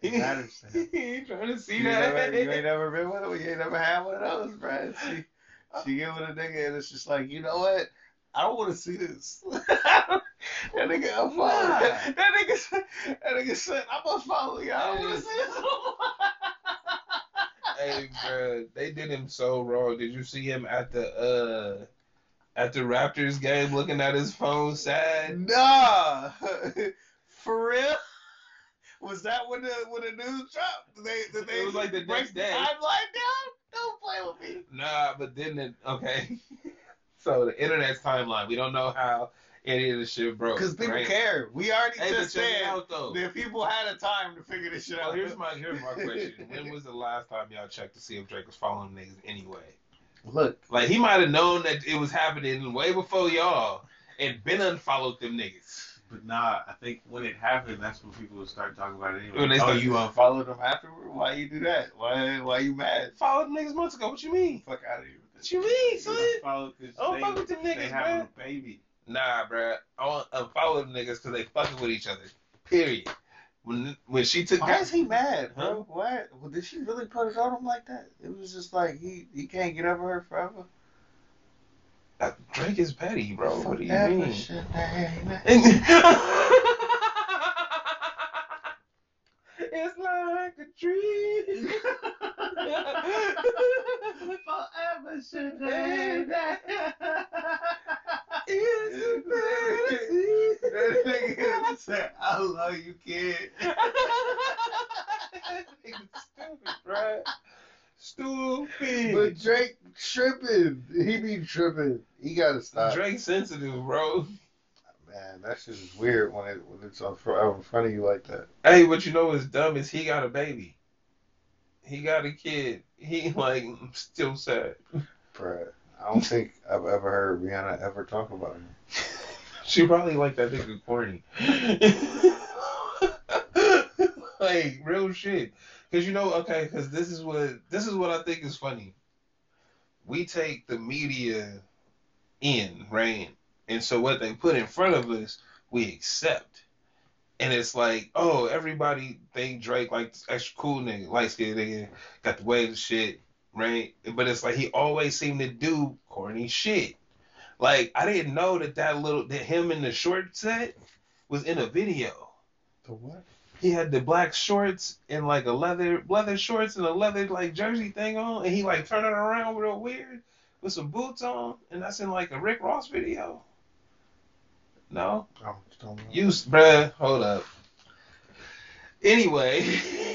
It matters to him. he ain't trying to see You, that. never, you ain't never been with him. You ain't never had one of those, bro. She, she get with a nigga and it's just like, you know what? I don't want to see this. that nigga, I'm following. That nigga, said- that nigga said, I'm gonna follow you. I don't want to see this. hey, bro, they did him so wrong. Did you see him at the uh at the Raptors game, looking at his phone, sad? Nah, for real. Was that when the when the news dropped? Did they did they It was like the next the day. timeline down? Don't play with me. Nah, but then it, okay. so the internet's timeline. We don't know how any of this shit broke. Because people right? care. We already Hey, just said out though. that people had a time to figure this shit Well, out. here's my here's my question. When was the last time y'all checked to see if Drake was following niggas anyway? Look, Like he might have known that it was happening way before y'all and been unfollowed them niggas. But nah, I think when it happened, that's when people would start talking about it anyway. When they oh, start- you unfollowed them afterward? Why you do that? Why why you mad? Followed them niggas months ago. What you mean? Fuck out of here with What you mean, son? Follow, cause I don't they, fuck with them they niggas, having man. a baby. Nah, bruh. I want to unfollow them niggas because they fucking with each other. Period. When when she took Why is he mad, Huh? bro? Why? Well, did she really put it on him like that? It was just like he he can't get over her forever. Uh, Drake is petty, bro. What do you mean? I- it's like a dream. Forever should A That nigga said, I love you, kid. Stupid, bruh. Stupid. But Drake tripping. He be tripping. He gotta stop. Drake sensitive, bro. Man, that shit is weird when it when it's on fr- in front of you like that. Hey, what you know what's dumb is he got a baby. He got a kid. He like still sad. Bruh, I don't think I've ever heard Rihanna ever talk about him. She probably like that nigga corny. like real shit. Cause you know, okay, cause this is what this is what I think is funny. We take the media in, right? And so what they put in front of us, we accept. And it's like, oh, everybody think Drake like extra cool nigga, light skinned nigga, got the and shit, right? But it's like he always seemed to do corny shit. Like I didn't know that that little that him in the short set was in a video. The what? He had the black shorts and like a leather leather shorts and a leather like jersey thing on, and he like turning around real weird with some boots on, and that's in like a Rick Ross video. No, I just don't know. you bruh, hold up. Anyway,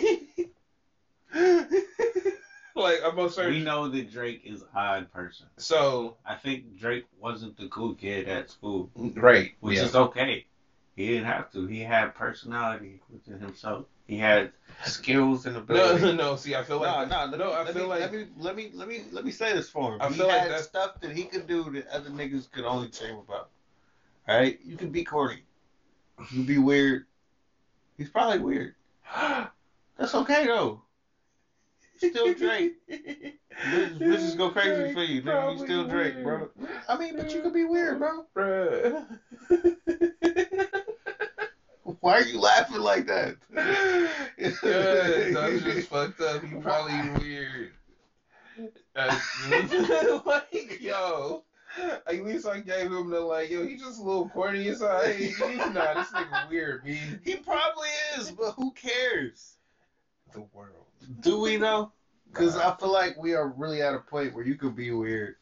like I'm gonna search. We know that Drake is odd person. So I think Drake wasn't the cool kid at school, right, which yeah. is okay. He didn't have to. He had personality within himself. He had skills and no, ability. no, no. See, I feel like no, let no, I let feel me, like let me let me let me let me say this for him. I he feel like had that's- stuff that he could do that other niggas could only dream about. Right? You can be corny. You can be weird. He's probably weird. That's okay though. Still Drake. Bitches, bitches go crazy for you, nigga. You still Drake, bro. I mean, but you could be weird, bro. Why are you laughing like that? That's just fucked up. You probably weird. Uh, like, yo, at least I gave him the like, yo, he just a little corny inside. He's not. this nigga weird, B. He probably is, but who cares? The world. Do we know? Because I feel like we are really at a point where you could be weird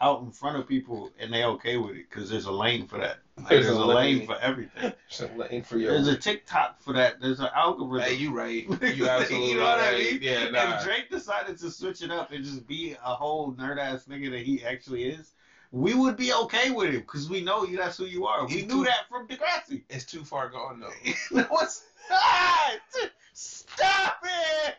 out in front of people and they okay with it because there's a lane for that. Like, There's there's, a a lane. lane for everything. So lane for your. There's a TikTok for that. There's an algorithm. Hey, you right. You absolutely you know what I right. mean? Yeah, nah. If Drake decided to switch it up and just be a whole nerd ass nigga that he actually is, we would be okay with it because we know you. That's who you are. We He's knew too- that from Degrassi. It's too far gone though. no, it's not. Stop it.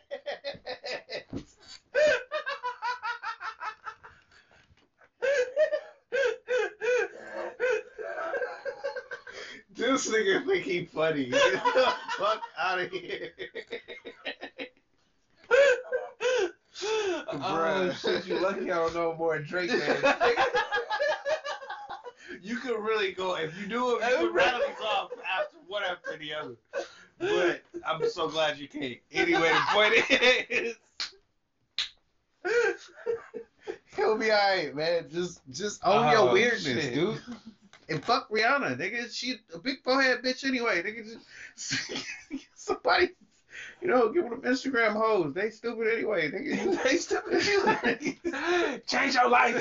This nigga think he funny. Get the fuck out of here. oh shit! You lucky I don't know more Drake man. You could really go if you do it. You could rattle these off after one after the other. But I'm so glad you came. Anyway, the point is, he'll be alright, man. Just, just own your Oh, weirdness, shit. dude. And fuck Rihanna, nigga. She a big forehead bitch anyway. Nigga, just somebody, you know, give them Instagram hoes. They stupid anyway. Nigga. they stupid you. Change your life.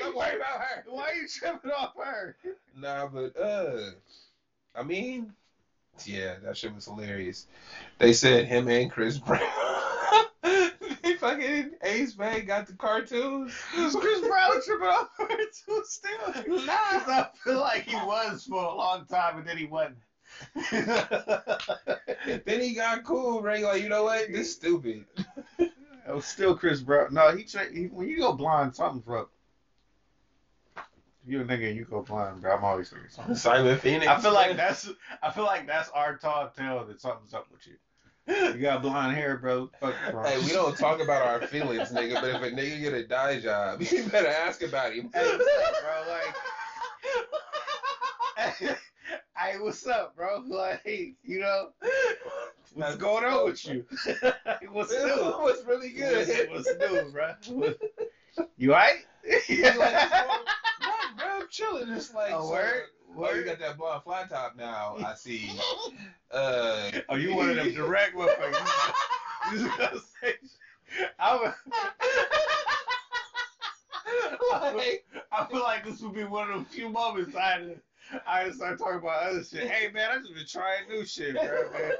Don't worry about her. Why are you tripping off her? Nah, but uh, I mean, yeah, that shit was hilarious. They said him and Chris Brown. they fucking Ace Bay got the cartoons. Chris Brown tripping off her too still. Nah. I feel like he was for a long time and then he wasn't. then he got cool, right? Like, you know what? This stupid. it was still Chris Brown. No, he, tra- he when you go blind, something's up. You a nigga and you go blind, bro, I'm always thinking something. Simon Phoenix. I feel like that's I feel like that's our tall tale that something's up with you. You got blonde hair, bro. Fuck bro. Hey, we don't talk about our feelings, nigga. But if a nigga get a dye job, you better ask about him. Hey, what's up, bro? Like, hey, what's up, bro? Like, you know, what's going on with you? what's This new? was really good. What's, what's new, bro? You alright? Chilling. It's like, A so- word? Oh, you got that blonde flat top now. I see. Uh, Oh, you one of them direct motherfuckers. You just gonna say, I'm a, like, I feel like this would be one of the few moments I I had to start talking about other shit. Hey man, I just been trying new shit, bro, man.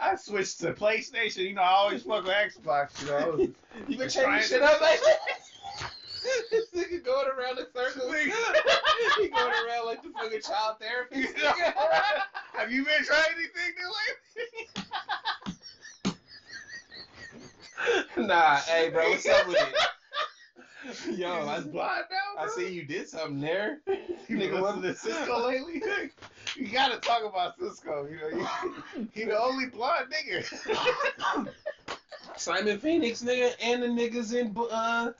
I switched to PlayStation. You know, I always fuck with Xbox. You know, I you been Trying- changing shit up, like this nigga going around in circles. he going around like the fucking child therapist. have you been trying anything new lately? nah, hey, bro, what's up with it? Yo, I, blind now, I see you did something there. You Nigga, listen to Sisqó lately? You gotta talk about Sisqó. You know, you, he the only blonde nigga. Simon Phoenix, nigga, and the niggas in uh,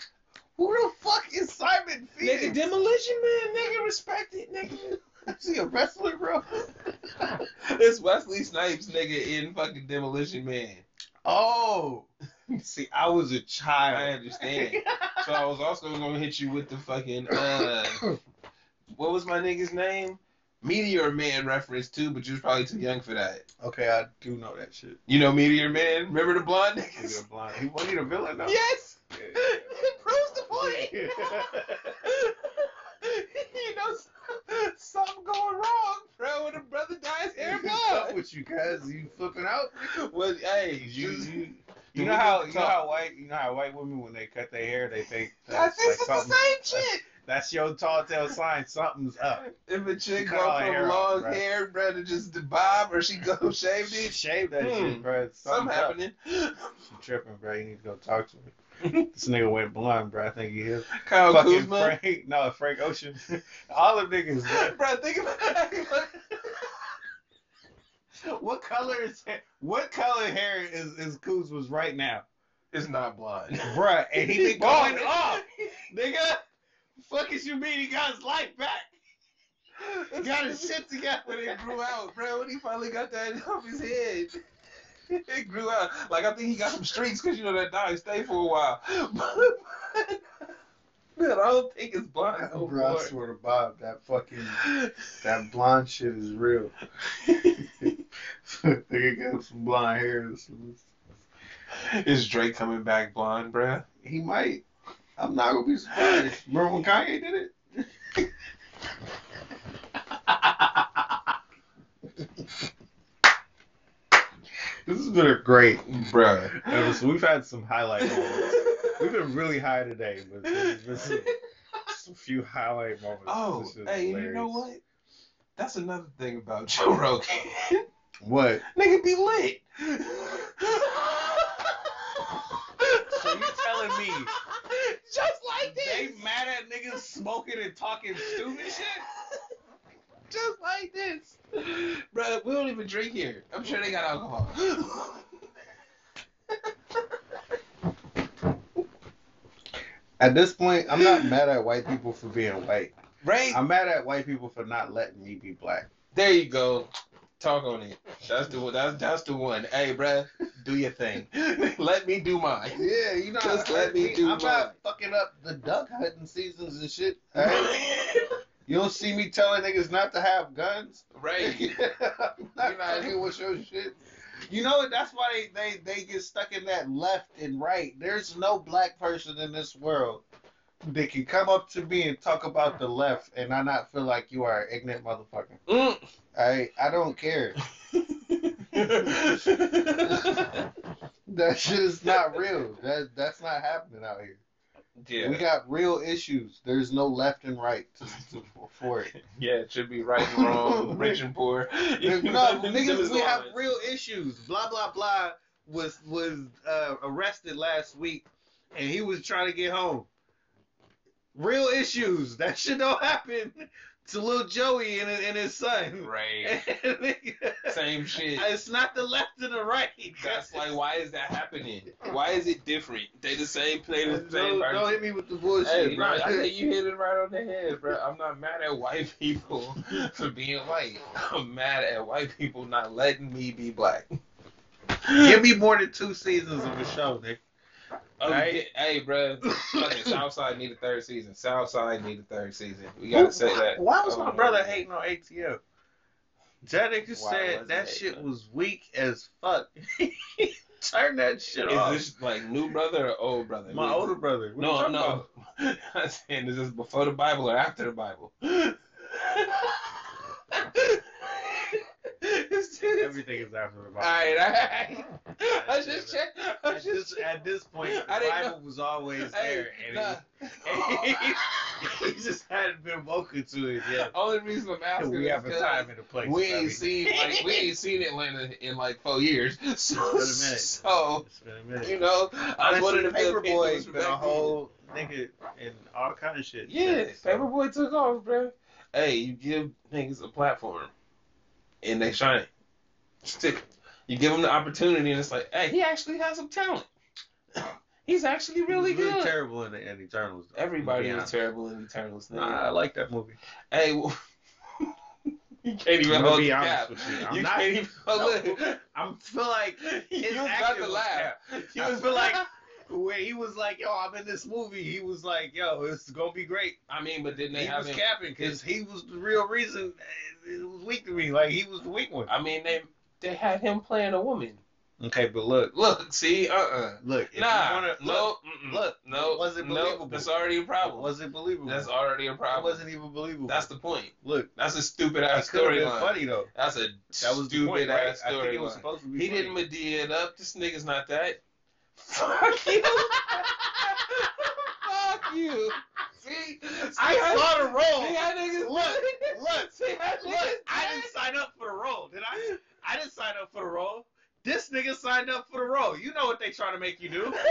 Who the fuck is Simon nigga, Demolition Man, nigga, respect it, nigga. Is he a wrestler, bro? it's Wesley Snipes, nigga, in fucking Demolition Man. Oh, see, I was a child. I understand. so I was also gonna hit you with the fucking uh, what was my nigga's name? Meteor Man reference too, but you was probably too young for that. Okay, I do know that shit. You know Meteor Man? Remember the blonde He's niggas? a blonde. He wasn't he the villain though. Yes. It proves the point. you know, something going wrong, bro. When a brother dies, up blood. with you, cuz? You flipping out? Well, hey, You, you, you, know how you know how white you know how white women when they cut their hair they think that's that's like the something. same shit. That's your tall tale sign. Something's up. If a chick go from hair long off, hair, bro, to just the bob, or she go shaved it, Shave that Hmm. shit, bro. something Something's up. happening. She tripping, bro. You need to go talk to me. this nigga went blonde, bro. I think he is. Kyle Fucking Kuzma. Frank, no, Frank Ocean. All them niggas, bro. Bro, think about it. What color is what color hair is is Kuzma's right now, It's not blonde. bro. And he He's been going bald. off, nigga. Fuck is you mean he got his life back? He got his shit together. when it grew out, bro. When he finally got that off his head, it grew out. Like I think he got some streaks because you know that dog stayed for a while. Man, I don't think it's blonde. Bro, oh, I swear to Bob, that fucking that blonde shit is real. Nigga got some blonde hair. Is Drake coming back blonde, bro? He might. I'm not gonna be surprised. Remember when Kanye did it? This has been a great Bro. episode. We've had some highlight moments. We've been really high today, but there's been some, some few highlight moments. Oh, This is hey, you know what? That's another thing about Joe Rogan. What? Nigga be lit. So you telling me just like they mad at niggas smoking and talking stupid shit? Just like this. Bro, we don't even drink here. I'm sure they got alcohol. At this point, I'm not mad at white people for being white. right? I'm mad at white people for not letting me be black. There you go. Talk on it. That's the one. That's that's the one. Hey, bruh, do your thing. Let me do mine. Yeah, you know, Just I- let me do I'm mine. not fucking up the duck hunting seasons and shit. alright? You don't see me telling niggas not to have guns. right. I'm not fucking with your shit. You know? That's why they, they, they get stuck in that left and right. There's no black person in this world that can come up to me and talk about the left and I not feel like you are an ignorant motherfucker. Mm. I I don't care. That shit is not real. That that's not happening out here. Yeah. We got real issues. There's no left and right to, to, for it. yeah, it should be right and wrong, rich and poor. no, niggas, we have real issues. Blah blah blah was was uh, arrested last week, and he was trying to get home. Real issues. That shit don't happen to little Joey and, and his son. Right. Same shit. it's not the left and the right. That's like, why is that happening? Why is it different? They the same, play the Don't, same. don't hit me with the bullshit, Hey, bro. I think you hit it right on the head, bro. I'm not mad at white people for being white. I'm mad at white people not letting me be black. Give me more than two seasons of a show, Nick. Oh, Right. yeah, hey, bro. Fucking Southside need a third season. Southside need a third season. We gotta say that. Why was Oh, my brother hating on ATL? That nigga said that shit hating? was weak as fuck. Turn that shit Is off. this like new brother or old brother? my older brother. What you No, talking no. about? I'm saying, is this before the Bible or after the Bible? Everything is after the Bible. Alright, alright. I just checked. I At just this, at this point, the I didn't Bible was always Hey, there, and nah. it was, he just hadn't been vocal to it yet. Only reason I'm asking we is have a 'cause time and a place. we Bobby. ain't seen like we ain't seen Atlanta in like four years. So, minute. so It's been a minute. you know, I Honestly, wanted to feel Paper Boi been a whole nigga and all kind of shit. Yeah, since, so. Paper Boi took off, bro. Hey, you give niggas a platform, and they shine. Stick. You give him the opportunity, and it's like, hey, he actually has some talent. He's actually really He was good. terrible in the in Eternals. though, Everybody to be was honest. terrible in Eternals. Nah, I like that movie. Hey, well, you can't even I'm gonna hold be honest cap. with you. I'm you not- can't even hold No. it. I feel like You his was about acting to laugh. cap. You I was feel like when he was like, "Yo, I'm in this movie," he was like, "Yo, it's gonna be great." I mean, but didn't they he have was him? capping because he was the real reason. It was weak to me. Like he was the weak one. I mean, they they had him playing a woman. Okay, but look, Look, see, uh, uh look. If Nah, you wanna, no, look, mm-mm. look, no, was it no, believable? that's already a problem. was it believable? That's already a it problem. wasn't even believable. That's the point. look. That's a stupid ass could have been storyline. funny though. That's a That was stupid point, right? ass I think it was storyline. supposed to be. He funny. didn't Madea it up. This nigga's not that. Fuck you. Fuck you. See, I how- saw the role. See how niggas Look, look, See how Look, niggas I didn't sign up for the role, did I? I didn't sign up for the role. This nigga signed up for the role. You know what they trying to make you do.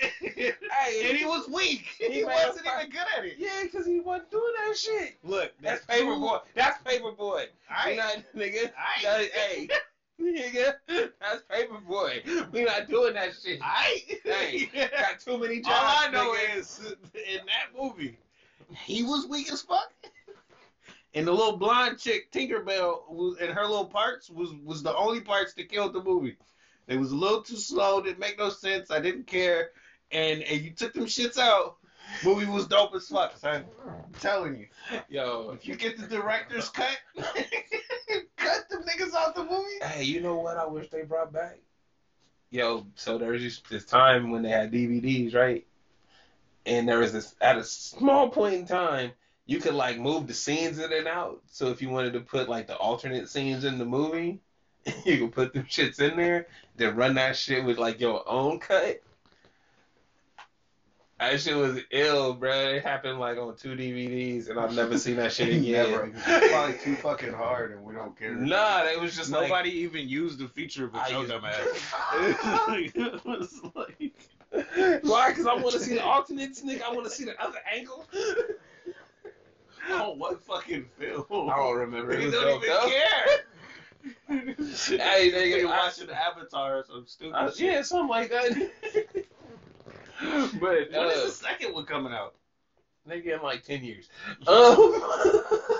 Hey, and he was weak. He, He wasn't even good at it. Yeah, because he wasn't doing that shit. Look, That's two- Paper Boi. That's Paper Boi. I We not, nigga. I- That- hey, nigga. That's Paper Boi. We not doing that shit. I, Hey, Got too many jobs. all I know nigga. is in that movie, he was weak as fuck. And the little blonde chick, Tinkerbell, was, and her little parts was was the only parts that killed the movie. It was a little too slow. Didn't make no sense. I didn't care. And and you took them shits out. Movie was dope as fuck, son. I'm telling you. Yo, If you get the director's cut, cut them niggas out the movie. hey, you know what I wish they brought back? Yo, so there was this time when they had DVDs, right? And there was this at a small point in time, you could like move the scenes in and out. So if you wanted to put like the alternate scenes in the movie, you could put them shits in there, then run that shit with like your own cut. That shit was ill, bruh. It happened like on two DVDs, and I've never seen that shit again. Never. It's probably too fucking hard, and we don't care. Nah, it was just like Nobody even used the feature of a I choke used- dumbass. it was like. Why? Because I want to see the alternates, nigga. I want to see the other angle. Oh, what fucking film? I don't remember. It We don't even though. care. Hey, nigga, Nigga I- watching Avatar or some stupid Uh, shit. yeah, something like that. but When is uh, the second one coming out? nigga, in like ten years. Um,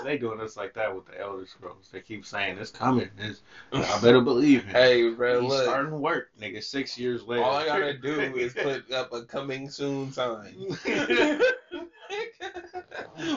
They doing us like that with the Elder Scrolls. They keep saying it's coming. It's, I better believe it. hey, bro, He's look. starting work, nigga. Six years later. All I gotta do is put up a coming soon sign.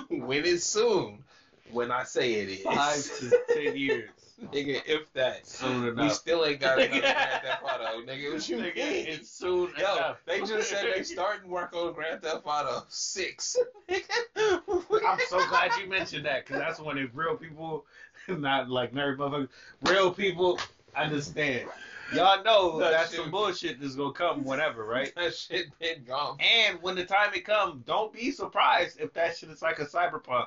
when it's soon, when I say it is. five to ten years. Nigga, if that. Soon We still ain't got another Grand Theft Auto, nigga. What you Nigga, mean? it's soon Yo, enough. they just said they starting work on Grand Theft Auto 6. I'm so glad you mentioned that because that's when if real people, not like nerd motherfuckers, real people understand. Y'all know That that's shit- some bullshit that's gonna come whenever, right? That shit been gone. And when the time it comes, don't be surprised if that shit is like a cyberpunk.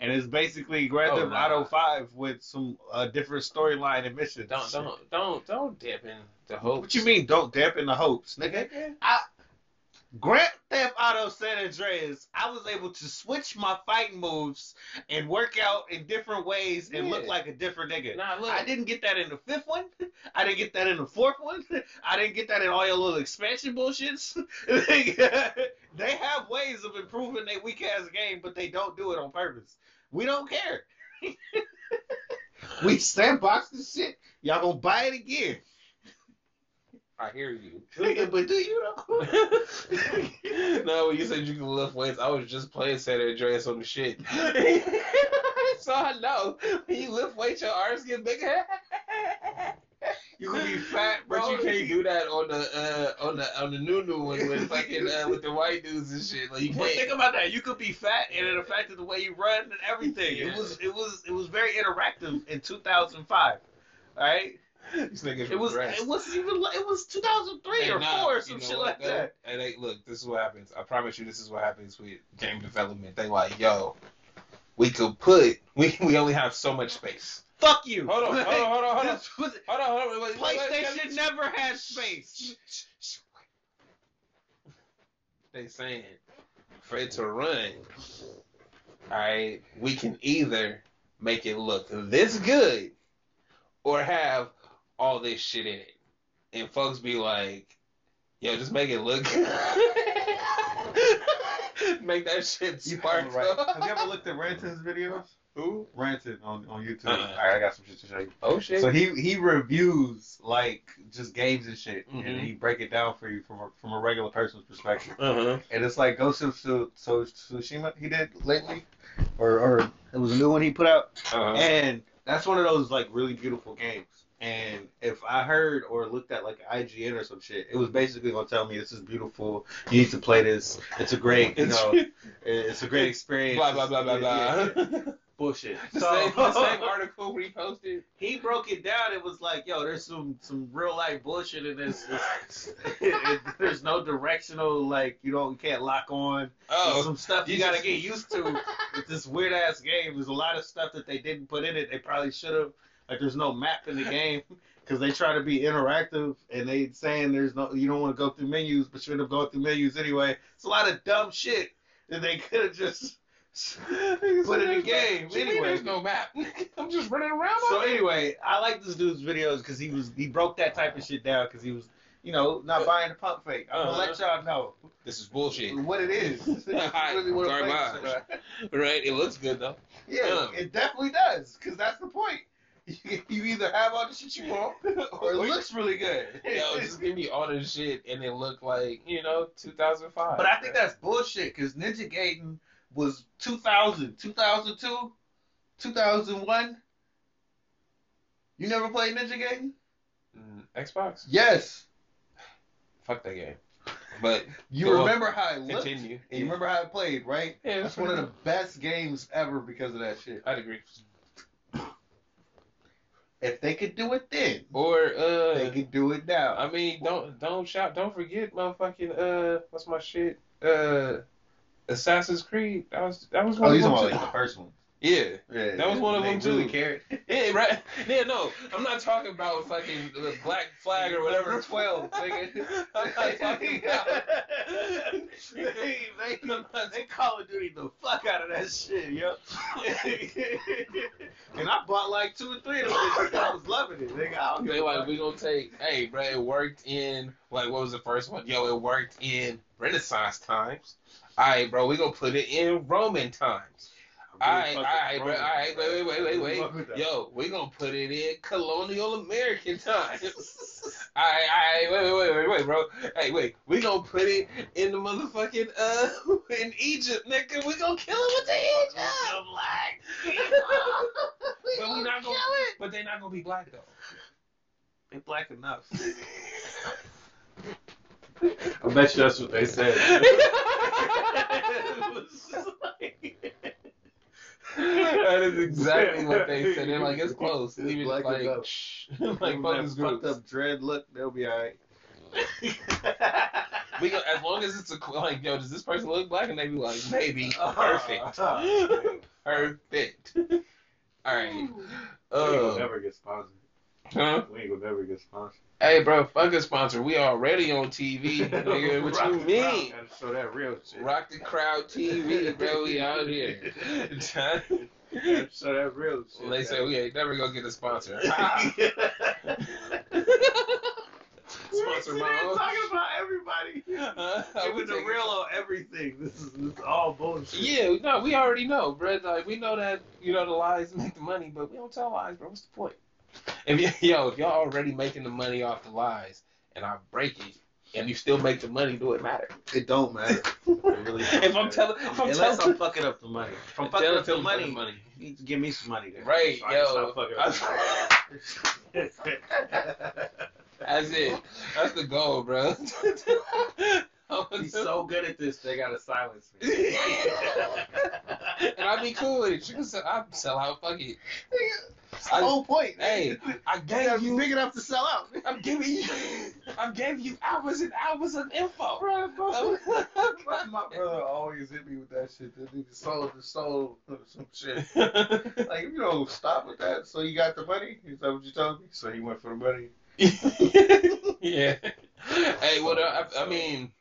And it's basically Grand Oh, Theft. Auto 5 with some uh, different storyline and missions. Don't don't don't don't dip in the hope. What you mean, don't dampen the hopes, nigga? Grand Theft Auto San Andreas, I was able to switch my fighting moves and work out in different ways and look like a different nigga. Nah, look. I didn't get that in the fifth one. I didn't get that in the fourth one. I didn't get that in all your little expansion bullshits. they have ways of improving their weak ass game, but they don't do it on purpose. We don't care. we sandbox this shit. Y'all gonna buy it again. I hear you. but do you know? no, when you said you can lift weights, I was just playing San Andreas on the shit. so I know when you lift weights, your arms get bigger. You can be fat, bro. But you can't do that on the uh, on the on the new new one with fucking uh, with the white dudes and shit. Like you But think can't. about that. You could be fat, and it affected the way you run and everything. Yeah. It was, it was, it was very interactive in 2005. All right, These niggas it was, regress. it was even, it was 2003 Hey, or nah, four or you some shit what, like though? that. And they look, this is what happens. I promise you, this is what happens with game development. They like, yo, we could put, we we only have so much space. Fuck you. Hold on, hold on, hold on, hold on. Hold on, hold on. Wait, wait, wait, PlayStation wait. never had space. They saying for it to run, all right, we can either make it look this good or have all this shit in it. And folks be like, yo, just make it look make that shit You spark. right. Have you ever looked at Ranton's videos? Who? Ranton on, on YouTube. Uh-uh. Alright, I got some shit to show you. Oh shit. So he he reviews like just games and shit, Mhm. and he break it down for you from a, from a regular person's perspective. uh-huh. And it's like Ghost of Tsu- so Tsushima he did lately, or or it was a new one he put out, Uh-huh. And that's one of those like really beautiful games. And if I heard or looked at like IGN or some shit, it was basically gonna tell me this is beautiful. You need to play this. It's a great, you know, it's a great experience. blah blah blah blah blah. yeah. Bullshit. the, So same, the same article we posted. he broke it down. It was like, yo, there's some some real life bullshit in this. It's- it- there's no directional, like you don't you can't lock on. There's Oh, some stuff you you gotta just- get used to with this weird ass game. There's a lot of stuff that they didn't put in it. They probably should have. Like, there's no map in the game because they try to be interactive and they saying there's no you don't want to go through menus, but you end up going through menus anyway. It's a lot of dumb shit that they could have just put in the game. Mean Anyway, there's no map. I'm just running around. so anyway, I like this dude's videos because he was he broke that type of shit down because he was you know not uh, buying the pump fake. I'm gonna let uh-huh. y'all know this is bullshit. what it is. This is really what a fake Right? It looks good though. Yeah, Yeah. it definitely does because that's the point. You either have all the shit you want or it looks really good. Yo, just give me all the shit and it looked like you know 2005. but I think that's bullshit because Ninja Gaiden was 2000, 2002, 2001. You never played Ninja Gaiden? Mm, Xbox. Yes, Fuck that game. But you remember how it looked. continue. You remember how it played, right? Yeah, That's one of the best games ever because of that shit. I'd agree. If they could do it then, Or uh, they could do it now. I mean, don't don't shout, don't forget, motherfucking uh, what's my shit? Uh, Assassin's Creed. That was that was oh, one of like the first one. Yeah. Yeah, That was one of them, too. cared. Yeah, right. Yeah, no, I'm not talking about fucking the black flag or whatever. 12, nigga. I'm not talking about. they, they, they Call of Duty the fuck out of that shit, yo. and I bought like two or three of them. I was loving it. Nigga, I They like we gonna take. Hey, bro, it worked in like what was the first one? Yo, it worked in Renaissance times. All right, bro, we gonna put it in Roman times. All right, all right, bro. All right, wait, wait, wait, wait, wait. Yo, we gonna put it in colonial American times. all right, all right, wait, wait, wait, wait, wait, bro. Hey, wait, we gonna put it in the motherfucking uh in Egypt, nigga. We gonna kill it with the Egypt. but we not gonna. But they not gonna be black though. They black enough. I bet you that's what they said. That is exactly what they said. They're like, it's close. Leave it Black like, enough. shh. like Like fuck that this fucked group. up dread look, they'll be alright. We go, as long as it's a like, yo, does this person look black? And they be like, maybe. Uh, Perfect. Perfect. All right. we ain't gonna Uh, never get sponsored. Huh? We ain't gonna never get sponsored. Hey, bro, fuck a sponsor. We already on TV. Nigga, what Rock you mean? crowd, show that real shit. Rock the crowd TV, bro. We out here. Gotta that real shit. Well, they say we ain't never gonna get a sponsor. sponsor my own. talking about everybody. Uh, I Giving would the real on everything. This is, this is all bullshit. Yeah, no, we already know, bro. Like we know that you know the lies make the money, but we don't tell lies, bro. What's the point? If you, yo, if y'all already making the money off the lies, and I break it, and you still make the money, do it matter? It don't matter. It really don't If I'm telling, if I'm Unless telling, I'm fucking up the money. If I'm fucking up the money, the money. you give me some money then. Right, So yo. can stop fucking up. That's it. That's the goal, bro. He's so good at this, they gotta silence me. and I'd be cool with it. You can sell, I'd sell out. Fuck it. the whole point. Hey, I gave be you. big enough to sell out. I'm giving you. I gave you hours and hours of info. my, my brother always hit me with that shit. That nigga sold the soul or some shit. Like, you don't stop with that, so you got the money? Is that what you told me? So he went for the money. yeah. Hey, what uh, I, I mean,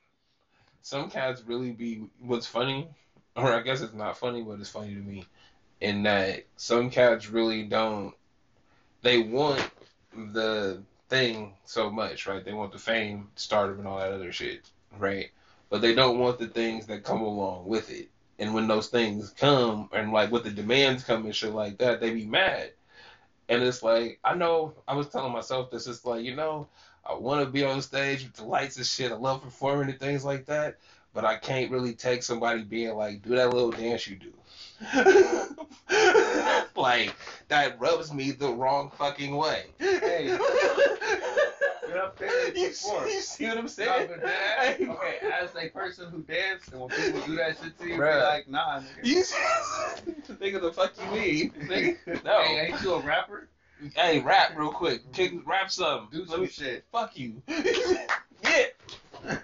some cats really be what's funny, or I guess it's not funny, but it's funny to me, in that some cats really don't. They want the thing so much, right? They want the fame, stardom, and all that other shit, right? But they don't want the things that come along with it. And when those things come, and like with the demands come and shit like that, they be mad. And it's like, I know I was telling myself this, it's like, you know, I want to be on stage with the lights and shit. I love performing and things like that. But I can't really take somebody being like, do that little dance you do. like, that rubs me the wrong fucking way. Hey. Get up there you, you see what I'm saying? that, okay, as a person who dances, and when people do that shit to you, Bruh. be like, nah, nigga. You think of the fuck you mean? Nigga, No. Hey, ain't you a rapper? Hey, rap real quick. Kick, rap something. Do Let some me shit. fuck you. yeah.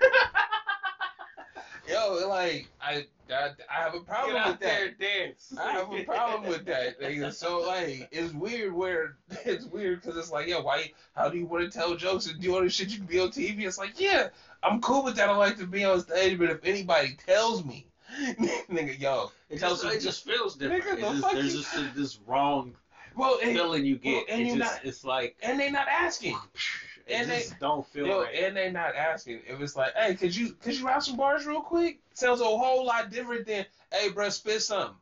Yo, like I, I, I have a problem Get out with that. there and dance. I have a problem with that. nigga. So like, it's weird where it's weird because it's like, yeah, why? How do you want to tell jokes and do all this shit? You can be on TV. It's like, yeah, I'm cool with that. I like to be on stage, but if anybody tells me, nigga, yo, It tell just, some- it just feels different. Nigga, the just- fuck there's you- just a, this wrong well, and, feeling you get. well, and it you're just, not- it's like and they're not asking. and they- don't feel Yo, right. and they're not asking. If it's like, hey, could you could you rap some bars real quick? Sounds a whole lot different than, hey, bro, spit something.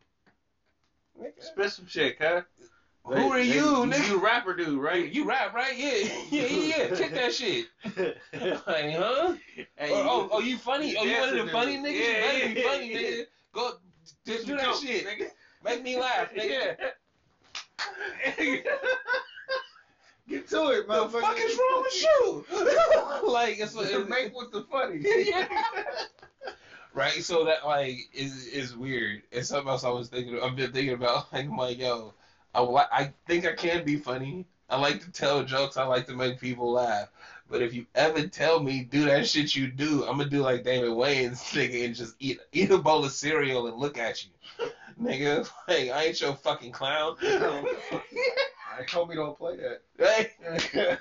Nigga, Spit some shit, huh? Who are you, nigga? You rapper dude, right? You rap, right? Yeah, yeah, yeah, yeah. Kick that shit. Like, huh? Hey, you- oh, oh, you funny? Oh, you one of the funny niggas? Yeah, you better yeah, be funny, yeah. nigga. Go, just do that shit. nigga. Make me laugh, nigga. Get to it, motherfucker. The fuck is wrong with you? like, it's, Just it's make what's the funny. Yeah. right? So that like is is weird. And something else I was thinking. I've been thinking about. Like, I'm like, yo, I I think I can be funny. I like to tell jokes. I like to make people laugh. But if you ever tell me do that shit you do, I'm gonna do like David Wayne's nigga and just eat eat a bowl of cereal and look at you. Nigga. Like I ain't your fucking clown. I told me don't play that. Hey.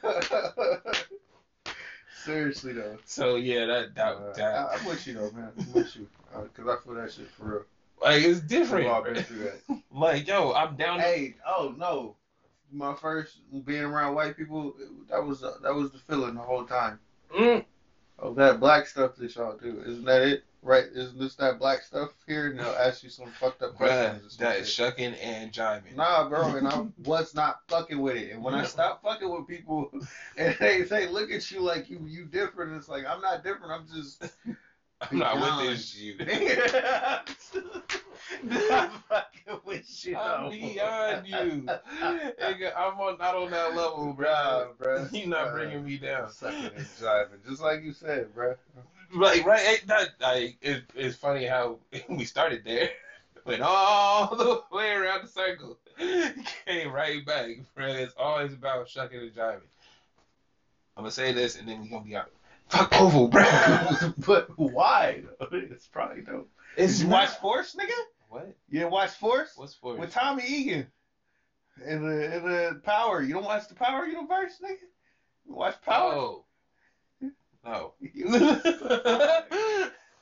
Seriously though. So yeah, that that, Uh, that I, I'm with you though, man. I'm with you. Uh, Cause I feel that shit for real. like it's We've different. been through that. Like yo, I'm down. to- Hey, oh no, my first being around white people, that was uh, that was the feeling the whole time. Mm, Oh, that black stuff that y'all do, isn't that it? Right? Isn't this that black stuff here? And they'll ask you some fucked up bruh, questions. some that is shucking and jiving. Nah, bro, and I was not fucking with it. And when I stop fucking with people, and they they look at you like you you different, it's like I'm not different. I'm just I'm not with this you. I'm fucking with you. I'm beyond you. I'm on, not on that level, Nah, bro. bro. You're not bringing me down. Sucking and jiving, just like you said, bro. Like right, ain't that like it, it's funny how we started there, went all the way around the circle, came right back, bro. It's always about shucking and jiving. I'm gonna say this and then we gonna be out. Fuck Oval, bro. but why? It's probably dope. It's Did you not- watch Force, nigga? what? You didn't watch Force? What's Force? With Tommy Egan. In the in the Power. You don't watch the Power universe, nigga? You watch Power? Oh. No.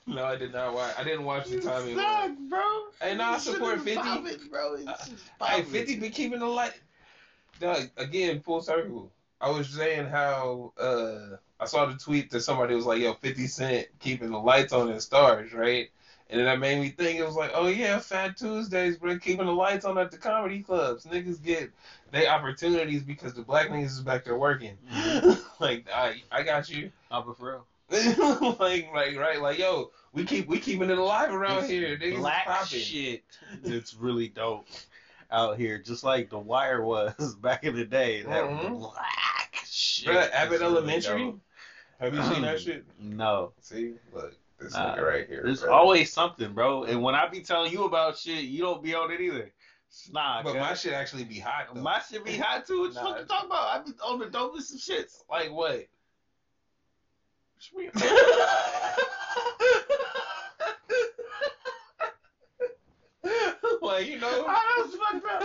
no, I did not watch. I didn't watch the You Tommy. suck, bro. Hey, nah, I support 50. bobbed, bro. It's Uh, Hey, 50 been keeping the light. Doug, again, full circle. I was saying how uh, I saw the tweet that somebody was like, yo, 50 Cent keeping the lights on in Starz, right? And then that made me think, it was like, oh yeah, Phat Tuesdays, bro, keeping the lights on at the comedy clubs. Niggas get they opportunities because the black niggas is back there working. like, I, I got you. But for real. like, like, right, like, yo, we keep we keeping it alive around This here. Niggas Black shit. It's really dope out here, just like The Wire was back in the day. That Mhm. black shit. Bruh, Abbott Elementary. dope. Have you seen that shit? No. See, look, this Nah, nigga right here. There's bro. always something, bro. And when I be telling you about shit, you don't be on it either. Nah, But cuz. my shit actually be hot though. My shit be hot too. What you Nah. fucking talking about? I be on the dopest of shits. like what? What you mean? like you know. I was fucked up.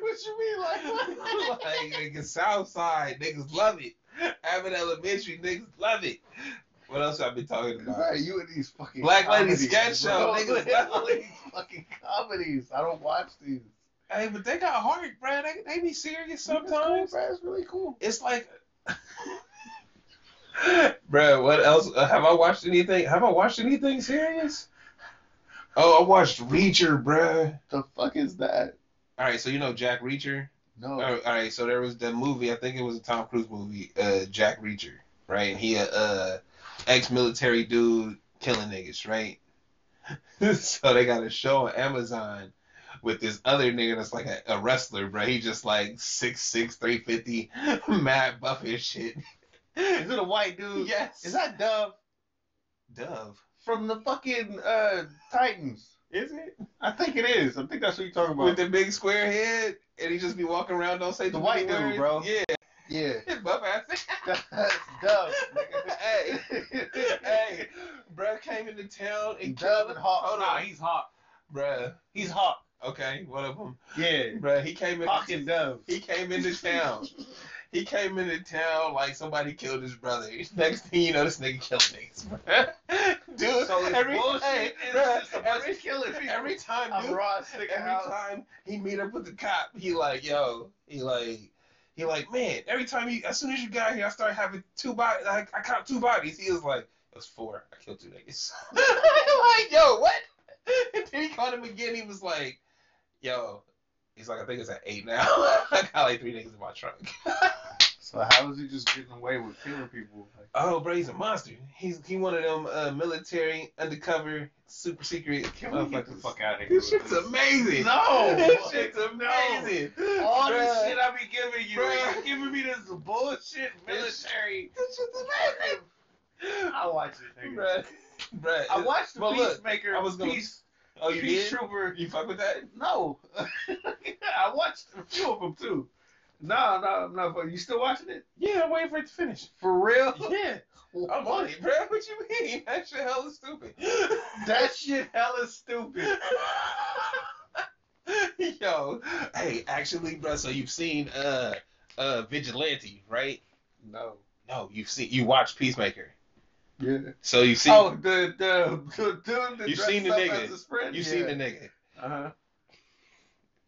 what you mean, like like niggas Southside niggas love it. Abbott Elementary niggas love it. What else have I been talking about? Right, you and these fucking Black Lady Sketch Show, niggas these fucking comedies. I don't watch these. Hey, but they got heart, bro. They, they be serious It's cool, sometimes. It's really cool. It's like, bro. What else? Uh, have I watched anything? Have I watched anything serious? Oh, I watched Reacher, bro. The fuck is that? All right, so you know Jack Reacher. No. All right, so there was the movie. I think it was a Tom Cruise movie, uh, Jack Reacher, right? And he a uh, ex-military dude killing niggas, right? so they got a show on Amazon with this other nigga that's like a, a wrestler, bro. He just like six six, three fifty, mad buff shit. Is it a white dude? Yes. Is that Dove Dove? from the fucking uh Titans? Is it I think it is. I think that's what you're talking about. with the big square head and he just be walking around, don't say The too white dude, words? bro. Yeah, Yeah. buff ass. That's nigga. hey, hey, bruh came into town and Dove and Hawk. Hold Nah, on, he's hot. bruh. He's Hawk. Okay, one of them, Yeah. bruh. He came in. Hawk and Dove. He came into town. He came into town like somebody killed his brother. Next thing you know, this nigga killed niggas, bruh. Dude, So every, hey, It's bruh, just a bunch every, every time, dude, every time he meet up with the cop, he like, yo, he like, he like, man, every time he, as soon as you got here, I started having two bodies. I, I caught two bodies. He was like, it was four. I killed two niggas. like, yo, what? And then he called him again. He was like, yo, he's like, I think it's at eight now. I got like three niggas in my trunk. So how is he just getting away with killing people? Like, Oh, bro, he's a monster. He's he one of them uh, military undercover super secret can we get the fuck out of here? This shit's amazing. No. this shit's No. amazing. All Bruh. this shit I be giving you, Bruh. you giving me this bullshit military. This shit's amazing. I watch it, nigga. Bruh, bruh. I watched the Well, look, Peacemaker. I was gonna- Peace, Oh, you Peace did? Trooper. You fuck with that? No, I watched a few of them too. No, no. But you still watching it Yeah, I'm waiting for it to finish. for real? Yeah, I'm on it, bro. What you mean? That shit hella stupid. That shit hella stupid. Yo, hey, actually, bro. So you've seen uh uh Vigilante, right? No. No, you've seen you watched Peacemaker. Yeah. So you see Oh, the the the dude that You seen the nigga. as his friend. you've yeah. seen the nigga. Uh huh.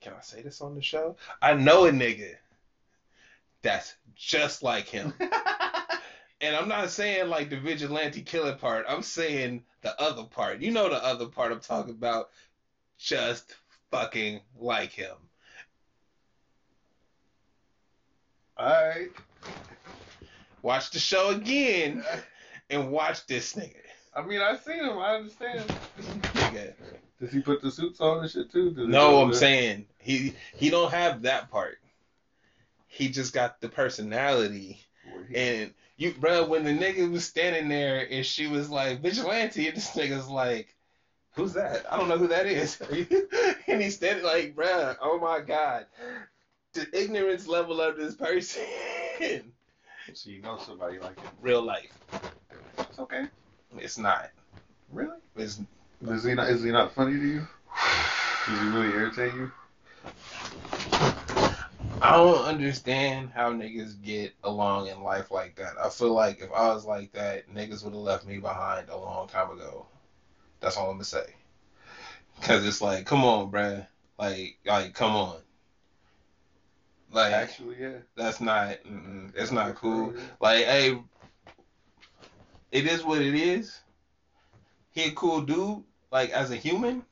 Can I say this on the show? I know a nigga that's just like him. And I'm not saying like the vigilante killer part. I'm saying the other part. You know the other part I'm talking about. Just fucking like him. All right. Watch the show again and watch this nigga. I mean, I've seen him. I understand. Nigga. Does he put the suits on and shit too? Does No, I'm saying he he don't have that part. He just got the personality. And you, bro, when the nigga was standing there and she was like vigilante, and this nigga's like, "Who's that? I don't know who that is." and he's standing like, bro, oh my god, the ignorance level of this person. So you know somebody like him. Real life, It's okay. it's not. Really? It's Is he not? Is he not funny to you? Does he really irritate you? I don't understand how niggas get along in life like that. I feel like if I was like that, niggas would have left me behind a long time ago. That's all I'm gonna say. Cause it's like, come on, bruh. Like, like, come on. Like, Actually, yeah. that's not, it's not cool. Like, hey, it is what it is. He a cool dude, like as a human.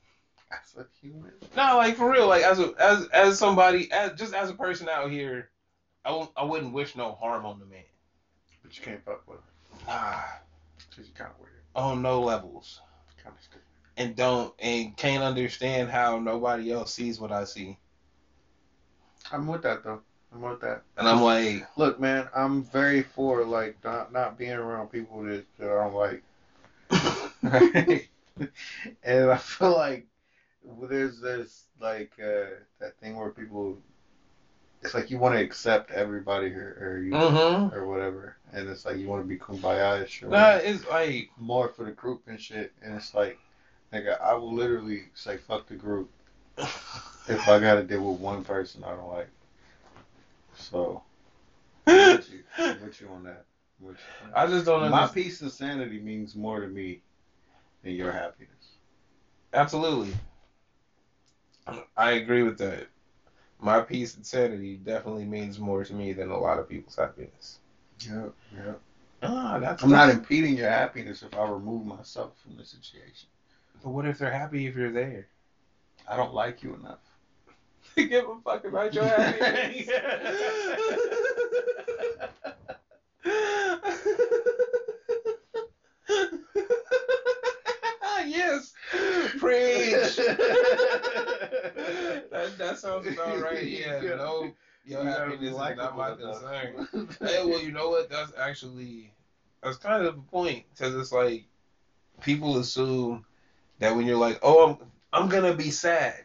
As a human. No, like for real, like as a as as somebody, as just as a person out here, I won't, I wouldn't wish no harm on the man. But you can't fuck with him. Ah, Because you're kind of weird. on no levels, Kind of stupid. and don't and can't understand how nobody else sees what I see. I'm with that, though. I'm with that. And I'm like, Look, man, I'm very for, like, not, not being around people that, that I don't like. and I feel like there's this like uh, that thing where people, it's like you want to accept everybody or, or you mm-hmm. or whatever, and it's like you want to be kumbaya-ish or Nah, it's like, more for the group and shit, and it's like, nigga, I will literally say fuck the group if I got to deal with one person I don't like. So I'm with you, I'm with you on that. I'm you on that. I just don't My understand. peace and sanity means more to me than your happiness. Absolutely, I agree with that. My peace and sanity definitely means more to me than a lot of people's happiness. Yep, yep. Ah, that's I'm not impeding your happiness if I remove myself from the situation. But what if they're happy if you're there? I don't like you enough. To give a fuck about your happiness. yes, preach. that sounds about right. Yeah, no, your You happiness is not my concern. hey, well, you know what? That's actually that's kind of the point because it's like people assume that when you're like, oh, I'm I'm gonna be sad.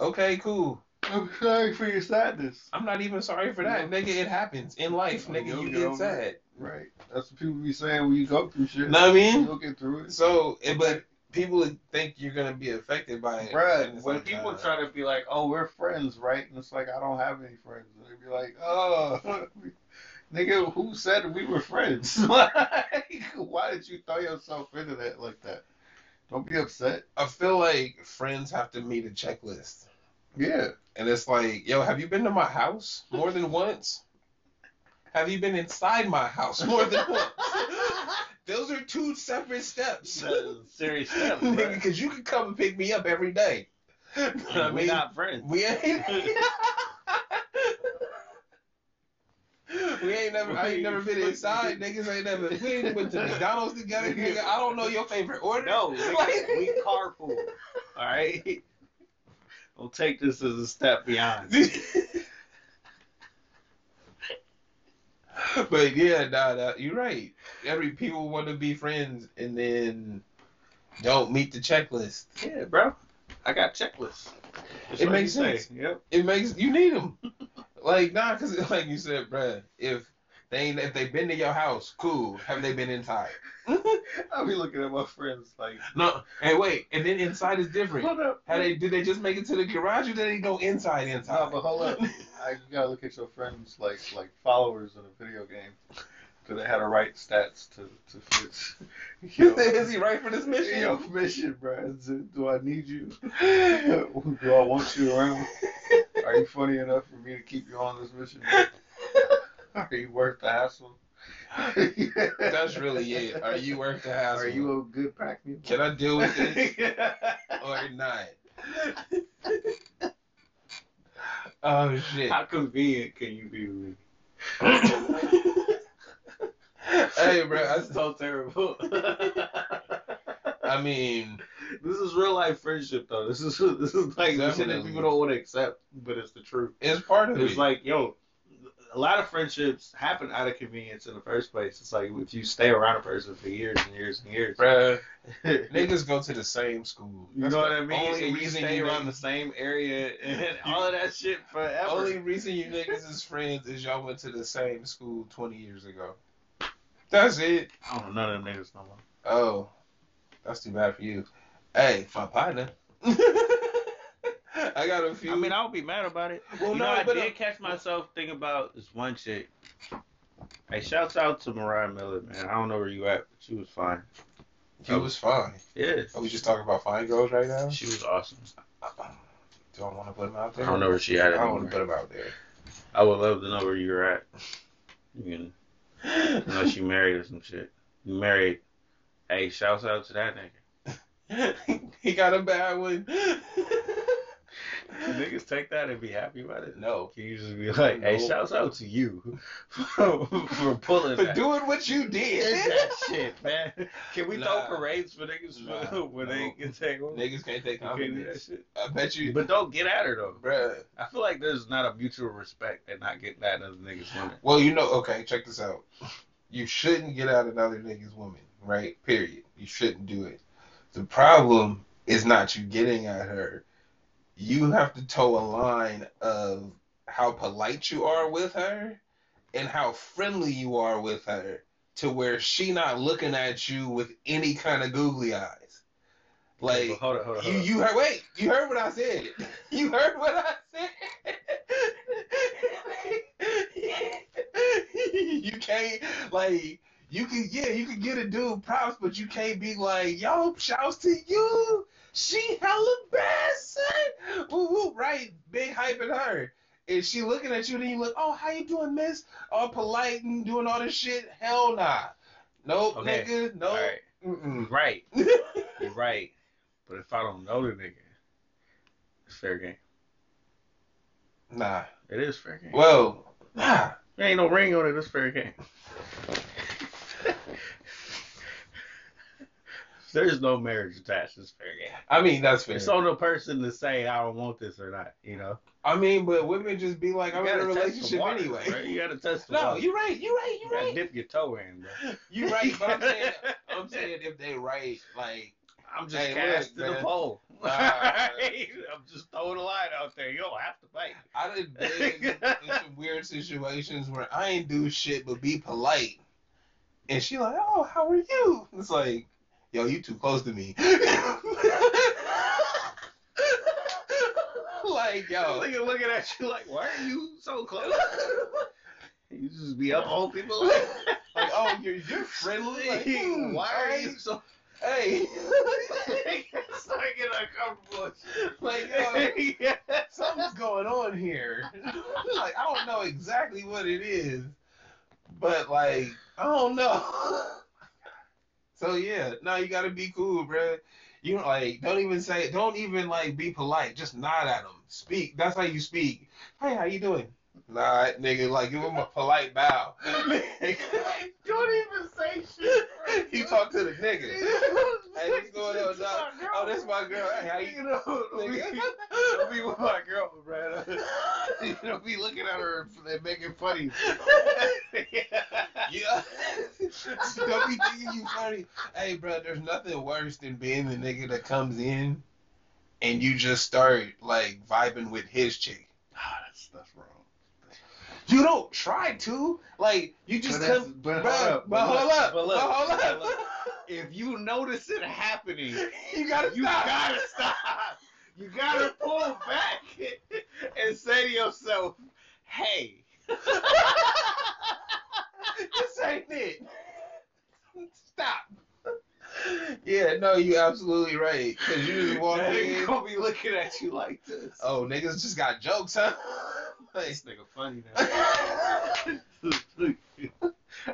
Okay, cool. I'm sorry for your sadness. I'm not even sorry for that, nigga. It happens in life, nigga. You'll You get sad. Right. That's what people be saying when you go through shit. You know what I mean? You'll get through it. So, eh, but people think you're gonna be affected by it. Bruh, when like, people nah. try to be like, "Oh, we're friends," right? And it's like I don't have any friends, and they be like, "Oh, nigga, who said we were friends? like, why did you throw yourself into that like that? Don't be upset. I feel like friends have to meet a checklist, Yeah, and it's like, yo, have you been to my house more than once? Have you been inside my house more than once? Those are two separate steps. serious step. Nigga, because you can come and pick me up every day. We're mean, not friends. we ain't. We ain't never. I ain't never been inside. Niggas ain't never. We ain't went to McDonald's together. Nigga, I don't know your favorite order. No, nigga, Like- we carpool. All right. We'll take this as a step beyond. but yeah, nah, nah, you're right. Every people want to be friends and then don't meet the checklist. Yeah, bro. I got checklists. Just It like makes you say. sense. Yep. It makes you need them. Like nah, cause like you said, bro. if they ain't, if they've been to your house, cool. Have they been inside? I'll be looking at my friends like, No. And wait, and then inside is different. what up? How they did they just make it to the garage or did they go inside No, inside? but hold up. I, gotta look at your friends like like followers in a video game. Do they have the right stats to to fit? You know, is he right for this mission? Yo, mission, bro. Do I need you? do I want you around? Are you funny enough for me to keep you on this mission? Are you worth the hassle? That's really it. Are you worth the hassle? Are you a good pack mule? Can I deal with this or not? Oh shit. How convenient can you be with me? hey, bro. That's so terrible. I mean, this is real life friendship, though. This is this is like the shit that people don't want to accept, but it's the truth. it's part of It's it. It's like, yo, a lot of friendships happen out of convenience in the first place. It's like if you stay around a person for years and years and years, Bruh, niggas go to the same school. You know what I mean? Only and you reason stay you around niggas- the same area and all of that shit forever. Only reason you niggas is friends is y'all went to the same school 20 years ago. That's it. I don't know none of them niggas no more. Oh, that's too bad for you. Hey, my partner. I got a few. I mean, I don't be mad about it. Well, you no, know, I did uh, catch myself thinking about this one chick. Hey, shouts out to Mariah Miller, man. I don't know where you at, but she was fine. She was fine. Yeah. Are we just talking about fine girls right now? She was awesome. Do I want to put him out there? I don't know where she at I don't want to put him out there. I would love to know where you're at. You can, unless you married or some shit. You married. Hey, shouts out to that nigga. he got a bad one. Can niggas take that and be happy about it? no. Can you just be like, hey, shouts out to you for, for pulling For that, doing what you did. that shit, man? Can we Nah. throw parades for niggas Nah, when no. they can take one? Niggas can't take You can't do that compliments. shit. I bet you, But don't get at her though. bruh. I feel like there's not a mutual respect and not getting at another nigga's woman. Well, you know, okay, check this out. You shouldn't get at another nigga's woman, right? Period. You shouldn't do it. The problem is not you getting at her. You have to toe a line of how polite you are with her and how friendly you are with her to where she not looking at you with any kind of googly eyes. Like hold on, hold on, you, hold on. you heard. Wait, you heard what I said. You heard what I said. you can't like. You can yeah, you can get a dude props, but you can't be like, yo, shouts to you. She hella bad, son. Woo woo, right? Big hyping her. And she looking at you, then you look, oh, how you doing, miss? All polite and doing all this shit. Hell nah. Nope, Okay. nigga. Nope. Right. Mm-mm. Right. You're right. But if I don't know the nigga, it's fair game. Nah. It is fair game. Well, nah. There ain't no ring on it. It's fair game. There's no marriage attached. It's fair game. I mean, that's fair. It's on the person to say I don't want this or not. You know. I mean, but women just be like, I'm in a gotta test the relationship water, anyway. bro. You gotta test the No, water. you're right. You're right. You You're gotta right. dip your toe in, bro. You're right. But I'm saying, I'm saying if they right, like, I'm just Hey, casting look, the man. pole. Nah. I'm just throwing a line out there. You don't have to fight. I done been in some weird situations where I ain't do shit but be polite, and she like, oh, how are you? It's like, yo, you too close to me. like, yo, Nigga looking at you like, why are you so close? You just be up on people like, like, oh, you're you're friendly. Like, hmm, why are you so? Hey, it's Start getting uncomfortable. like, yo, something's going on here. like, I don't know exactly what it is, but like, I don't know. so yeah, no, you gotta be cool, bruh. You like, don't even say, don't even like be polite. Just nod at them. Speak. That's how you speak. Hey, how you doing? Nah, nigga, like, give him a polite bow. Don't even say shit. you talk to the nigga. Hey, what's going on, dog? Oh, that's my girl. Hey, how you You know, don't be, don't be with my girl. You don't be looking at her and making funny. Yeah. Don't be thinking you funny. Hey, bro, there's nothing worse than being the nigga that comes in and you just start like vibing with his chick. Ah, that's that's wrong. You don't try to. Like you just But come. but Bruh, hold up, but but hold up, but look, but hold but up. look. If you notice it happening, You gotta you stop. gotta stop. You gotta pull back and say to yourself, "Hey." this ain't it. Stop. Yeah, no, you absolutely right. Cause you just walk They in. gonna be looking at you like this. Oh, niggas just got jokes, huh? This nigga funny now.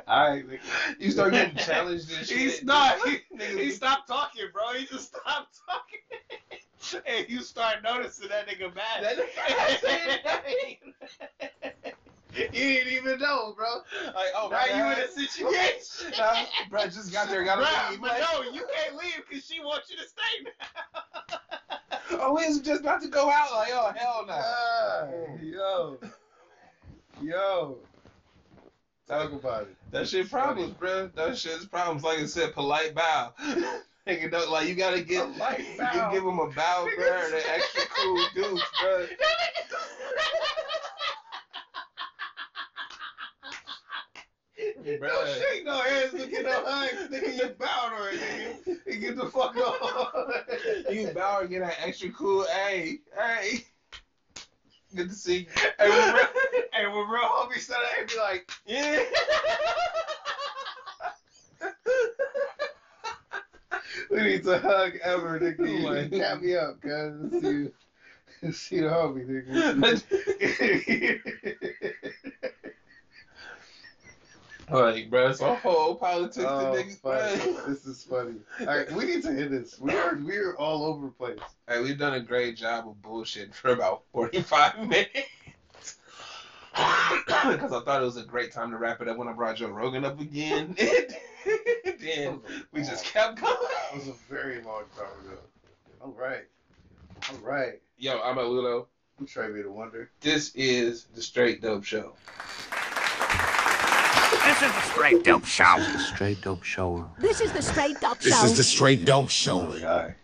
Alright, nigga. you start getting challenged and shit. He's not. He, he stopped talking, bro. He just stopped talking. and you start noticing that nigga mad. That you didn't even know, bro. Like, oh, now you in a situation. Nah, bro, just got there, gotta leave. but Like, no, you can't leave because she wants you to stay now. oh, we just about to go out. Like, oh, hell no. Ah, yo, yo, talk about it. That shit problems, bro. That shit's problems. Like I said, polite bow. Nigga, don't, like you gotta give, Polite you give them a bow, bro. They extra cool dudes, bro. Don't shake no hands, look at no hugs, nigga. You bowed already, nigga. And get the fuck off. You bow and get that extra cool. Hey, hey. Good to see you. Hey, when real, hey, when real homie said that, he'd be like, yeah. We need to hug ever, Oh nigga. my- You Tap me up, cuz. Let's see, let's see the homie, nigga. like, bro, it's a whole oh, politics oh, to niggas, funny. This is funny. All right, we need to hit this. We are we're all over the place. Hey, we've done a great job of bullshitting for about 45 minutes. Because I thought it was a great time to wrap it up when I brought Joe Rogan up again. then we just kept going. That was a very long time ago. All right, all right. Yo, I'm Ludo. I'm Trey the Wonder. This is the Straight Dope Show. This is the Straight Dope Show. Straight dope show. This is the straight Dope show. This is the Straight Dope Show. All right.